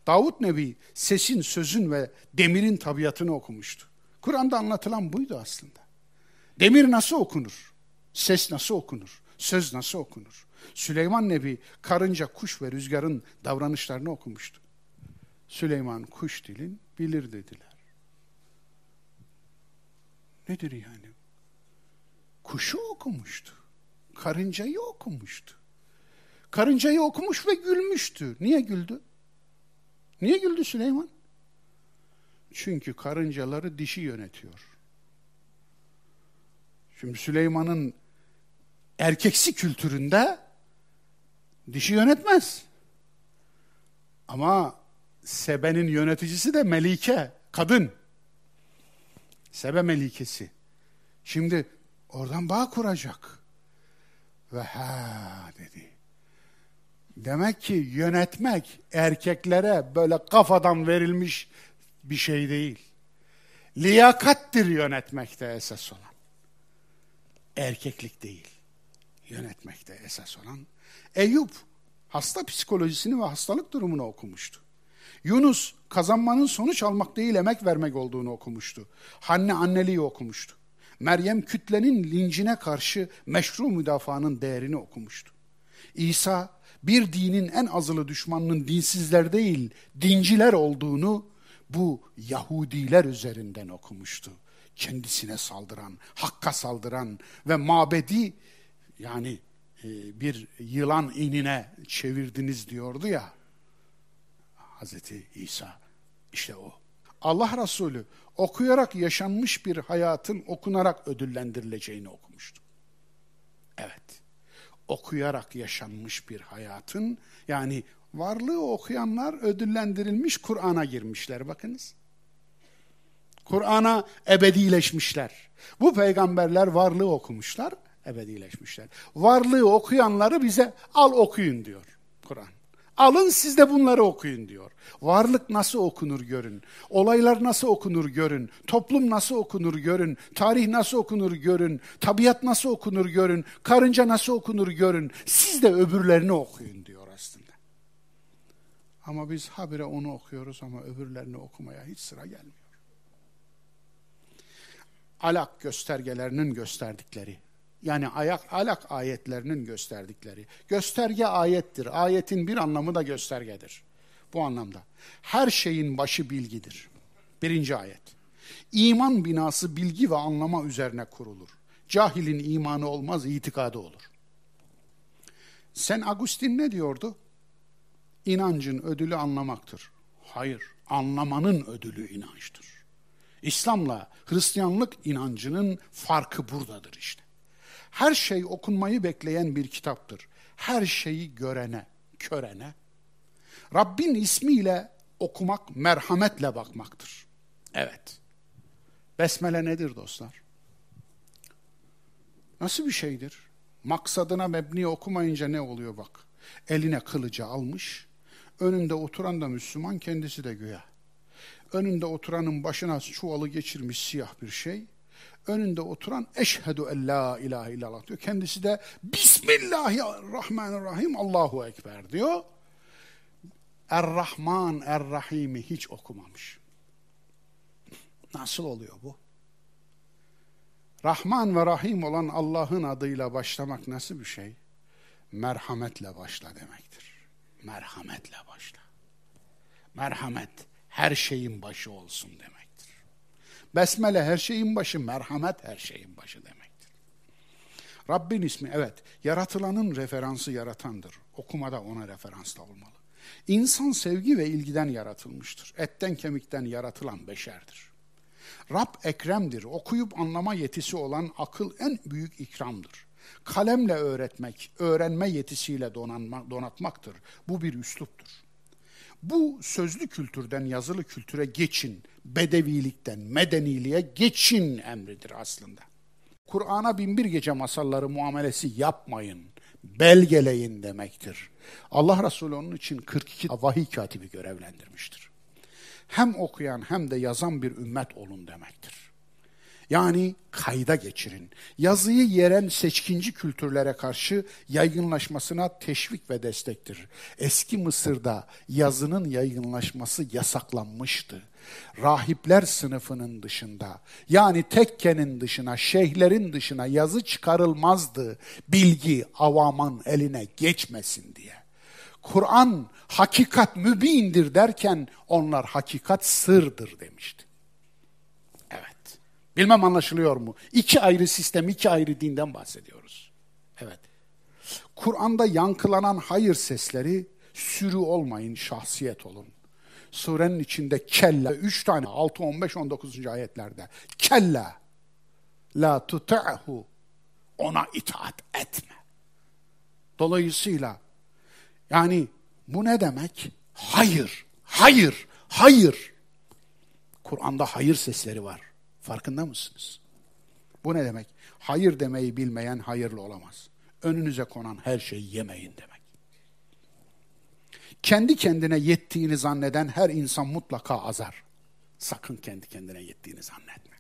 Davut Nebi sesin, sözün ve demirin tabiatını okumuştu. Kur'an'da anlatılan buydu aslında. Demir nasıl okunur? Ses nasıl okunur? Söz nasıl okunur? Süleyman Nebi karınca, kuş ve rüzgarın davranışlarını okumuştu. Süleyman kuş dilin bilir dediler. Nedir yani? Kuşu okumuştu. Karıncayı okumuştu. Karıncayı okumuş ve gülmüştü. Niye güldü? Niye güldü Süleyman? Çünkü karıncaları dişi yönetiyor. Şimdi Süleyman'ın erkeksi kültüründe dişi yönetmez. Ama Sebe'nin yöneticisi de Melike, kadın. Sebe Melikesi. Şimdi oradan bağ kuracak. Ve ha dedi. Demek ki yönetmek erkeklere böyle kafadan verilmiş bir şey değil. Liyakattir yönetmekte esas olan. Erkeklik değil. Yönetmekte esas olan. Eyüp hasta psikolojisini ve hastalık durumunu okumuştu. Yunus kazanmanın sonuç almak değil emek vermek olduğunu okumuştu. Hanne anneliği okumuştu. Meryem kütlenin lincine karşı meşru müdafaanın değerini okumuştu. İsa bir dinin en azılı düşmanının dinsizler değil, dinciler olduğunu bu Yahudiler üzerinden okumuştu. Kendisine saldıran, hakka saldıran ve mabedi yani e, bir yılan inine çevirdiniz diyordu ya. Hazreti İsa işte o. Allah Resulü okuyarak yaşanmış bir hayatın okunarak ödüllendirileceğini okumuştu. Evet okuyarak yaşanmış bir hayatın yani varlığı okuyanlar ödüllendirilmiş Kur'an'a girmişler bakınız. Kur'an'a ebedileşmişler. Bu peygamberler varlığı okumuşlar, ebedileşmişler. Varlığı okuyanları bize al okuyun diyor Kur'an. Alın siz de bunları okuyun diyor. Varlık nasıl okunur görün. Olaylar nasıl okunur görün. Toplum nasıl okunur görün. Tarih nasıl okunur görün. Tabiat nasıl okunur görün. Karınca nasıl okunur görün. Siz de öbürlerini okuyun diyor aslında. Ama biz habire onu okuyoruz ama öbürlerini okumaya hiç sıra gelmiyor. Alak göstergelerinin gösterdikleri yani ayak alak ayetlerinin gösterdikleri. Gösterge ayettir. Ayetin bir anlamı da göstergedir. Bu anlamda. Her şeyin başı bilgidir. Birinci ayet. İman binası bilgi ve anlama üzerine kurulur. Cahilin imanı olmaz, itikadı olur. Sen Agustin ne diyordu? İnancın ödülü anlamaktır. Hayır, Anlamanın ödülü inançtır. İslam'la Hristiyanlık inancının farkı buradadır işte. Her şey okunmayı bekleyen bir kitaptır. Her şeyi görene, körene. Rabbin ismiyle okumak merhametle bakmaktır. Evet. Besmele nedir dostlar? Nasıl bir şeydir? Maksadına mebni okumayınca ne oluyor bak. Eline kılıcı almış, önünde oturan da Müslüman, kendisi de güya. Önünde oturanın başına çuvalı geçirmiş siyah bir şey. Önünde oturan eşhedü en la ilahe illallah diyor. Kendisi de Bismillahirrahmanirrahim Allahu Ekber diyor. Er-Rahman, Er-Rahim'i hiç okumamış. Nasıl oluyor bu? Rahman ve Rahim olan Allah'ın adıyla başlamak nasıl bir şey? Merhametle başla demektir. Merhametle başla. Merhamet her şeyin başı olsun demektir. Besmele her şeyin başı, merhamet her şeyin başı demektir. Rabbin ismi evet, yaratılanın referansı yaratandır. Okumada ona referansla olmalı. İnsan sevgi ve ilgiden yaratılmıştır. Etten kemikten yaratılan beşerdir. Rab ekremdir. Okuyup anlama yetisi olan akıl en büyük ikramdır. Kalemle öğretmek, öğrenme yetisiyle donanma, donatmaktır. Bu bir üsluptur. Bu sözlü kültürden yazılı kültüre geçin, bedevilikten medeniliğe geçin emridir aslında. Kur'an'a binbir gece masalları muamelesi yapmayın, belgeleyin demektir. Allah Resulü onun için 42 vahiy katibi görevlendirmiştir hem okuyan hem de yazan bir ümmet olun demektir. Yani kayda geçirin. Yazıyı yeren seçkinci kültürlere karşı yaygınlaşmasına teşvik ve destektir. Eski Mısır'da yazının yaygınlaşması yasaklanmıştı. Rahipler sınıfının dışında yani tekkenin dışına, şeyhlerin dışına yazı çıkarılmazdı. Bilgi avamın eline geçmesin diye. Kur'an hakikat mübindir derken onlar hakikat sırdır demişti. Evet. Bilmem anlaşılıyor mu? İki ayrı sistem, iki ayrı dinden bahsediyoruz. Evet. Kur'an'da yankılanan hayır sesleri sürü olmayın, şahsiyet olun. Surenin içinde kella, üç tane, 6, 15, 19. ayetlerde. Kella, la tuta'hu, ona itaat etme. Dolayısıyla yani bu ne demek? Hayır, hayır, hayır. Kur'an'da hayır sesleri var. Farkında mısınız? Bu ne demek? Hayır demeyi bilmeyen hayırlı olamaz. Önünüze konan her şeyi yemeyin demek. Kendi kendine yettiğini zanneden her insan mutlaka azar. Sakın kendi kendine yettiğini zannetme.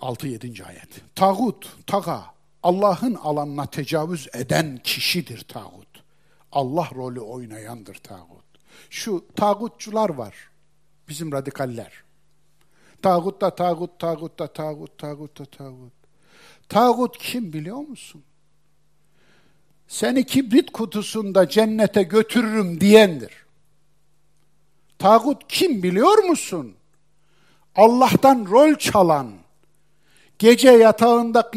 6-7. ayet. Tağut, taga, Allah'ın alanına tecavüz eden kişidir tağut. Allah rolü oynayandır tağut. Şu tağutçular var. Bizim radikaller. Tağut da tağut, tağut da tağut, tağut da tağut. Tağut kim biliyor musun? Seni kibrit kutusunda cennete götürürüm diyendir. Tağut kim biliyor musun? Allah'tan rol çalan, gece yatağında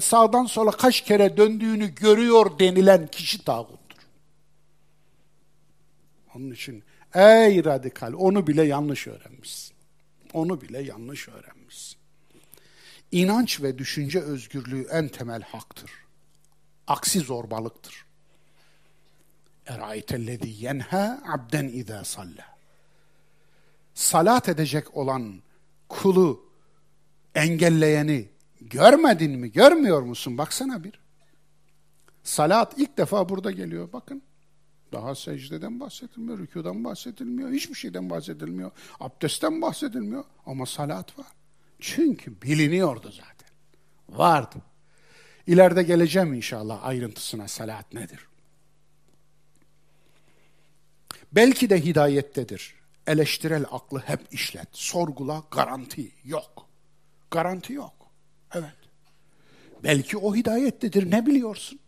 sağdan sola kaç kere döndüğünü görüyor denilen kişi tağuttur. Onun için ey radikal onu bile yanlış öğrenmişsin. Onu bile yanlış öğrenmişsin. İnanç ve düşünce özgürlüğü en temel haktır. Aksi zorbalıktır. Eraitellezi yenha abden izâ salla. Salat edecek olan kulu engelleyeni görmedin mi? Görmüyor musun? Baksana bir. Salat ilk defa burada geliyor. Bakın. Daha secdeden bahsedilmiyor, rükudan bahsedilmiyor, hiçbir şeyden bahsedilmiyor. Abdestten bahsedilmiyor ama salat var. Çünkü biliniyordu zaten. Vardı. İleride geleceğim inşallah ayrıntısına salat nedir? Belki de hidayettedir. Eleştirel aklı hep işlet. Sorgula garanti yok. Garanti yok. Evet. Belki o hidayettedir ne biliyorsun?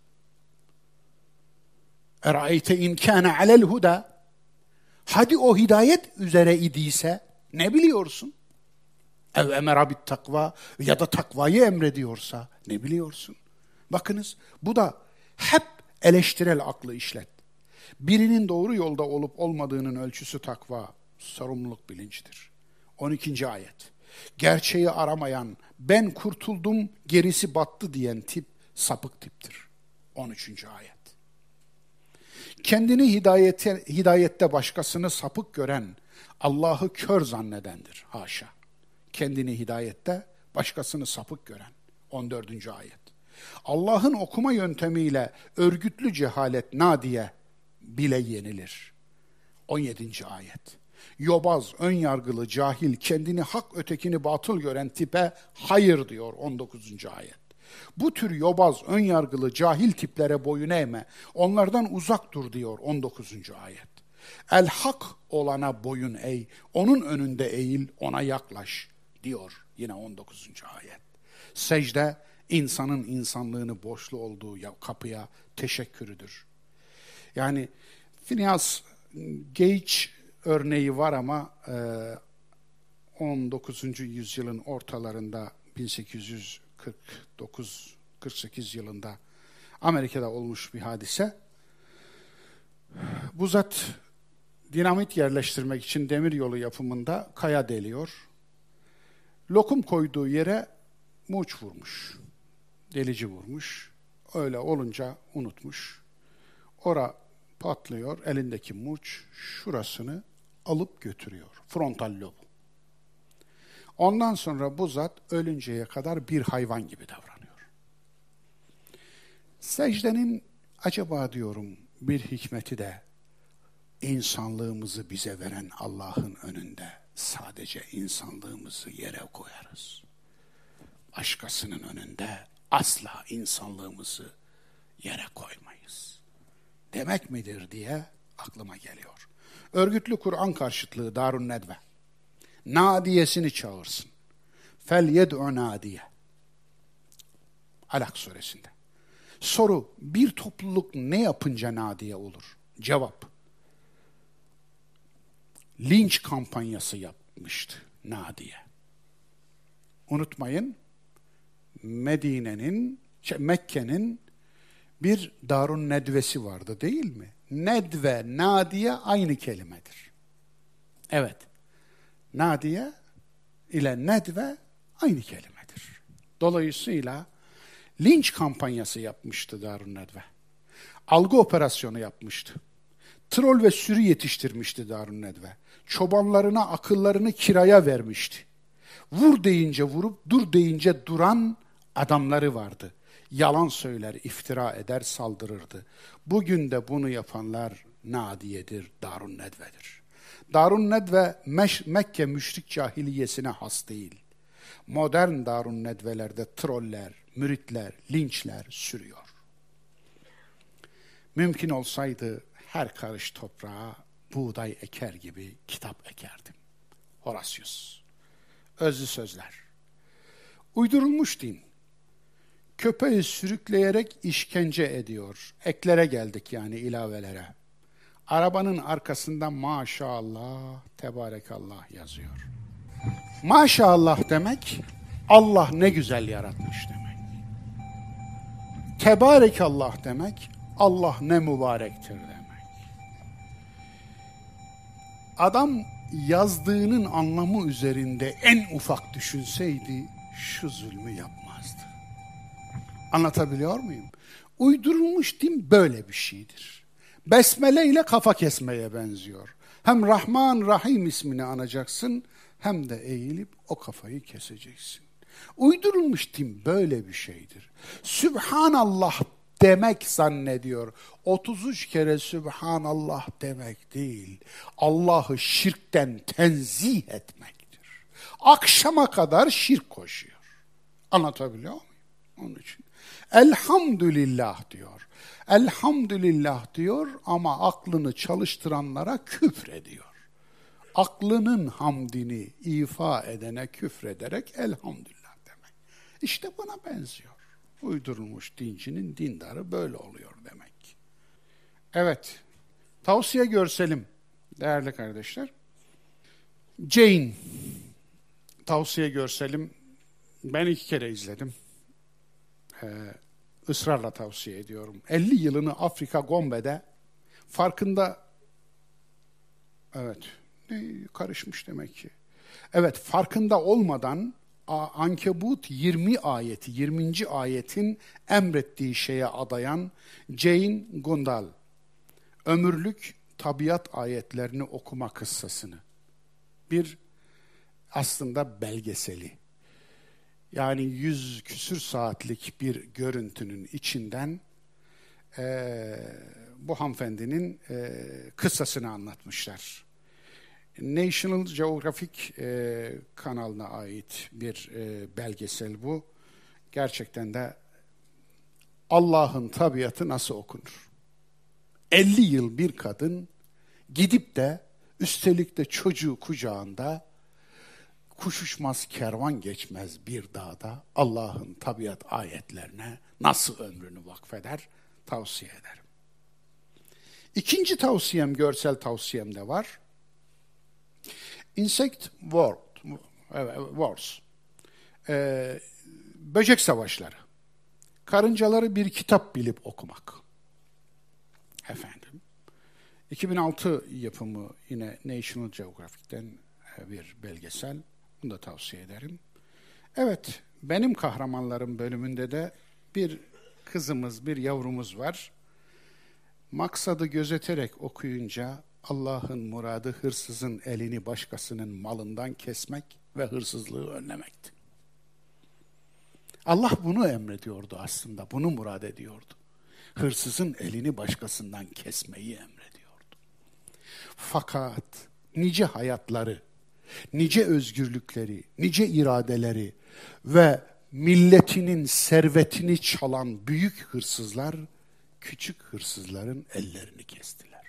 Eraeyte in kana alel huda. Hadi o hidayet üzere idiyse ne biliyorsun? Ev emera bit takva ya da takvayı emrediyorsa ne biliyorsun? Bakınız bu da hep eleştirel aklı işlet. Birinin doğru yolda olup olmadığının ölçüsü takva, sorumluluk bilincidir. 12. ayet. Gerçeği aramayan, ben kurtuldum, gerisi battı diyen tip sapık tiptir. 13. ayet. Kendini hidayete, hidayette başkasını sapık gören, Allah'ı kör zannedendir. Haşa. Kendini hidayette başkasını sapık gören. 14. ayet. Allah'ın okuma yöntemiyle örgütlü cehalet nadiye bile yenilir. 17. ayet. Yobaz, ön yargılı, cahil, kendini hak ötekini batıl gören tipe hayır diyor 19. ayet. Bu tür yobaz, ön yargılı, cahil tiplere boyun eğme. Onlardan uzak dur diyor 19. ayet. El hak olana boyun eğ, onun önünde eğil, ona yaklaş diyor yine 19. ayet. Secde insanın insanlığını boşlu olduğu kapıya teşekkürüdür. Yani Phineas Gage örneği var ama 19. yüzyılın ortalarında 1849-48 yılında Amerika'da olmuş bir hadise. Bu zat dinamit yerleştirmek için demir yolu yapımında kaya deliyor. Lokum koyduğu yere muç vurmuş. Delici vurmuş. Öyle olunca unutmuş. Ora patlıyor. Elindeki muç şurasını alıp götürüyor. Frontal lobu. Ondan sonra bu zat ölünceye kadar bir hayvan gibi davranıyor. Secdenin acaba diyorum bir hikmeti de insanlığımızı bize veren Allah'ın önünde sadece insanlığımızı yere koyarız. Başkasının önünde asla insanlığımızı yere koymayız. Demek midir diye aklıma geliyor. Örgütlü Kur'an karşıtlığı Darun Nedve. Nadiyesini çağırsın. Fel yed'u nadiye. Alak suresinde. Soru, bir topluluk ne yapınca nadiye olur? Cevap, linç kampanyası yapmıştı Nadiye. Unutmayın, Medine'nin, şey, Mekke'nin bir Darun Nedvesi vardı değil mi? Nedve, Nadiye aynı kelimedir. Evet. Nadiye ile Nedve aynı kelimedir. Dolayısıyla linç kampanyası yapmıştı Darun Nedve. Algı operasyonu yapmıştı. Troll ve sürü yetiştirmişti Darun Nedve. Çobanlarına akıllarını kiraya vermişti. Vur deyince vurup dur deyince duran adamları vardı. Yalan söyler, iftira eder, saldırırdı. Bugün de bunu yapanlar Nadiye'dir, Darun Nedve'dir. Darun Nedve Mekke müşrik cahiliyesine has değil. Modern Darun Nedve'lerde troller, müritler, linçler sürüyor. Mümkün olsaydı her karış toprağa buğday eker gibi kitap ekerdim. Horatius. Özlü sözler. Uydurulmuş din. Köpeği sürükleyerek işkence ediyor. Eklere geldik yani ilavelere. Arabanın arkasında maşallah, tebarekallah yazıyor. Maşallah demek Allah ne güzel yaratmış demek. Tebarekallah demek Allah ne mübarektir demek. Adam yazdığının anlamı üzerinde en ufak düşünseydi şu zulmü yapmazdı. Anlatabiliyor muyum? Uydurulmuş din böyle bir şeydir. Besmele ile kafa kesmeye benziyor. Hem Rahman Rahim ismini anacaksın hem de eğilip o kafayı keseceksin. Uydurulmuş din böyle bir şeydir. Sübhanallah demek zannediyor. 33 kere Sübhanallah demek değil. Allah'ı şirkten tenzih etmektir. Akşama kadar şirk koşuyor. Anlatabiliyor muyum? Onun için. Elhamdülillah diyor. Elhamdülillah diyor ama aklını çalıştıranlara küfrediyor. Aklının hamdini ifa edene küfrederek elhamdülillah demek. İşte buna benziyor uydurulmuş dincinin dindarı böyle oluyor demek. Evet, tavsiye görselim değerli kardeşler. Jane, tavsiye görselim. Ben iki kere izledim. Ee, ısrarla tavsiye ediyorum. 50 yılını Afrika Gombe'de farkında evet karışmış demek ki. Evet farkında olmadan Ankebut 20 ayeti, 20. ayetin emrettiği şeye adayan Jane Gondal, ömürlük tabiat ayetlerini okuma kıssasını. Bir aslında belgeseli. Yani yüz küsür saatlik bir görüntünün içinden e, bu hanımefendinin e, kıssasını anlatmışlar. National Geographic e, kanalına ait bir e, belgesel bu. Gerçekten de Allah'ın tabiatı nasıl okunur? 50 yıl bir kadın gidip de üstelik de çocuğu kucağında kuşuşmaz kervan geçmez bir dağda Allah'ın tabiat ayetlerine nasıl ömrünü vakfeder tavsiye ederim. İkinci tavsiyem görsel tavsiyem de var. Insect World, Wars. Ee, böcek savaşları. Karıncaları bir kitap bilip okumak. Efendim. 2006 yapımı yine National Geographic'ten e, bir belgesel. Bunu da tavsiye ederim. Evet, benim kahramanlarım bölümünde de bir kızımız, bir yavrumuz var. Maksadı gözeterek okuyunca Allah'ın muradı hırsızın elini başkasının malından kesmek ve hırsızlığı önlemekti. Allah bunu emrediyordu aslında, bunu murad ediyordu. Hırsızın elini başkasından kesmeyi emrediyordu. Fakat nice hayatları, nice özgürlükleri, nice iradeleri ve milletinin servetini çalan büyük hırsızlar, küçük hırsızların ellerini kestiler.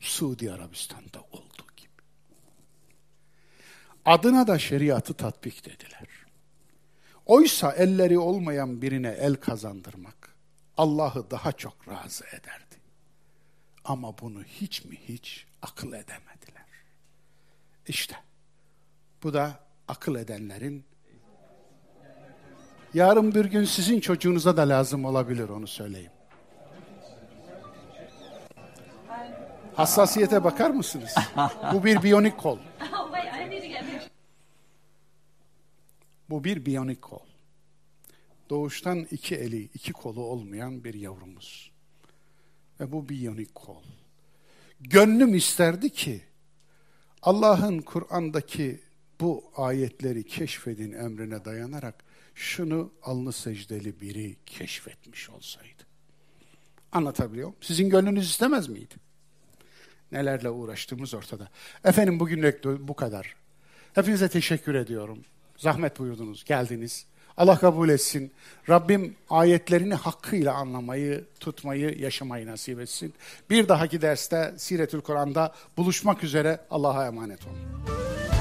Suudi Arabistan'da olduğu gibi. Adına da şeriatı tatbik dediler. Oysa elleri olmayan birine el kazandırmak Allah'ı daha çok razı ederdi. Ama bunu hiç mi hiç akıl edemediler. İşte bu da akıl edenlerin yarın bir gün sizin çocuğunuza da lazım olabilir onu söyleyeyim. Hassasiyete bakar mısınız? Bu bir biyonik kol. Bu bir biyonik kol. Doğuştan iki eli, iki kolu olmayan bir yavrumuz. Ve bu biyonik kol. Gönlüm isterdi ki Allah'ın Kur'an'daki bu ayetleri keşfedin emrine dayanarak şunu alnı secdeli biri keşfetmiş olsaydı. Anlatabiliyor muyum? Sizin gönlünüz istemez miydi? nelerle uğraştığımız ortada. Efendim bugünlük bu kadar. Hepinize teşekkür ediyorum. Zahmet buyurdunuz, geldiniz. Allah kabul etsin. Rabbim ayetlerini hakkıyla anlamayı, tutmayı, yaşamayı nasip etsin. Bir dahaki derste Siretül Kur'an'da buluşmak üzere Allah'a emanet olun.